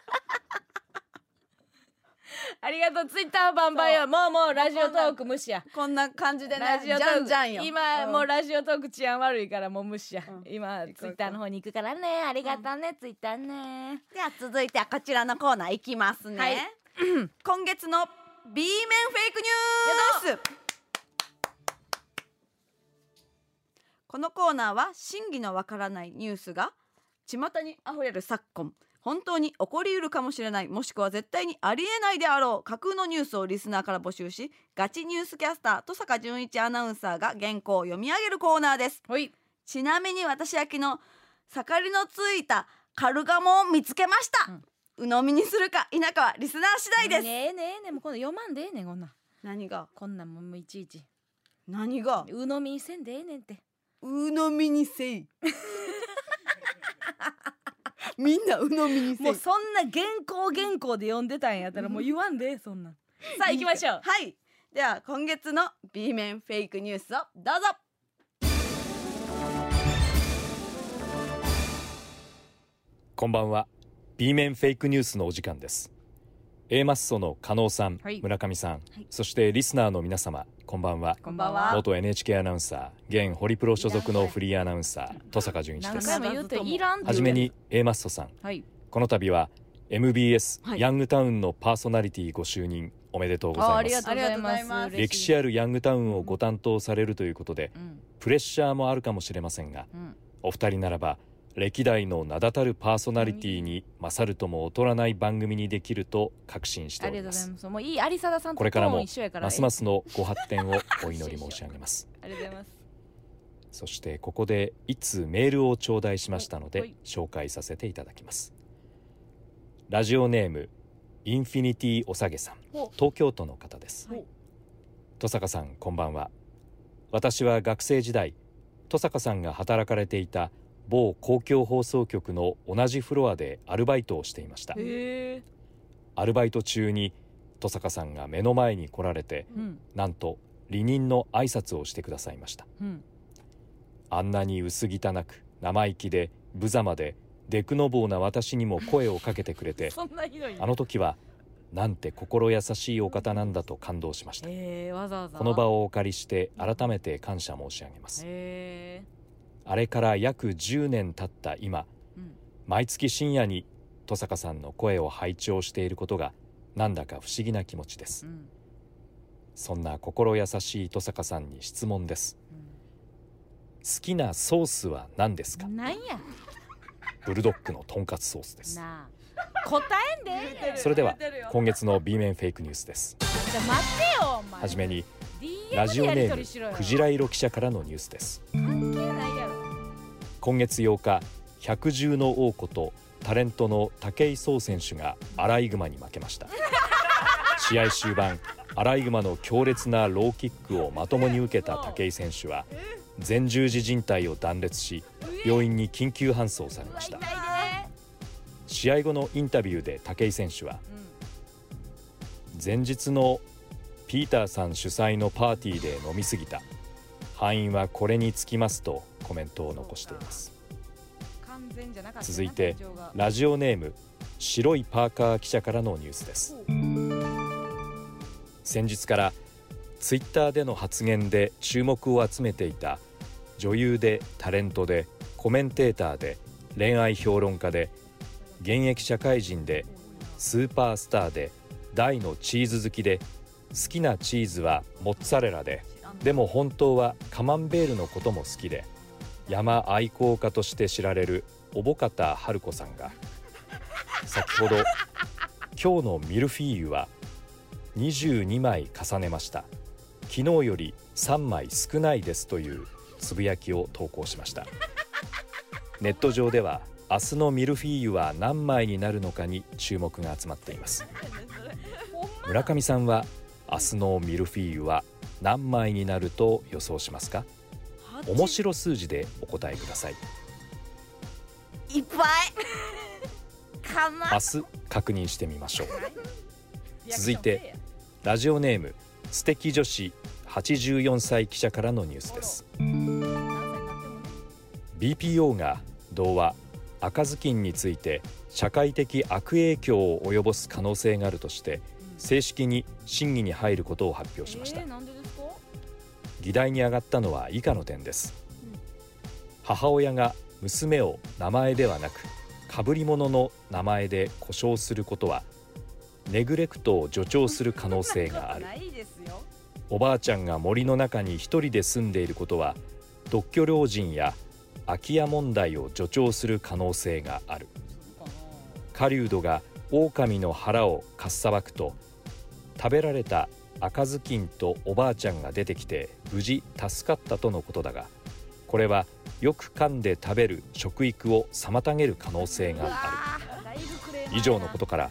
ありがとう。ツイッターバンバンよもうもうラジオトーク無視や。こんな感じでねラジオトークじゃんじゃんよ。今、うん。もうラジオトーク治安悪いからもう無視や、うん。今ツイッターの方に行くからね。ありがとうね、ツイッターね。では続いてはこちらのコーナーいきますね、はい今月の B 面フェイクニュースこのコーナーは真偽のわからないニュースが巷にあふれる昨今本当に起こりうるかもしれないもしくは絶対にありえないであろう架空のニュースをリスナーから募集しガチニュースキャスター登坂淳一アナウンサーが原稿を読み上げるコーナーです。はい。ちなみに私焼きの盛りのついたカルガモを見つけました、鵜呑みにするか否かはリスナー次第です、ねえねえねえもう今度読まんでええねんこんなん。何が？こんなんもういちいち。何が？鵜呑みにせんでええねんって鵜呑みにせい。みんな鵜呑みにせい。もうそんな原稿原稿で読んでたんやったらもう言わんでええそんなん。さあ行きましょう。はい。では今月の B 面フェイクニュースをどうぞ。こんばんは。B 面フェイクニュースのお時間です A マッソの加納さん、はい。村上さん、そしてリスナーの皆様こんばんは。こんばんは。元 NHK アナウンサー現ホリプロ所属のフリーアナウンサー登坂淳一何です。回も言うていらんってはじめに A マッソさん。はい。この度は MBS、はい。ヤングタウンのパーソナリティご就任おめでとうございます。あありがとうございます。歴史あるヤングタウンをご担当されるということで、プレッシャーもあるかもしれませんが、ん。お二人ならば歴代の名だたるパーソナリティに勝るとも劣らない番組にできると確信しております。もういい有貞さんこれからもますますのご発展をお祈り申し上げます。ありがとうございます。そしてここで一通メールを頂戴しましたので紹介させていただきます。ラジオネームインフィニティおさげさん。東京都の方です。はい。登坂さんこんばんは。私は学生時代登坂さんが働かれていた某公共放送局の同じフロアでアルバイトをしていました。アルバイト中に登坂さんが目の前に来られて、うん。なんと離任の挨拶をしてくださいました。うん。あんなに薄汚く生意気で無様でデクノボーな私にも声をかけてくれて あの時はなんて心優しいお方なんだと感動しました。えー、わざわざ。この場をお借りして改めて感謝申し上げます。へあれから約10年経った今、うん。毎月深夜に登坂さんの声を拝聴していることがなんだか不思議な気持ちです、ん。そんな心優しい登坂さんに質問です、きなソースは何ですか？なんや。ブルドッグのとんかつソースです。答えんで。それでは今月の B 面フェイクニュースです。じゃあ待ってよはじめにラジオネームクジラ色記者からのニュースです。今月8日百獣の王ことタレントの武井壮選手がアライグマに負けました。試合終盤アライグマの強烈なローキックをまともに受けた武井選手は前十字靭帯を断裂し病院に緊急搬送されました。試合後のインタビューで武井選手は前日のピーターさん主催のパーティーで飲みすぎた。敗因はこれにつきますとコメントを残しています。続いてラジオネーム白いパーカー記者からのニュースです。先日からツイッターでの発言で注目を集めていた女優でタレントでコメンテーターで恋愛評論家で現役社会人でスーパースターで大のチーズ好きで好きなチーズはモッツァレラででも本当はカマンベールのことも好きで山愛好家として知られる小保方春子さんが先ほど今日のミルフィーユは22枚重ねました。昨日より3枚少ないですというつぶやきを投稿しました。ネット上では明日のミルフィーユは何枚になるのかに注目が集まっています。村上さんは明日のミルフィーユは何枚になると予想しますか？面白数字でお答えください。いっぱい。明日確認してみましょう。続いてラジオネーム素敵女子84歳記者からのニュースです。BPO が童話赤ずきんについて社会的悪影響を及ぼす可能性があるとして正式に審議に入ることを発表しました。えー、議題に上がったのは以下の点です。母親が娘を名前ではなく被り物の名前で呼称することはネグレクトを助長する可能性がある。おばあちゃんが森の中に一人で住んでいることは独居老人や空き家問題を助長する可能性がある。狩人が狼の腹をかっさばくと食べられた赤ずきんとおばあちゃんが出てきて無事助かったとのことだがこれはよく噛んで食べる食育を妨げる可能性がある。以上のことから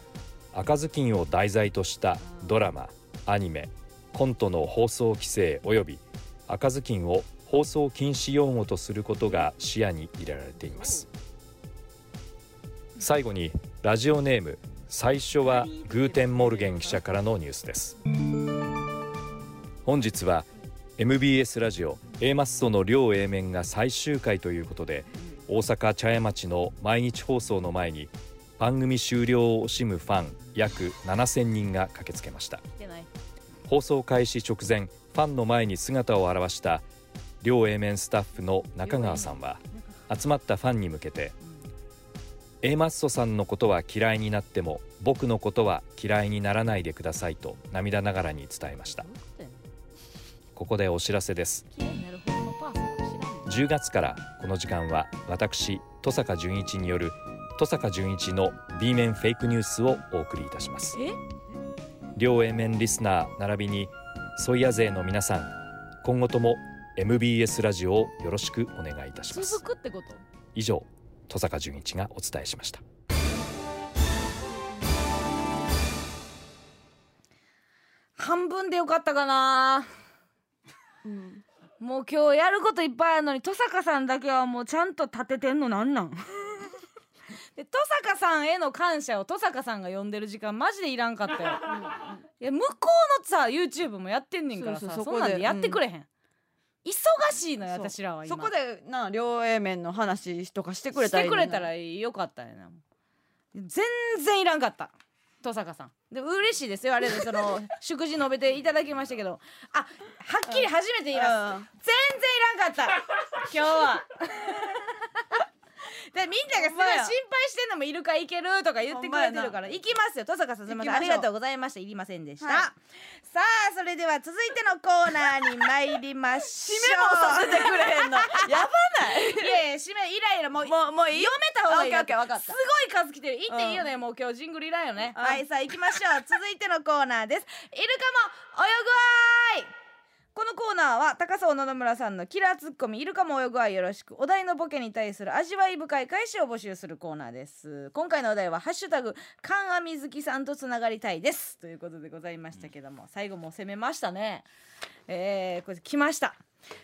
赤ずきんを題材としたドラマアニメコントの放送規制及び赤ずきんを放送禁止用語とすることが視野に入れられています。最後にラジオネーム最初はグーテンモルゲン記者からのニュースです。本日は MBS ラジオ A マッソの両 A 面が最終回ということで大阪茶屋町の毎日放送の前に番組終了を惜しむファン約7000人が駆けつけました。放送開始直前ファンの前に姿を現した両 A 面スタッフの中川さんは集まったファンに向けて A マッソさんのことは嫌いになっても僕のことは嫌いにならないでくださいと涙ながらに伝えました。ここでお知らせです。綺麗になるほどのパーソン知らんね10月からこの時間は私登坂淳一による登坂淳一の B 面フェイクニュースをお送りいたします。え？両 A 面リスナー並びにソイヤ勢の皆さん今後とも MBS ラジオをよろしくお願いいたします。続くってこと？以上登坂淳一がお伝えしました。半分でよかったかな、もう今日やることいっぱいあるのに登坂さんだけはもうちゃんと立ててんのなんなん？で登坂さんへの感謝を登坂さんが呼んでる時間マジでいらんかったよ。いや向こうのさ YouTube もやってんねんからさそうそうそこでそんなんでやってくれへん、忙しいのよそう。私らは今。そこでな両 A 面の話とかしてくれしたてらいいのに。くれたらよかったよな全然いらんかった登坂さん。で嬉しいですよあれでその 祝辞述べていただきましたけど。あはっきり初めて言います。全然いらんかった今日はでみんながすごい心配してんのもいるかいけるとか言ってくれてるから行きますよ。登坂さんすみませんありがとうございました。いりませんでした、はい。さあそれでは続いてのコーナーに参りましょう。締めもさせてくれへんの。やばない。いやいや締めイライラもうもうもう読めた方がいいすごい数来てる。いっていいよね、もう今日ジングルいらんよね、うん。はいさあ行きましょう。続いてのコーナーです。イルカも泳ぐわーいこのコーナーは高荘野々村さんのキラーツッコミイルカも泳ぐわいよろしく。お題のボケに対する味わい深い返しを募集するコーナーです。今回のお題はハッシュタグ缶網好きさんとつながりたいですということでございましたけども最後も攻めましたね。えー、これ来ました。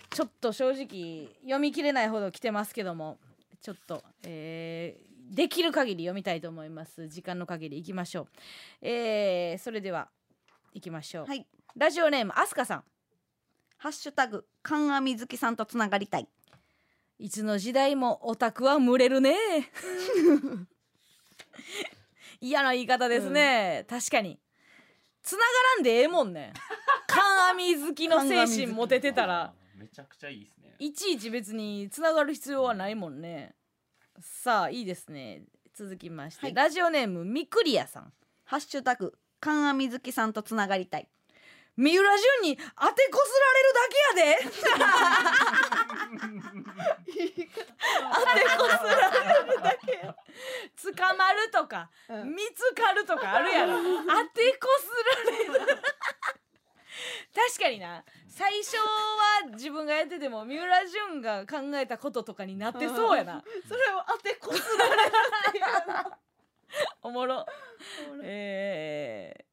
ちょっと正直読み切れないほど来てますけどもちょっと、えーできる限り読みたいと思います。時間の限りいきましょう。えーそれでは行きましょう、はい。ラジオネームアスカさんハッシュタグ観阿みずきさんとつながりたい。いつの時代もオタクは群れるね。嫌な言い方ですね、確かに。繋がらんでええもんね。観阿弥好きの精神持ててたら。めちゃくちゃいいですね。いちいち別に繋がる必要はないもんね。さあいいですね。続きまして、はい。ラジオネームみくりやさん。ハッシュタグ観阿みずきさんとつながりたい三浦淳に当てこすられるだけやで。当てこすられるだけや。捕まるとか、見つかるとかあるやろ。当てこすられる。確かにな。最初は自分がやってても三浦淳が考えたこととかになってそうやな。それを当てこすられるっていう。のおもろ。えー、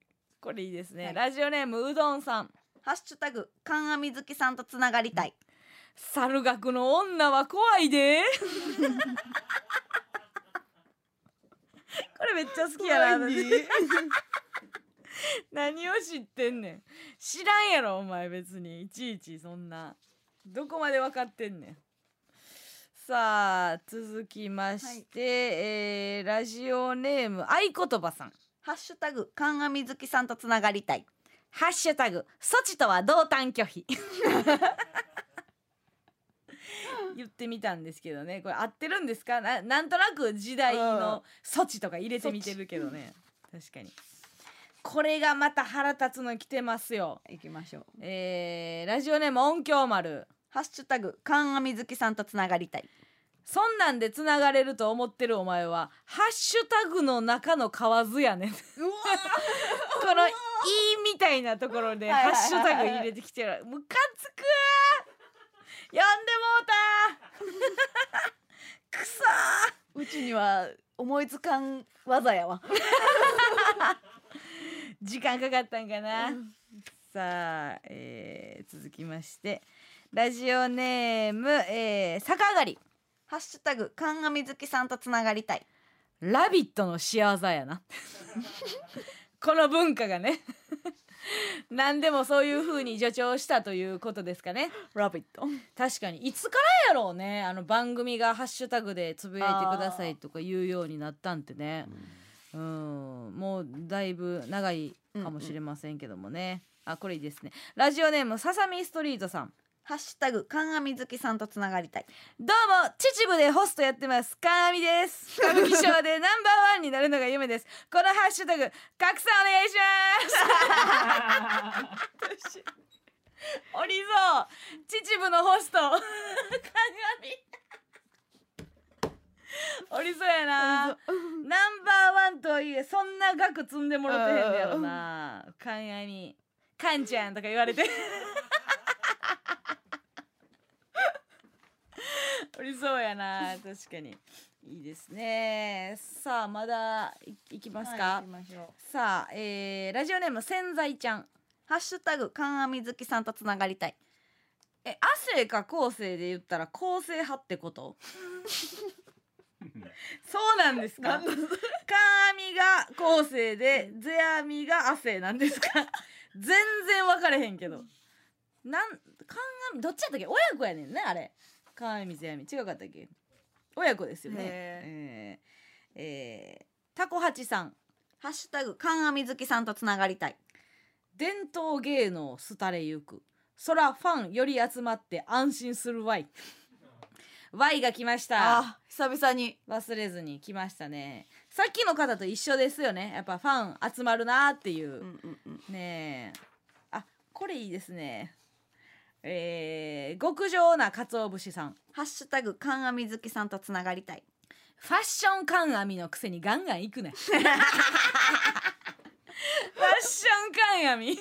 これいいですね、はい。ラジオネームうどんさん。ハッシュタグ観阿みずきさんとつながりたい。猿学の女は怖いで。これめっちゃ好きやな。何を知ってんねん。知らんやろお前別に。いちいちそんな。どこまで分かってんねん。さあ続きまして、えーラジオネーム合言葉さんハッシュタグ観阿みずきさんとつながりたい。ハッシュタグ措置とは同担拒否。言ってみたんですけどね。これ合ってるんですか？ななんとなく時代の措置とか入れてみてるけどね。確かに。これがまた腹立つの来てますよ。行きましょう。えー、ラジオネーム音響丸。ハッシュタグ観阿みずきさんとつながりたいそんなんでつながれると思ってるお前はハッシュタグの中の蛙やねん。この「い」みたいなところでハッシュタグ入れてきてる。ムカつく読んでもうたくそー。うちには思いつかん技やわ。時間かかったんかな、さあ、えー続きまして。ラジオネーム、えー、逆上がりハッシュタグ観阿みずきさんとつながりたい。ラビットの仕業やな。この文化がね。何でもそういう風に助長したということですかね。ラビット。確かに。いつからやろうね。あの番組がハッシュタグでつぶやいてくださいとか言うようになったんってね。うん。もうだいぶ長いかもしれませんけどもね、あこれいいですね。ラジオネームささみストリートさんハッシュタグ観阿みずきさんとつながりたい。どうも秩父でホストやってます。かみです。歌舞伎町でナンバーワンになるのが夢です。このハッシュタグ拡散お願いします。おりそう秩父のホスト。鏡おりそうやな。ナンバーワンとはいえそんな額積んでもらってへんのやろな。鏡かんちゃんとか言われて。おりそうやな確かに。いいですね。さあまだいいきますか、はいさあ、えー、ラジオネーム千在ちゃん。ハッシュタグ観阿みずきさんとつながりたい。え亜生か後世で言ったら構成派ってこと？そうなんですか？カンアミが後世でゼアミが亜生なんですか？全然分かれへんけど。なんカンアミどっちやったっけ？親子やねんねあれ。カンアミゼアミ違かったっけ？親子ですよね。えー、えー、タコハチさん。ハッシュタグ観阿みずきさんとつながりたい。伝統芸能廃れゆく。そらファンより集まって安心するわい Y が来ました。あ久々に。忘れずに来ましたね。さっきの方と一緒ですよね。やっぱファン集まるなっていう、ねえ。あこれいいですね。えー、極上な鰹節さん。ハッシュタグかんあみずきさんとつながりたい。ファッション観網のくせにガンガン行くね。ファッション観網私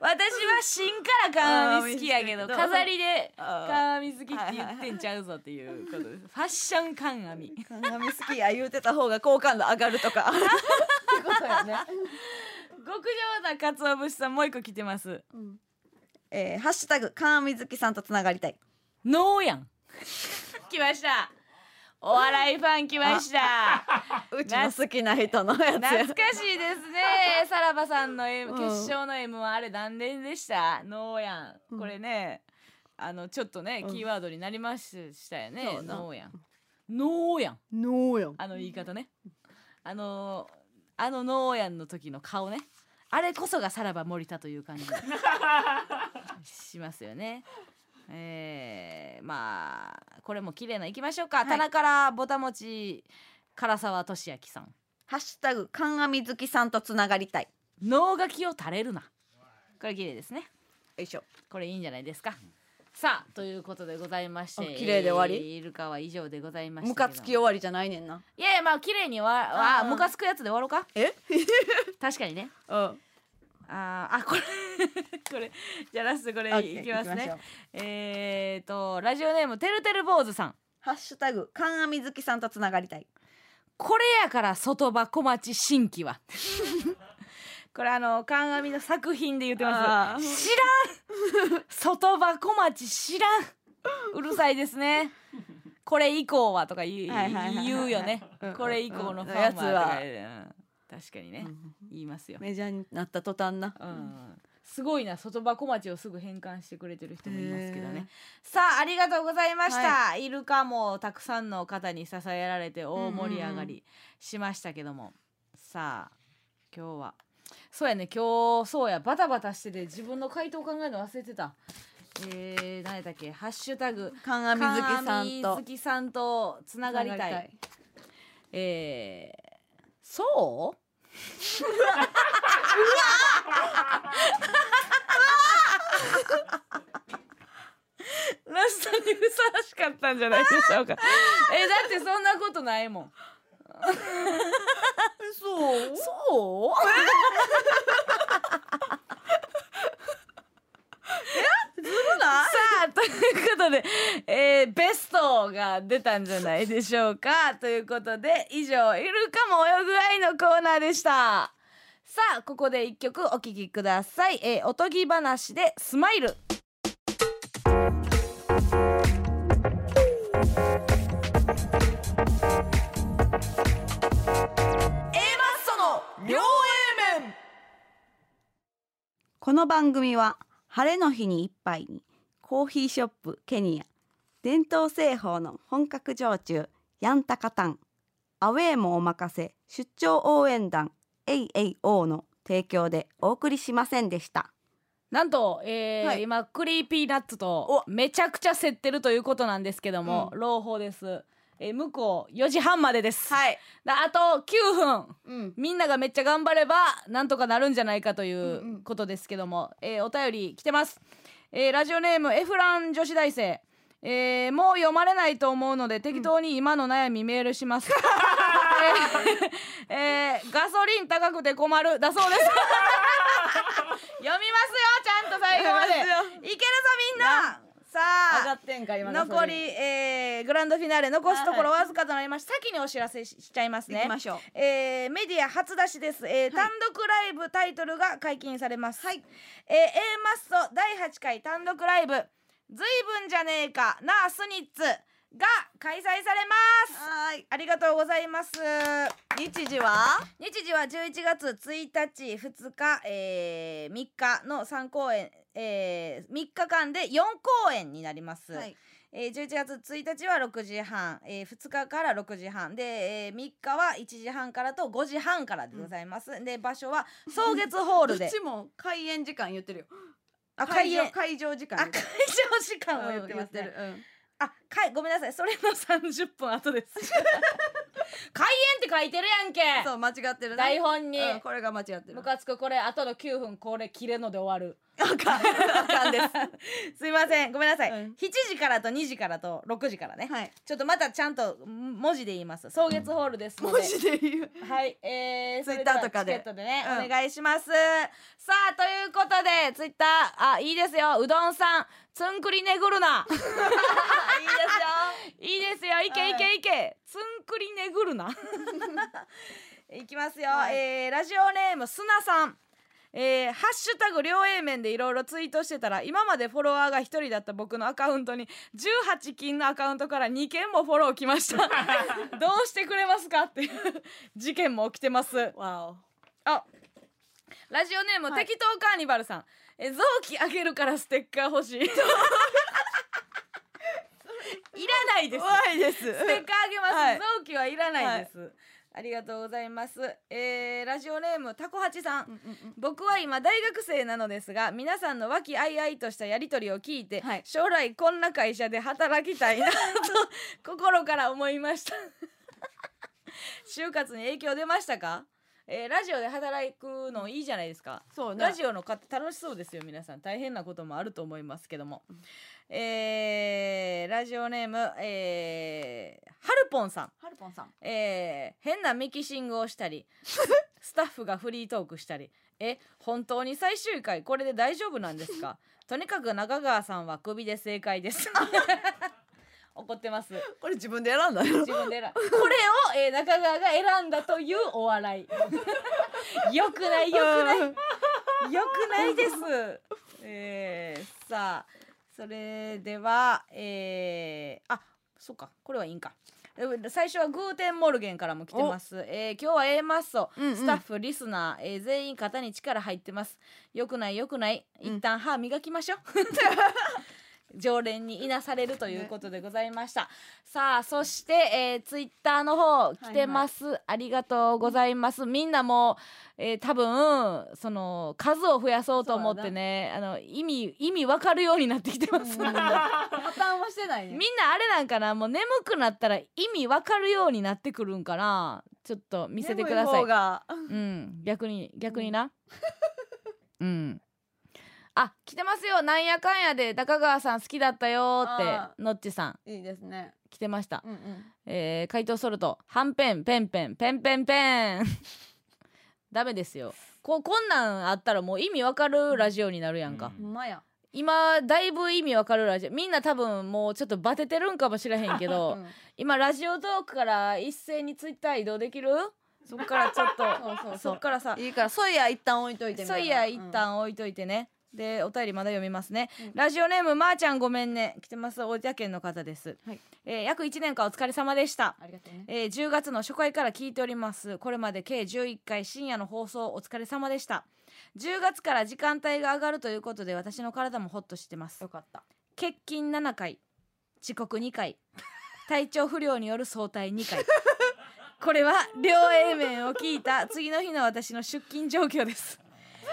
は芯から観網好きやけどあー好きやけど。飾りであー。観網好きって言ってんちゃうぞっていうことです。ファッション観網。かんあみ好きや言うてた方が好感度上がるとか ってことやね。極上な鰹節さんもう一個来てます、えー、ハッシュタグかんあみずきさんとつながりたい。ノーやん。来ましたお笑いファン来ました。うちの好きな人のやつや。懐かしいですね。さらばさんの、M うん決勝の M はあれ何年でした？ノーやん。これね、あのちょっとね、うん。キーワードになりましたよねノーやんノーやんノーやんあの言い方ね。あのあのノーやんの時の顔ね。あれこそがさらば森田という感じ。しますよねえー、まあこれも綺麗ないきましょうか、い。棚からぼたもち唐沢俊明さん。ハッシュタグかんあみずきさんとつながりたい。脳書きを垂れるな。これ綺麗ですね。よいしょ。これいいんじゃないですか。さあということでございましてあ綺麗で終わり？えーイルカは以上でございましたムカつき終わりじゃないねんな。いやいやまあ綺麗に終わあムカつくやつで終わろうか。え？確かにね。うんあーあこれ これじゃあラストこれいきますね。えーとラジオネームてるてる坊主さん。ハッシュタグかんあみずきさんとつながりたい。これやから外場小町新規は。これあの観阿弥の作品で言ってます。知らん。外場小町知らん。うるさいですね。これ以降はとか言う,、よね。うんこれ以降のファンはやつはとか言う。うん。確かにね、言いますよ。メジャーになった途端な。うん。すごいな外場小町をすぐ変換してくれてる人もいますけどへねさあありがとうございました、イルカもたくさんの方に支えられて大盛り上がりしましたけども、さあ今日は。そうやね。今日そうやバタバタしてて自分の回答考えるの忘れてた。えー、何やったっけ？ハッシュタグ。かんあみずきさんと。ずきさんとつながりたい。つながりえー、そう？ラストにふさわしかったんじゃないでしょうか。えだってそんなことないもん。そう？そう？ずるない さあということで、えーベストが出たんじゃないでしょうか。ということで以上「イルカも泳ぐ愛」のコーナーでした。さあここで一曲お聴きください、えーおとぎ話で「スマイル」この番組は晴れの日に一杯にコーヒーショップケニア伝統製法の本格焼酎ヤンタカタンアウェーもお任せ出張応援団 AAO の提供でお送りしませんでした。なんと、えーはい。今 Creepy Nuts とめちゃくちゃ競ってるということなんですけども、朗報です、えー向こう4時半までです、はい。だあと9分。うん。みんながめっちゃ頑張ればなんとかなるんじゃないかということですけども、えーお便り来てます、えーラジオネームエフラン女子大生。えーもう読まれないと思うので適当に今の悩みメールします、えーえーガソリン高くて困るだそうです。読みますよちゃんと最後まで。いけるぞみんなさあ上がってんか今の残り、えーグランドフィナーレ残すところわずかとなりました、先にお知らせししちゃいますね。行きましょう。えーメディア初出しです、えー単独ライブタイトルが解禁されます、えー A マッソ第8回単独ライブ。ずいぶんじゃねえかなあスニッツが開催されます。はい。ありがとうございます。日時は？日時は11月1日2日、えー、3日の3公演、えー、3日間で4公演になります、はい。えー、11月1日は6時半、えー、2日から6時半。で、えー、3日は1時半からと5時半からでございます、で場所は草月ホールで。どっちも開演時間言ってるよ。あ開演。会場時間。あ会場時間を言ってますね、うんあかいごめんなさい。それの30分後です。開演って書いてるやんけ。そう間違ってるね台本に、うんこれが間違ってる。ムカつく。これ後の9分これ切れので終わるあかんあかんです。すいません。ごめんなさい、うん。7時からと2時からと6時からね、はい。ちょっとまたちゃんとん文字で言います。草月ホールです文字で言う。はい、えー、ツイッターとかで。チケットでね、うん。お願いします。さあ、ということで、ツイッター、あ、いいですよ、うどんさん、つんくりねぐるな。いいですよ。いいですよ、いけいけいけ、つんくりねぐるな。いきますよ、はい。えーラジオネームすなさん。えーハッシュタグ両 A 面でいろいろツイートしてたら今までフォロワーが1人だった僕のアカウントに18金のアカウントから2件もフォロー来ました。どうしてくれますかっていう事件も起きてます。わおあラジオネーム、はい。適当カーニバルさん。え臓器あげるからステッカー欲しい。いらないです。怖いです。ステッカーあげます、はい。臓器はいらないです、ありがとうございます、えーラジオネームタコハチさん、僕は今大学生なのですが皆さんの和気あいあいとしたやり取りを聞いて、はい。将来こんな会社で働きたいなと 心から思いました。就活に影響出ましたか？えーラジオで働くのいいじゃないですか。そうねラジオの方楽しそうですよ皆さん。大変なこともあると思いますけども、えーラジオネーム、えー、はるぽんさん、はるぽんさん。えー変なミキシングをしたり スタッフがフリートークしたりえ本当に最終回これで大丈夫なんですか？とにかく中川さんはクビで正解です。怒ってます。これ自分で選んだよ自分で選んこれを、えー中川が選んだというお笑い。よくないよくない。よくないです。えー、さあそれではえー、あそうかこれはいいんか。え最初はグーテンモルゲンからも来てます、えー今日は A マッソ、うんうん。スタッフリスナー、えー全員肩に力入ってます。よくないよくない。一旦歯磨きましょう、常連にいなされるということでございました、さあそして、えー、ツイッターの方来てます、ありがとうございます。みんなも、えー多分その数を増やそうと思ってねあの意味意味わかるようになってきてます、破綻はしてないねみんなあれなんかな？もう眠くなったら意味わかるようになってくるんかな？ちょっと見せてください。うん。逆に逆にな。うんあ来てますよ。なんやかんやで。中川さん好きだったよってのっちさん。いいですね。来てました、うんうん。えー、回答ソルト。はんぺんペンペンペンペンペンダメですよ。ここんなんあったらもう意味わかるラジオになるやんか、ほんまや。今だいぶ意味わかるラジオ。みんな多分もうちょっとバテてるんかもしれへんけど、うん。今ラジオトークから一斉にツイッター移動できる？そっからちょっと。そうそうそそうっからさいいからそいや一旦置いといてそういな。いや一旦置いといてね、でお便りまだ読みますね、うん。ラジオネームまーちゃんごめんね。来てます。大分県の方です、はい。えー約1年間お疲れ様でした。ありがとうね。えー10月の初回から聞いております。これまで計11回深夜の放送お疲れ様でした。10月から時間帯が上がるということで私の体もホッとしてます。よかった。欠勤7回。遅刻2回。体調不良による早退2回。これは両 A 面を聞いた次の日の私の出勤状況です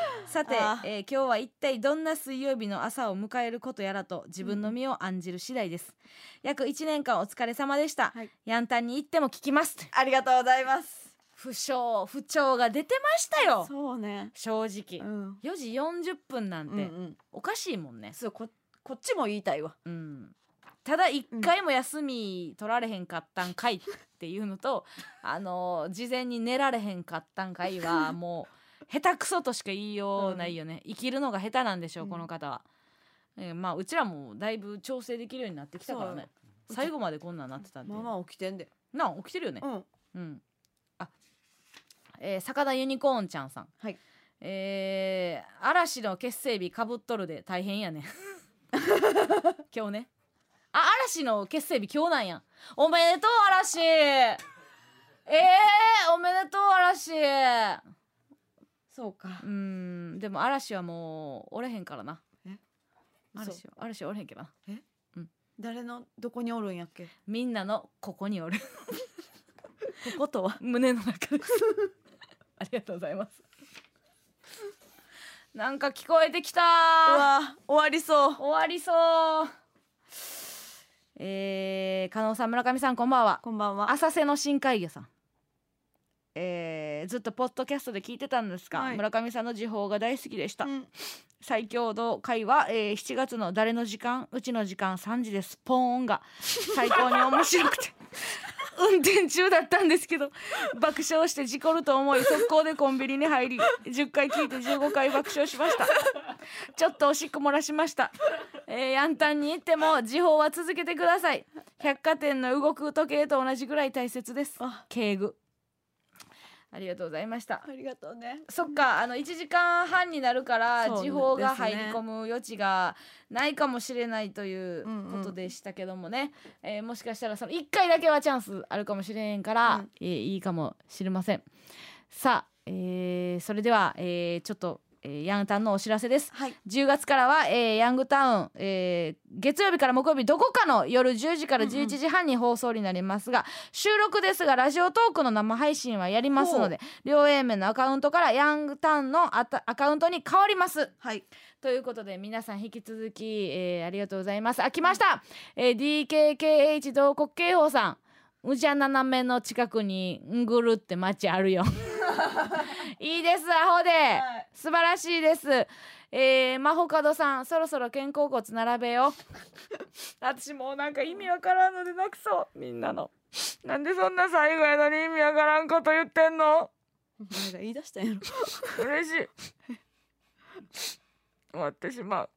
さてあ、えー今日は一体どんな水曜日の朝を迎えることやらと自分の身を案じる次第です、約1年間お疲れ様でした、はい。ヤンタンに行っても聞きますありがとうございます。不詳不調が出てましたよ。そうね。正直、うん。4時40分なんてうんうん。おかしいもんね。そうここっちも言いたいわ。うん。ただ一回も休み取られへんかったんかいっていうのと、あの事前に寝られへんかったんかいはもう下手くそとしか言いようないよね、生きるのが下手なんでしょう、うん。この方。は、えーまあうちらもだいぶ調整できるようになってきたからね。最後までこんなんなってたんで。ママ起きてんで。なあ起きてるよね。うん。うん。あえー、坂田ユニコーンちゃんさん。はい。えー、嵐の結成日かぶっとるで大変やね。今日ね。あ嵐の結成日今日なんや。おめでとう嵐。えー、おめでとう嵐そうか。うん。でも嵐はもうおれへんからな。え？嵐は嵐はおれへんけどな。誰の？どこにおるんやっけ？みんなのここにおる。こことは？胸の中です。ありがとうございます。なんか聞こえてきた。うわ終わりそう。終わりそう。えー、加納さん村上さんこんばんは。こんばんは。浅瀬の深海魚さんえーずっとポッドキャストで聞いてたんですが、はい。村上さんの時報が大好きでした、うん。最強の回は、えー7月の誰の時間？うちの時間3時です。ポーンが最高に面白くて 運転中だったんですけど爆笑して事故ると思い速攻でコンビニに入り10回聞いて15回爆笑しました。ちょっとおしっこ漏らしました、えー、ヤンタンに行っても時報は続けてください。百貨店の動く時計と同じぐらい大切です。敬具ありがとうございました。ありがとうね。そっかあの1時間半になるから時報が入り込む余地がないかもしれないということでしたけどもね、えーもしかしたらその1回だけはチャンスあるかもしれんから、えーいいかもしれません。さあ、えーそれでは、えーちょっと、えーヤングタウンのお知らせです、10月からは、えーヤングタウン、えー月曜日から木曜日どこかの夜10時から11時半に放送になりますが、収録ですがラジオトークの生配信はやりますので両 A 面のアカウントからヤングタウンのアタアカウントに変わります。はい。ということで皆さん引き続き、えーありがとうございます。あ来ました、えー DKKH 同国警報さんうじゃ斜めの近くにんぐるって町あるよ。いいですアホで、素晴らしいです。えー、マホカドさんそろそろ肩甲骨並べよう。私もうなんか意味わからんので泣くそう。みんなの。なんでそんな最後やのに意味わからんこと言ってんの？誰が言い出したんやろ。嬉しい。終わってしまう。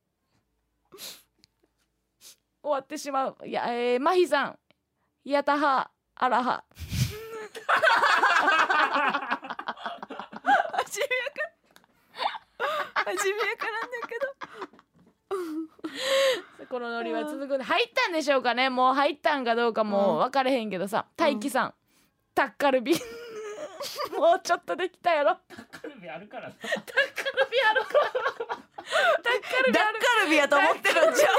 終わってしまう。いやえー、マヒさんやたはあらは。初めやから。初めやからんだけど。このノリは続くんで入ったんでしょうかね。もう入ったんかどうかもう分かれへんけどさ。大輝さん、タッカルビ。もうちょっとできたやろ。タッカルビあるからタッカルビあるから。タッカルビあるダッカルビやと思ってるんじゃん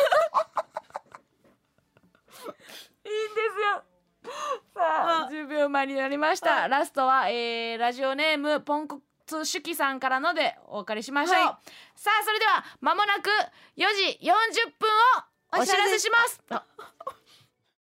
ですよ。さあ10秒前になりました。ラストは、えーラジオネームポンコツシュキさんからのでお別れしましょう、はい。さあそれでは間もなく4時40分をお知らせします。あ